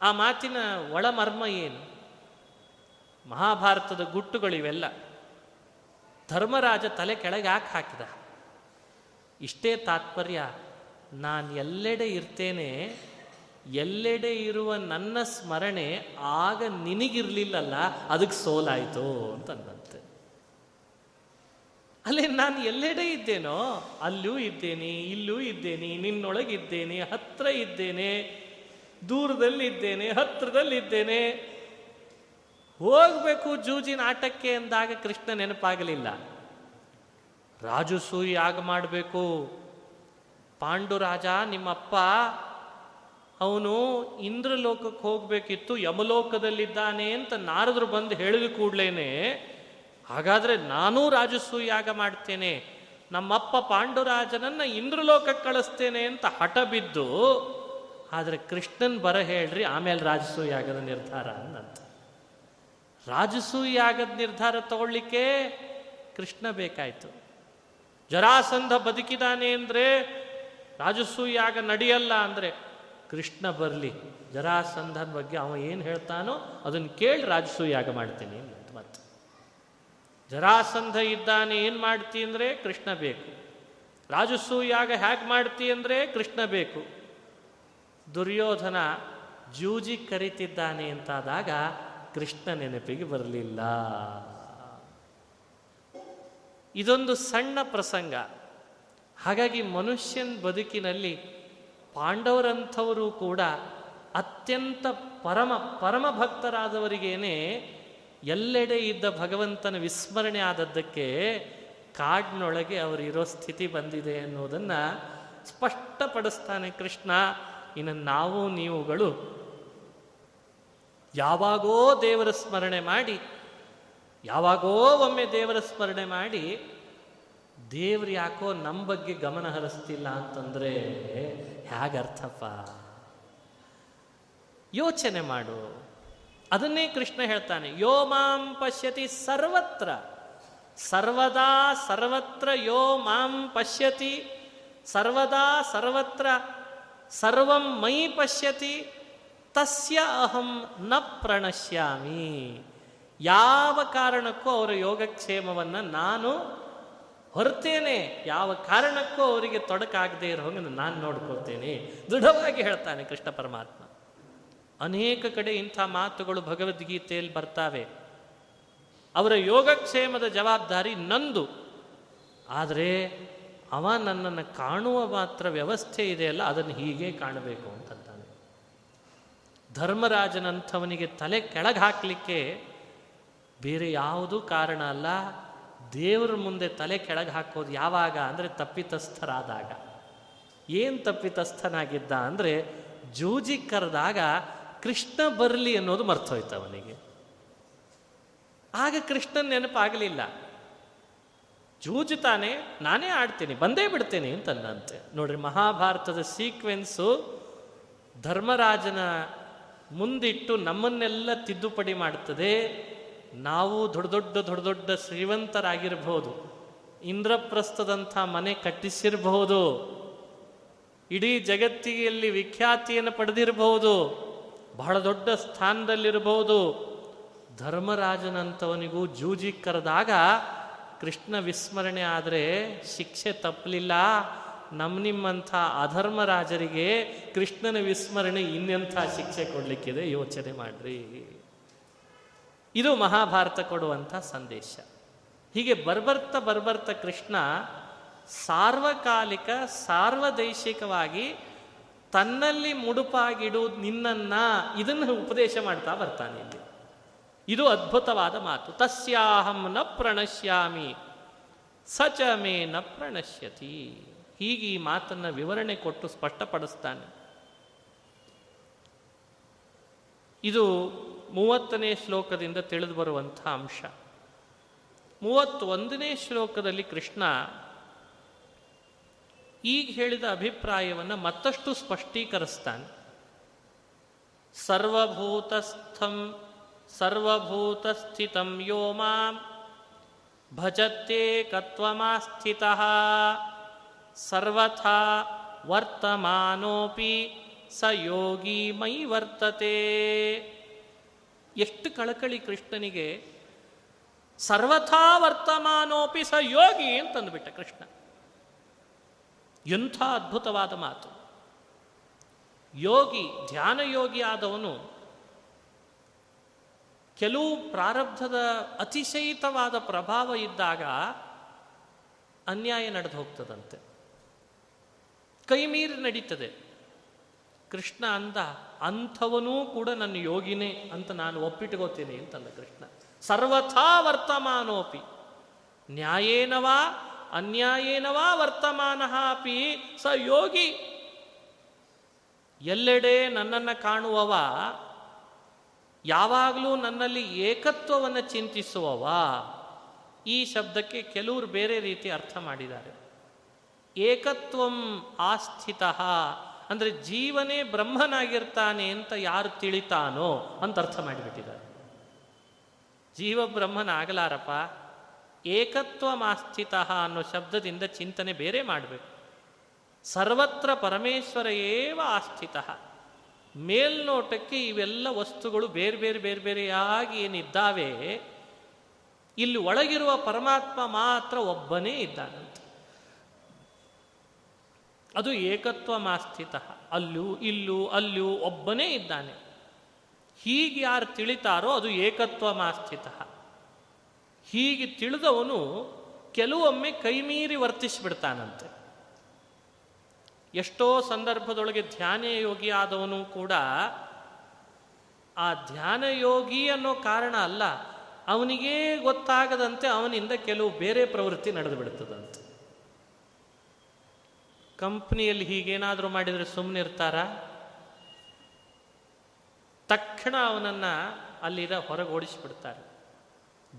ಆ ಮಾತಿನ ಒಳಮರ್ಮ ಏನು? ಮಹಾಭಾರತದ ಗುಟ್ಟುಗಳಿವೆಲ್ಲ. ಧರ್ಮರಾಜ ತಲೆ ಕೆಳಗೆ ಯಾಕೆ ಹಾಕಿದ? ಇಷ್ಟೇ ತಾತ್ಪರ್ಯ. ನಾನು ಎಲ್ಲೆಡೆ ಇರ್ತೇನೆ, ಎಲ್ಲೆಡೆ ಇರುವ ನನ್ನ ಸ್ಮರಣೆ ಆಗ ನಿನಗಿರ್ಲಿಲ್ಲಲ್ಲ, ಅದಕ್ಕೆ ಸೋಲಾಯಿತು ಅಂತಂದಂತೆ. ಅಲ್ಲಿ ನಾನು ಎಲ್ಲೆಡೆ ಇದ್ದೇನೋ, ಅಲ್ಲೂ ಇದ್ದೇನೆ, ಇಲ್ಲೂ ಇದ್ದೇನೆ, ನಿನ್ನೊಳಗಿದ್ದೇನೆ, ಹತ್ರ ಇದ್ದೇನೆ, ದೂರದಲ್ಲಿದ್ದೇನೆ, ಹತ್ರದಲ್ಲಿದ್ದೇನೆ. ಹೋಗ್ಬೇಕು ಜೂಜಿನ ಆಟಕ್ಕೆ ಅಂದಾಗ ಕೃಷ್ಣ ನೆನಪಾಗಲಿಲ್ಲ. ರಾಜಸೂಯಿ ಯಾಗ ಮಾಡಬೇಕು. ಪಾಂಡುರಾಜ ನಿಮ್ಮಪ್ಪ, ಅವನು ಇಂದ್ರಲೋಕಕ್ಕೆ ಹೋಗಬೇಕಿತ್ತು, ಯಮಲೋಕದಲ್ಲಿದ್ದಾನೆ ಅಂತ ನಾರದರು ಬಂದು ಹೇಳಿದ ಕೂಡ್ಲೇನೆ, ಹಾಗಾದರೆ ನಾನೂ ರಾಜಸೂಯ ಯಾಗ ಮಾಡ್ತೇನೆ. ನಮ್ಮಪ್ಪ ಪಾಂಡುರಾಜನನ್ನು ಇಂದ್ರಲೋಕಕ್ಕೆ ಕಳಿಸ್ತೇನೆ ಅಂತ ಹಠ ಬಿದ್ದು, ಆದರೆ ಕೃಷ್ಣನ್ ಬರ ಹೇಳ್ರಿ, ಆಮೇಲೆ ರಾಜಸೂಯ ಯಾಗದ ನಿರ್ಧಾರ ಅನ್ನಂತ. ರಾಜಸೂಯ ಯಾಗದ ನಿರ್ಧಾರ ತಗೊಳ್ಳಿಕ್ಕೆ ಕೃಷ್ಣ ಬೇಕಾಯ್ತು. ಜರಾಸಂಧ ಬದುಕಿದಾನೆ ಅಂದರೆ ರಾಜಸೂಯಾಗ ನಡೆಯಲ್ಲ ಅಂದರೆ ಕೃಷ್ಣ ಬರಲಿ, ಜರಾಸಂಧನ ಬಗ್ಗೆ ಅವ ಏನು ಹೇಳ್ತಾನೋ ಅದನ್ನು ಕೇಳಿ ರಾಜಸೂಯಾಗ ಮಾಡ್ತೀನಿ ಅಂತ ಮತ್ತೆ ಜರಾಸಂಧ ಇದ್ದಾನೆ ಏನು ಮಾಡ್ತಿ ಅಂದರೆ ಕೃಷ್ಣ ಬೇಕು. ರಾಜಸೂಯಾಗ ಹ್ಯಾಕ್ ಮಾಡ್ತಿ ಅಂದರೆ ಕೃಷ್ಣ ಬೇಕು. ದುರ್ಯೋಧನ ಜೂಜಿ ಕರಿತಿದ್ದಾನೆ ಅಂತಾದಾಗ ಕೃಷ್ಣ ನೆನಪಿಗೆ ಬರಲಿಲ್ಲ. ಇದೊಂದು ಸಣ್ಣ ಪ್ರಸಂಗ. ಹಾಗಾಗಿ ಮನುಷ್ಯನ ಬದುಕಿನಲ್ಲಿ ಪಾಂಡವರಂಥವರು ಕೂಡ ಅತ್ಯಂತ ಪರಮ ಪರಮ ಭಕ್ತರಾದವರಿಗೇನೆ ಎಲ್ಲೆಡೆ ಇದ್ದ ಭಗವಂತನ ವಿಸ್ಮರಣೆ ಆದದ್ದಕ್ಕೆ ಕಾಡಿನೊಳಗೆ ಅವರಿರೋ ಸ್ಥಿತಿ ಬಂದಿದೆ ಅನ್ನೋದನ್ನು ಸ್ಪಷ್ಟಪಡಿಸ್ತಾನೆ ಕೃಷ್ಣ. ಇನ್ನು ನಾವು ನೀವುಗಳು ಯಾವಾಗೋ ದೇವರ ಸ್ಮರಣೆ ಮಾಡಿ ಯಾವಾಗೋ ಒಮ್ಮೆ ದೇವರ ಸ್ಮರಣೆ ಮಾಡಿ, ದೇವ್ರು ಯಾಕೋ ನಮ್ಮ ಬಗ್ಗೆ ಗಮನ ಹರಿಸ್ತಿಲ್ಲ ಅಂತಂದ್ರೆ ಹೇಗರ್ಥಪ್ಪ ಯೋಚನೆ ಮಾಡು. ಅದನ್ನೇ ಕೃಷ್ಣ ಹೇಳ್ತಾನೆ, ಯೋ ಮಾಂ ಪಶ್ಯತಿ ಸರ್ವತ್ರ. ಸರ್ವದಾ ಸರ್ವತ್ರ ಯೋ ಮಾಂ ಪಶ್ಯತಿ. ಸರ್ವದಾ ಸರ್ವತ್ರ ಸರ್ವಂ ಮೈ ಪಶ್ಯತಿ. ತಸ್ಯ ಅಹಂ ನ ಪ್ರಣಶ್ಯಾಮಿ. ಯಾವ ಕಾರಣಕ್ಕೂ ಅವರ ಯೋಗಕ್ಷೇಮವನ್ನು ನಾನು ಹೊರತೇನೆ. ಯಾವ ಕಾರಣಕ್ಕೂ ಅವರಿಗೆ ತೊಡಕಾಗದೆ ಇರೋ ಹಂಗೆ ನಾನು ನೋಡ್ಕೊಳ್ತೇನೆ. ದೃಢವಾಗಿ ಹೇಳ್ತಾನೆ ಕೃಷ್ಣ ಪರಮಾತ್ಮ. ಅನೇಕ ಕಡೆ ಇಂಥ ಮಾತುಗಳು ಭಗವದ್ಗೀತೆಯಲ್ಲಿ ಬರ್ತಾವೆ. ಅವರ ಯೋಗಕ್ಷೇಮದ ಜವಾಬ್ದಾರಿ ನಂದು. ಆದರೆ ಅವ ನನ್ನನ್ನು ಕಾಣುವ ಮಾತ್ರ ವ್ಯವಸ್ಥೆ ಇದೆಯಲ್ಲ ಅದನ್ನು ಹೀಗೆ ಕಾಣಬೇಕು ಅಂತಂತಾನೆ. ಧರ್ಮರಾಜನಂಥವನಿಗೆ ತಲೆ ಕೆಳಗೆ ಹಾಕಲಿಕ್ಕೆ ಬೇರೆ ಯಾವುದೂ ಕಾರಣ ಅಲ್ಲ. ದೇವರ ಮುಂದೆ ತಲೆ ಕೆಳಗೆ ಹಾಕೋದು ಯಾವಾಗ? ಅಂದರೆ ತಪ್ಪಿತಸ್ಥರಾದಾಗ. ಏನು ತಪ್ಪಿತಸ್ಥನಾಗಿದ್ದ ಅಂದರೆ ಜೂಜಿ ಕರೆದಾಗ ಕೃಷ್ಣ ಬರಲಿ ಅನ್ನೋದು ಮರ್ತೋಯ್ತು ಅವನಿಗೆ. ಆಗ ಕೃಷ್ಣನ್ ನೆನಪಾಗಲಿಲ್ಲ. ಜೂಜುತ್ತಾನೆ ನಾನೇ ಆಡ್ತೀನಿ, ಬಂದೇ ಬಿಡ್ತೀನಿ ಅಂತಂದಂತೆ. ನೋಡ್ರಿ, ಮಹಾಭಾರತದ ಸೀಕ್ವೆನ್ಸು ಧರ್ಮರಾಜನ ಮುಂದಿಟ್ಟು ನಮ್ಮನ್ನೆಲ್ಲ ತಿದ್ದುಪಡಿ ಮಾಡ್ತದೆ. ನಾವು ದೊಡ್ಡ ದೊಡ್ಡ ದೊಡ್ಡ ದೊಡ್ಡ ಶ್ರೀಮಂತರಾಗಿರ್ಬೋದು ಇಂದ್ರಪ್ರಸ್ಥದಂಥ ಮನೆ ಕಟ್ಟಿಸಿರಬಹುದು, ಇಡೀ ಜಗತ್ತಿಗೆಯಲ್ಲಿ ವಿಖ್ಯಾತಿಯನ್ನು ಪಡೆದಿರಬಹುದು, ಬಹಳ ದೊಡ್ಡ ಸ್ಥಾನದಲ್ಲಿರಬಹುದು. ಧರ್ಮರಾಜನಂಥವನಿಗೂ ಜೂಜಿ ಕರೆದಾಗ ಕೃಷ್ಣ ವಿಸ್ಮರಣೆ ಆದರೆ ಶಿಕ್ಷೆ ತಪ್ಪಲಿಲ್ಲ. ನಮ್ಮ ನಿಮ್ಮಂಥ ಅಧರ್ಮರಾಜರಿಗೆ ಕೃಷ್ಣನ ವಿಸ್ಮರಣೆ ಇನ್ನೆಂಥ ಶಿಕ್ಷೆ ಕೊಡಲಿಕ್ಕಿದೆ? ಯೋಚನೆ ಮಾಡ್ರಿ. ಇದು ಮಹಾಭಾರತ ಕೊಡುವಂಥ ಸಂದೇಶ. ಹೀಗೆ ಬರ್ಬರ್ತ ಬರ್ಬರ್ತ ಕೃಷ್ಣ ಸಾರ್ವಕಾಲಿಕ, ಸಾರ್ವದೇಶಿಕವಾಗಿ ತನ್ನಲ್ಲಿ ಮುಡುಪಾಗಿಡು ನಿನ್ನನ್ನ ಇದನ್ನು ಉಪದೇಶ ಮಾಡ್ತಾ ಬರ್ತಾನೆ ಇಲ್ಲಿ. ಇದು ಅದ್ಭುತವಾದ ಮಾತು. ತಸ್ಯಾಹಂ ನ ಪ್ರಣಶ್ಯಾಮಿ, ಸಚ ಮೇ ನ ಪ್ರಣಶ್ಯತಿ. ಹೀಗೆ ಈ ಮಾತನ್ನ ವಿವರಣೆ ಕೊಟ್ಟು ಸ್ಪಷ್ಟಪಡಿಸ್ತಾನೆ. ಇದು ಮೂವತ್ತನೇ ಶ್ಲೋಕದಿಂದ ತಿಳಿದು ಬರುವಂಥ ಅಂಶ. ಮೂವತ್ತೊಂದನೇ ಶ್ಲೋಕದಲ್ಲಿ ಕೃಷ್ಣ ಈಗ ಹೇಳಿದ ಅಭಿಪ್ರಾಯವನ್ನು ಮತ್ತಷ್ಟು ಸ್ಪಷ್ಟೀಕರಿಸ್ತಾನೆ. ಸರ್ವಭೂತಸ್ಥಂ ಸರ್ವಭೂತಸ್ಥಿತಂ ಯೋ ಮಾಂ ಭಜತ್ತೇ ಕತ್ವಮಾಸ್ಥಿತ ಸರ್ವಥಾ ವರ್ತಮಾನೋಪಿ ಸ ಯೋಗಿ ಮೈ ವರ್ತತೆ. ಎಷ್ಟು ಕಳಕಳಿ ಕೃಷ್ಣನಿಗೆ, ಸರ್ವಥಾ ವರ್ತಮಾನೋಪಿ ಸ ಯೋಗಿ ಅಂತಂದುಬಿಟ್ಟ ಕೃಷ್ಣ. ಎಂಥ ಅದ್ಭುತವಾದ ಮಾತು. ಯೋಗಿ, ಧ್ಯಾನ ಯೋಗಿ ಆದವನು ಕೆಲವು ಪ್ರಾರಬ್ಧದ ಅತಿಶಯಿತವಾದ ಪ್ರಭಾವ ಇದ್ದಾಗ ಅನ್ಯಾಯ ನಡೆದು ಹೋಗ್ತದಂತೆ. ಕೈಮೀರಿ ನಡೀತದೆ. ಕೃಷ್ಣ ಅಂದ, ಅಂಥವನೂ ಕೂಡ ನನ್ನ ಯೋಗಿನೇ ಅಂತ ನಾನು ಒಪ್ಪಿಟ್ಕೋತೀನಿ ಅಂತಂದ ಕೃಷ್ಣ. ಸರ್ವಥಾ ವರ್ತಮಾನೋಪಿ, ನ್ಯಾಯೇನವಾ, ಅನ್ಯಾಯೇನವಾ ವರ್ತಮಾನ ಅಪಿ, ಸ ಯೋಗಿ. ಎಲ್ಲೆಡೆ ನನ್ನನ್ನು ಕಾಣುವವ, ಯಾವಾಗಲೂ ನನ್ನಲ್ಲಿ ಏಕತ್ವವನ್ನು ಚಿಂತಿಸುವವ. ಈ ಶಬ್ದಕ್ಕೆ ಕೆಲವರು ಬೇರೆ ರೀತಿ ಅರ್ಥ ಮಾಡಿದ್ದಾರೆ. ಏಕತ್ವಂ ಆಸ್ಥಿತ. ಅಂದರೆ ಜೀವನೇ ಬ್ರಹ್ಮನಾಗಿರ್ತಾನೆ ಅಂತ ಯಾರು ತಿಳಿತಾನೋ ಅಂತ ಅರ್ಥ ಮಾಡಿಬಿಟ್ಟಿದ್ದಾರೆ. ಜೀವ ಬ್ರಹ್ಮನ ಆಗಲಾರಪ್ಪ ಏಕತ್ವಮಾಸ್ಥಿತ ಅನ್ನೋ ಶಬ್ದದಿಂದ ಚಿಂತನೆ ಬೇರೆ ಮಾಡಬೇಕು. ಸರ್ವತ್ರ ಪರಮೇಶ್ವರ ಏವ ಆಸ್ಥಿತ ಮೇಲ್ನೋಟಕ್ಕೆ ಇವೆಲ್ಲ ವಸ್ತುಗಳು ಬೇರೆ ಬೇರೆ ಬೇರೆ ಬೇರೆಯಾಗಿ ಏನಿದ್ದಾವೆ, ಇಲ್ಲಿ ಒಳಗಿರುವ ಪರಮಾತ್ಮ ಮಾತ್ರ ಒಬ್ಬನೇ ಇದ್ದಾನಂತೆ ಅದು ಏಕತ್ವ ಮಾಸ್ಥಿತ ಅಲ್ಲೂ ಇಲ್ಲೂ ಅಲ್ಲೂ ಒಬ್ಬನೇ ಇದ್ದಾನೆ. ಹೀಗೆ ಯಾರು ತಿಳಿತಾರೋ ಅದು ಏಕತ್ವ ಮಾಸ್ಥಿತ ಹೀಗೆ ತಿಳಿದವನು ಕೆಲವೊಮ್ಮೆ ಕೈಮೀರಿ ವರ್ತಿಸಿಬಿಡ್ತಾನಂತೆ. ಎಷ್ಟೋ ಸಂದರ್ಭದೊಳಗೆ ಧ್ಯಾನ ಯೋಗಿ ಆದವನು ಕೂಡ ಆ ಧ್ಯಾನ ಯೋಗಿ ಅನ್ನೋ ಕಾರಣ ಅಲ್ಲ, ಅವನಿಗೇ ಗೊತ್ತಾಗದಂತೆ ಅವನಿಂದ ಕೆಲವು ಬೇರೆ ಪ್ರವೃತ್ತಿ ನಡೆದು ಬಿಡ್ತದಂತೆ ಕಂಪ್ನಿಯಲ್ಲಿ ಹೀಗೇನಾದರೂ ಮಾಡಿದರೆ ಸುಮ್ಮನೆ ತಕ್ಷಣ ಅವನನ್ನು ಅಲ್ಲಿರ ಹೊರಗೆ ಓಡಿಸಿಬಿಡ್ತಾರೆ.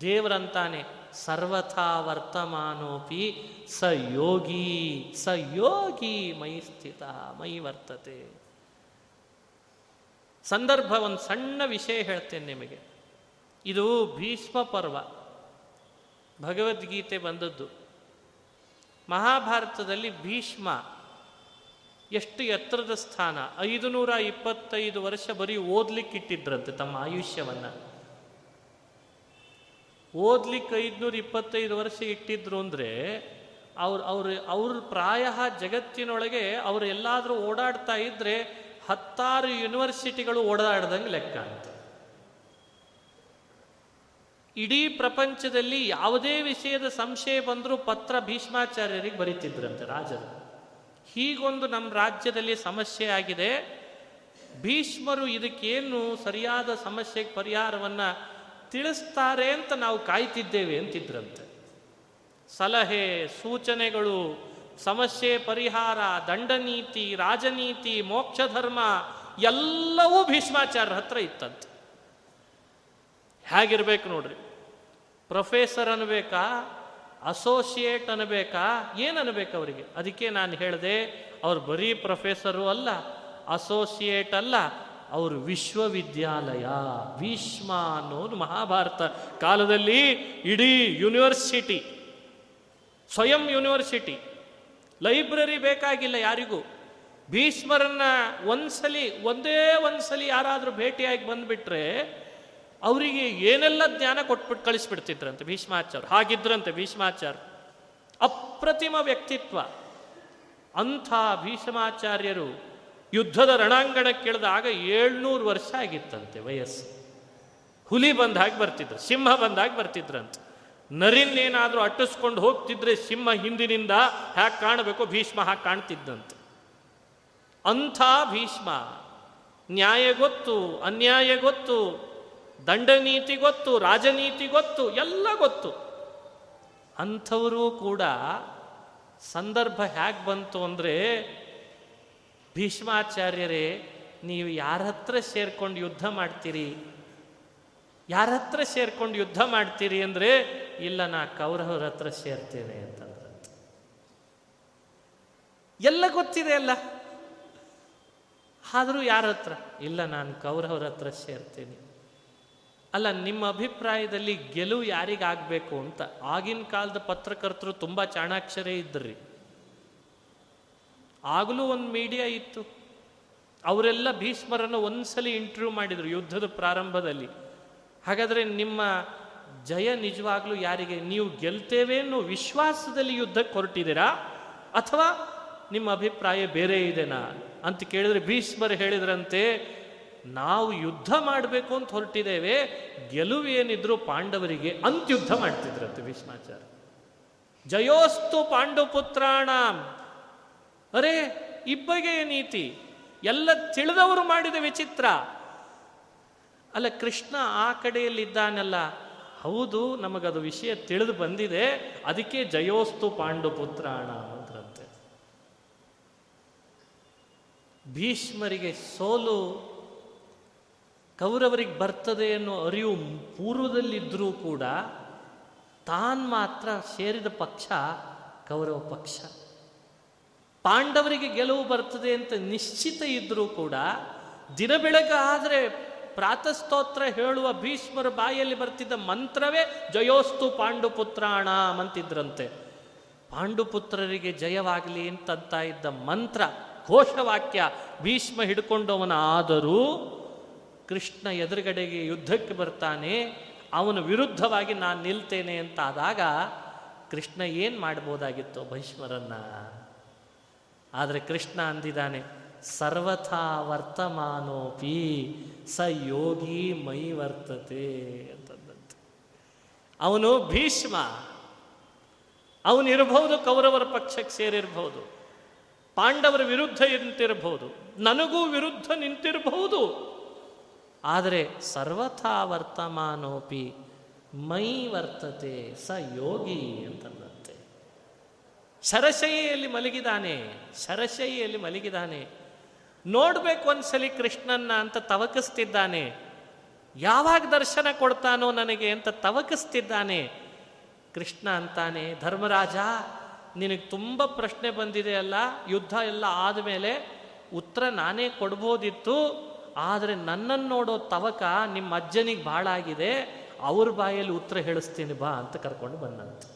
ದೇವರಂತಾನೆ, ಸರ್ವಥಾ ವರ್ತಮಾನೋಪಿ ಸ ಯೋಗಿ ಸ ಯೋಗಿ ಮೈ ಸ್ಥಿತ, ಮೈ ವರ್ತತೆ. ಸಂದರ್ಭ, ಒಂದು ಸಣ್ಣ ವಿಷಯ ಹೇಳ್ತೇನೆ ನಿಮಗೆ. ಇದು ಭೀಷ್ಮ ಪರ್ವ. ಭಗವದ್ಗೀತೆ ಬಂದದ್ದು. ಮಹಾಭಾರತದಲ್ಲಿ ಭೀಷ್ಮ ಎಷ್ಟು ಎತ್ತರದ ಸ್ಥಾನ? ಐದು ನೂರ ಇಪ್ಪತ್ತೈದು ವರ್ಷ ಬರೀ ಓದ್ಲಿಕ್ಕಿಟ್ಟಿದ್ರಂತೆ ತಮ್ಮ ಆಯುಷ್ಯವನ್ನು. ಓದ್ಲಿಕ್ಕೆ ಐದುನೂರ ಇಪ್ಪತ್ತೈದು ವರ್ಷ ಇಟ್ಟಿದ್ರು ಅಂದರೆ ಅವ್ರು ಅವ್ರ ಅವ್ರ ಪ್ರಾಯ ಜಗತ್ತಿನೊಳಗೆ ಅವ್ರು ಎಲ್ಲಾದರೂ ಓಡಾಡ್ತಾ ಇದ್ದರೆ ಹತ್ತಾರು ಯೂನಿವರ್ಸಿಟಿಗಳು ಓಡಾಡ್ದಂಗೆ ಲೆಕ್ಕ ಅಂತ. ಇಡೀ ಪ್ರಪಂಚದಲ್ಲಿ ಯಾವುದೇ ವಿಷಯದ ಸಂಶಯ ಬಂದರೂ ಪತ್ರ ಭೀಷ್ಮಾಚಾರ್ಯರಿಗೆ ಬರೀತಿದ್ರಂತೆ ರಾಜರು. ಹೀಗೊಂದು ನಮ್ಮ ರಾಜ್ಯದಲ್ಲಿ ಸಮಸ್ಯೆ ಆಗಿದೆ. ಭೀಷ್ಮರು ಇದಕ್ಕೇನು ಸರಿಯಾದ ಸಮಸ್ಯೆಗೆ ಪರಿಹಾರವನ್ನು ತಿಳಿಸ್ತಾರೆ ಅಂತ ನಾವು ಕಾಯ್ತಿದ್ದೇವೆ ಅಂತಿದ್ರಂತೆ. ಸಲಹೆ, ಸೂಚನೆಗಳು, ಸಮಸ್ಯೆ, ಪರಿಹಾರ, ದಂಡನೀತಿ, ರಾಜನೀತಿ ಮೋಕ್ಷ ಧರ್ಮ ಎಲ್ಲವೂ ಭೀಷ್ಮಾಚಾರ್ಯರ ಹತ್ರ ಇತ್ತಂತೆ. ಹೇಗಿರ್ಬೇಕು ನೋಡ್ರಿ? ಪ್ರೊಫೆಸರ್ ಅನ್ಬೇಕಾ? ಅಸೋಸಿಯೇಟ್ ಅನ್ಬೇಕಾ? ಏನು ಅನ್ಬೇಕು ಅವರಿಗೆ? ಅದಕ್ಕೆ ನಾನು ಹೇಳಿದೆ, ಅವ್ರು ಬರೀ ಪ್ರೊಫೆಸರು ಅಲ್ಲ ಅಸೋಸಿಯೇಟ್ ಅಲ್ಲ, ಅವರು ವಿಶ್ವವಿದ್ಯಾಲಯ, ಭೀಷ್ಮ ಅನ್ನೋದು ಮಹಾಭಾರತ ಕಾಲದಲ್ಲಿ ಇಡೀ ಯೂನಿವರ್ಸಿಟಿ ಸ್ವಯಂ ಯೂನಿವರ್ಸಿಟಿ ಲೈಬ್ರರಿ ಬೇಕಾಗಿಲ್ಲ ಯಾರಿಗೂ. ಭೀಷ್ಮರನ್ನ ಒಂದ್ಸಲಿ, ಒಂದೇ ಒಂದ್ಸಲಿ ಯಾರಾದರೂ ಭೇಟಿಯಾಗಿ ಬಂದ್ಬಿಟ್ರೆ ಅವರಿಗೆ ಏನೆಲ್ಲ ಜ್ಞಾನ ಕೊಟ್ಬಿಟ್ಟು ಕಳಿಸ್ಬಿಡ್ತಿದ್ರಂತೆ ಭೀಷ್ಮಾಚಾರ್ಯ ಹಾಗಿದ್ರಂತೆ ಭೀಷ್ಮಾಚಾರ್ಯ ಅಪ್ರತಿಮ ವ್ಯಕ್ತಿತ್ವ. ಅಂಥ ಭೀಷ್ಮಾಚಾರ್ಯರು ಯುದ್ಧದ ರಣಾಂಗಣಕ್ಕಿಳಿದಾಗ ಏಳ್ನೂರು ವರ್ಷ ಆಗಿತ್ತಂತೆ ವಯಸ್ಸು. ಹುಲಿ ಬಂದಾಗ ಬರ್ತಿದ್ರು, ಸಿಂಹ ಬಂದಾಗ ಬರ್ತಿದ್ರಂತೆ. ನರಿನ್ನೇನಾದರೂ ಅಟ್ಟಿಸ್ಕೊಂಡು ಹೋಗ್ತಿದ್ರೆ ಸಿಂಹ ಹಿಂದಿನಿಂದ ಹ್ಯಾಕ್ ಕಾಣಬೇಕು, ಭೀಷ್ಮ ಹಾಗೆ ಕಾಣ್ತಿದ್ದಂತೆ. ಅಂಥ ಭೀಷ್ಮ, ನ್ಯಾಯ ಗೊತ್ತು, ಅನ್ಯಾಯ ಗೊತ್ತು ದಂಡನೀತಿ ಗೊತ್ತು, ರಾಜನೀತಿ ಗೊತ್ತು, ಎಲ್ಲ ಗೊತ್ತು. ಅಂಥವರು ಕೂಡ ಸಂದರ್ಭ ಹೇಗೆ ಬಂತು ಅಂದರೆ, ಭೀಷ್ಮಾಚಾರ್ಯರೇ, ನೀವು ಯಾರ ಹತ್ರ ಸೇರ್ಕೊಂಡು ಯುದ್ಧ ಮಾಡ್ತೀರಿ? ಯಾರ ಹತ್ರ ಸೇರ್ಕೊಂಡು ಯುದ್ಧ ಮಾಡ್ತೀರಿ ಅಂದರೆ, ಇಲ್ಲ, ನಾ ಕೌರವರ ಹತ್ರ ಸೇರ್ತೇನೆ ಅಂತಂದ್ರೆ. ಎಲ್ಲ ಗೊತ್ತಿದೆ ಅಲ್ಲ. ಆದರೂ ಯಾರ ಹತ್ರ? ಇಲ್ಲ, ನಾನು ಕೌರವರ ಹತ್ರ ಸೇರ್ತೇನೆ. ಅಲ್ಲ, ನಿಮ್ಮ ಅಭಿಪ್ರಾಯದಲ್ಲಿ ಗೆಲುವು ಯಾರಿಗಾಗಬೇಕು ಅಂತ? ಆಗಿನ ಕಾಲದ ಪತ್ರಕರ್ತರು ತುಂಬ ಚಾಣಾಕ್ಷರೇ ಇದ್ರಿ. ಆಗಲೂ ಒಂದು ಮೀಡಿಯಾ ಇತ್ತು. ಅವರೆಲ್ಲ ಭೀಷ್ಮರನ್ನು ಒಂದ್ಸಲಿ ಇಂಟರ್ವ್ಯೂ ಮಾಡಿದರು ಯುದ್ಧದ ಪ್ರಾರಂಭದಲ್ಲಿ. ಹಾಗಾದರೆ ನಿಮ್ಮ ಜಯ ನಿಜವಾಗ್ಲೂ ಯಾರಿಗೆ? ನೀವು ಗೆಲ್ತೇವೆ ಅನ್ನೋ ವಿಶ್ವಾಸದಲ್ಲಿ ಯುದ್ಧಕ್ಕೆ ಹೊರಟಿದ್ದೀರಾ? ಅಥವಾ ನಿಮ್ಮ ಅಭಿಪ್ರಾಯ ಬೇರೆ ಇದೆನಾ? ಅಂತ ಕೇಳಿದ್ರೆ ಭೀಷ್ಮರು ಹೇಳಿದ್ರಂತೆ ನಾವು ಯುದ್ಧ ಮಾಡಬೇಕು ಅಂತ ಹೊರಟಿದ್ದೇವೆ ಗೆಲುವು ಏನಿದ್ರು ಪಾಂಡವರಿಗೆ ಅಂತ ಯುದ್ಧ ಮಾಡ್ತಿದ್ರಂತೆ ಭೀಷ್ಮಾಚಾರ್ಯ. ಜಯೋಸ್ತು ಪಾಂಡುಪುತ್ರಾಣ. ಅರೆ ಇಬ್ಬಗೆಯ ನೀತಿ, ಎಲ್ಲ ತಿಳಿದವರು ಮಾಡಿದ ವಿಚಿತ್ರ. ಅಲ್ಲ, ಕೃಷ್ಣ ಆ ಕಡೆಯಲ್ಲಿದ್ದಾನಲ್ಲ ಹೌದು, ನಮಗದು ವಿಷಯ ತಿಳಿದು ಬಂದಿದೆ, ಅದಕ್ಕೆ ಜಯೋಸ್ತು ಪಾಂಡುಪುತ್ರಾಣ ಅಂದ್ರಂತೆ. ಭೀಷ್ಮರಿಗೆ ಸೋಲು ಕೌರವರಿಗೆ ಬರ್ತದೆ ಅನ್ನೋ ಅರಿವು ಪೂರ್ವದಲ್ಲಿದ್ದರೂ ಕೂಡ ತಾನ್ ಮಾತ್ರ ಸೇರಿದ ಪಕ್ಷ ಕೌರವ ಪಕ್ಷ. ಪಾಂಡವರಿಗೆ ಗೆಲುವು ಬರ್ತದೆ ಅಂತ ನಿಶ್ಚಿತ ಇದ್ದರೂ ಕೂಡ ದಿನ ಬೆಳಗಾದರೆ ಪ್ರಾತಸ್ತೋತ್ರ ಹೇಳುವ ಭೀಷ್ಮರ ಬಾಯಲ್ಲಿ ಬರ್ತಿದ್ದ ಮಂತ್ರವೇ ಜಯೋಸ್ತು ಪಾಂಡುಪುತ್ರಾಣ ಅಂತಿದ್ರಂತೆ. ಪಾಂಡುಪುತ್ರರಿಗೆ ಜಯವಾಗಲಿ ಅಂತಂತ ಇದ್ದ ಮಂತ್ರ ಘೋಷವಾಕ್ಯ ಭೀಷ್ಮ ಹಿಡ್ಕೊಂಡವನ ಆದರೂ ಕೃಷ್ಣ ಎದುರುಗಡೆಗೆ ಯುದ್ಧಕ್ಕೆ ಬರ್ತಾನೆ, ಅವನ ವಿರುದ್ಧವಾಗಿ ನಾನು ನಿಲ್ತೇನೆ ಅಂತ ಆದಾಗ ಕೃಷ್ಣ ಏನು ಮಾಡ್ಬೋದಾಗಿತ್ತು ಭೀಷ್ಮರನ್ನ? ಆದರೆ ಕೃಷ್ಣ ಅಂದಿದ್ದಾನೆ, ಸರ್ವಥಾ ವರ್ತಮಾನೋಪಿ ಸ ಯೋಗಿ ಮೈ ವರ್ತತೆ ಅಂತಂದಂತೆ. ಅವನು ಭೀಷ್ಮ, ಅವನಿರಬಹುದು, ಕೌರವರ ಪಕ್ಷಕ್ಕೆ ಸೇರಿರಬಹುದು, ಪಾಂಡವರ ವಿರುದ್ಧ ನಿಂತಿರಬಹುದು, ನನಗೂ ವಿರುದ್ಧ ನಿಂತಿರಬಹುದು. ಆದರೆ ಸರ್ವಥಾ ವರ್ತಮಾನೋಪಿ ಮೈ ವರ್ತತೆ, ಸ ಯೋಗಿ ಅಂತಂದಂತೆ. ಶರಶೈಯಲ್ಲಿ ಮಲಗಿದಾನೆ ಶರಶೈಯಲ್ಲಿ ಮಲಗಿದಾನೆ. ನೋಡಬೇಕು ಒಂದ್ಸಲಿ ಕೃಷ್ಣನ್ನ ಅಂತ ತವಕಿಸ್ತಿದ್ದಾನೆ. ಯಾವಾಗ ದರ್ಶನ ಕೊಡ್ತಾನೋ ನನಗೆ ಅಂತ ತವಕಿಸ್ತಿದ್ದಾನೆ. ಕೃಷ್ಣ ಅಂತಾನೆ, ಧರ್ಮರಾಜ, ನಿನಗೆ ತುಂಬ ಪ್ರಶ್ನೆ ಬಂದಿದೆ ಅಲ್ಲ, ಯುದ್ಧ ಎಲ್ಲ ಆದಮೇಲೆ ಉತ್ತರ ನಾನೇ ಕೊಡ್ಬೋದಿತ್ತು. ಆದರೆ ನನ್ನನ್ನು ನೋಡೋ ತವಕ ನಿಮ್ಮ ಅಜ್ಜನಿಗೆ ಭಾಳ ಆಗಿದೆ, ಅವ್ರ ಬಾಯಲ್ಲಿ ಉತ್ತರ ಹೇಳಿಸ್ತೀನಿ ಬಾ ಅಂತ ಕರ್ಕೊಂಡು ಬಂದಂತೆ.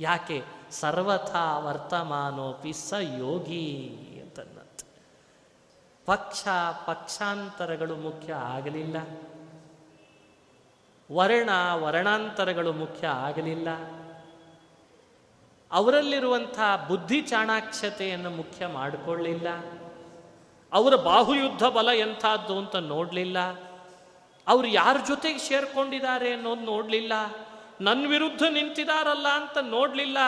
ಯಾಕೆ? ಸರ್ವಥಾ ವರ್ತಮಾನೋಪಿ ಸ ಯೋಗಿ ಅಂತಂದಂತೆ. ಪಕ್ಷ, ಪಕ್ಷಾಂತರಗಳು ಮುಖ್ಯ ಆಗಲಿಲ್ಲ. ವರ್ಣ, ವರ್ಣಾಂತರಗಳು ಮುಖ್ಯ ಆಗಲಿಲ್ಲ. ಅವರಲ್ಲಿರುವಂಥ ಬುದ್ಧಿ ಚಾಣಾಕ್ಷತೆಯನ್ನು ಮುಖ್ಯ ಮಾಡಿಕೊಳ್ಳಿಲ್ಲ. ಅವರ ಬಾಹುಯುದ್ಧ ಬಲ ಎಂಥದ್ದು ಅಂತ ನೋಡಲಿಲ್ಲ. ಅವ್ರು ಯಾರ ಜೊತೆಗೆ ಸೇರ್ಕೊಂಡಿದ್ದಾರೆ ಅನ್ನೋದು ನೋಡಲಿಲ್ಲ. ನನ್ನ ವಿರುದ್ಧ ನಿಂತಿದಾರಲ್ಲ ಅಂತ ನೋಡಲಿಲ್ಲ.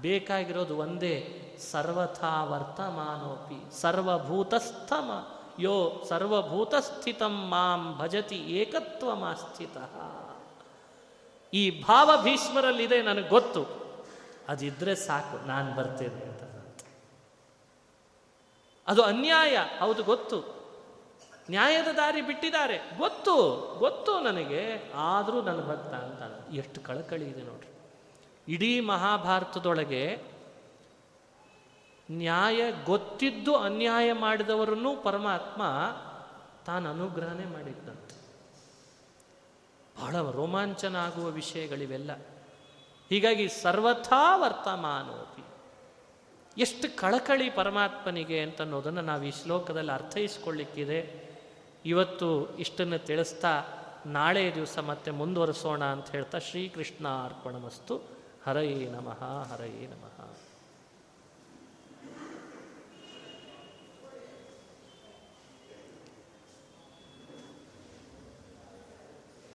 ಬೇಕಾಗಿರೋದು ಒಂದೇ, ಸರ್ವಥಾ ವರ್ತಮಾನೋಪಿ, ಸರ್ವಭೂತಸ್ಥಮ, ಯೋ ಸರ್ವಭೂತಸ್ಥಿತಂ ಮಾಂ ಭಜತಿ ಏಕತ್ವಮಾಸ್ಥಿತ. ಈ ಭಾವ ಭೀಷ್ಮರಲ್ಲಿದೆ ನನಗೆ ಗೊತ್ತು. ಅದಿದ್ರೆ ಸಾಕು, ನಾನು ಬರ್ತೇನೆ. ಅದು ಅನ್ಯಾಯ. ಹೌದು, ಗೊತ್ತು. ನ್ಯಾಯದ ದಾರಿ ಬಿಟ್ಟಿದ್ದಾರೆ. ಗೊತ್ತು ಗೊತ್ತು ನನಗೆ. ಆದರೂ ನನ್ನ ಭಕ್ತ ಅಂತ ಎಷ್ಟು ಕಳಕಳಿ ಇದೆ ನೋಡ್ರಿ. ಇಡೀ ಮಹಾಭಾರತದೊಳಗೆ ನ್ಯಾಯ ಗೊತ್ತಿದ್ದು ಅನ್ಯಾಯ ಮಾಡಿದವರನ್ನು ಪರಮಾತ್ಮ ತಾನು ಅನುಗ್ರಹನೇ ಮಾಡಿದ್ದಂತೆ. ಬಹಳ ರೋಮಾಂಚನ ಆಗುವ ವಿಷಯಗಳಿವೆಲ್ಲ. ಹೀಗಾಗಿ ಸರ್ವಥಾ ವರ್ತಮಾನೋಪಿ ಎಷ್ಟು ಕಳಕಳಿ ಪರಮಾತ್ಮನಿಗೆ ಅಂತ ಅನ್ನೋದನ್ನು ನಾವು ಈ ಶ್ಲೋಕದಲ್ಲಿ ಅರ್ಥೈಸ್ಕೊಳ್ಳಿಕ್ಕಿದೆ. ಇವತ್ತು ಇಷ್ಟನ್ನು ತಿಳಿಸ್ತಾ ನಾಳೆ ದಿವಸ ಮತ್ತೆ ಮುಂದುವರಿಸೋಣ ಅಂತ ಹೇಳ್ತಾ ಶ್ರೀಕೃಷ್ಣ ಅರ್ಪಣಮಸ್ತು ಹರಯೇ ನಮಃ ಹರಯೇ ನಮಃ.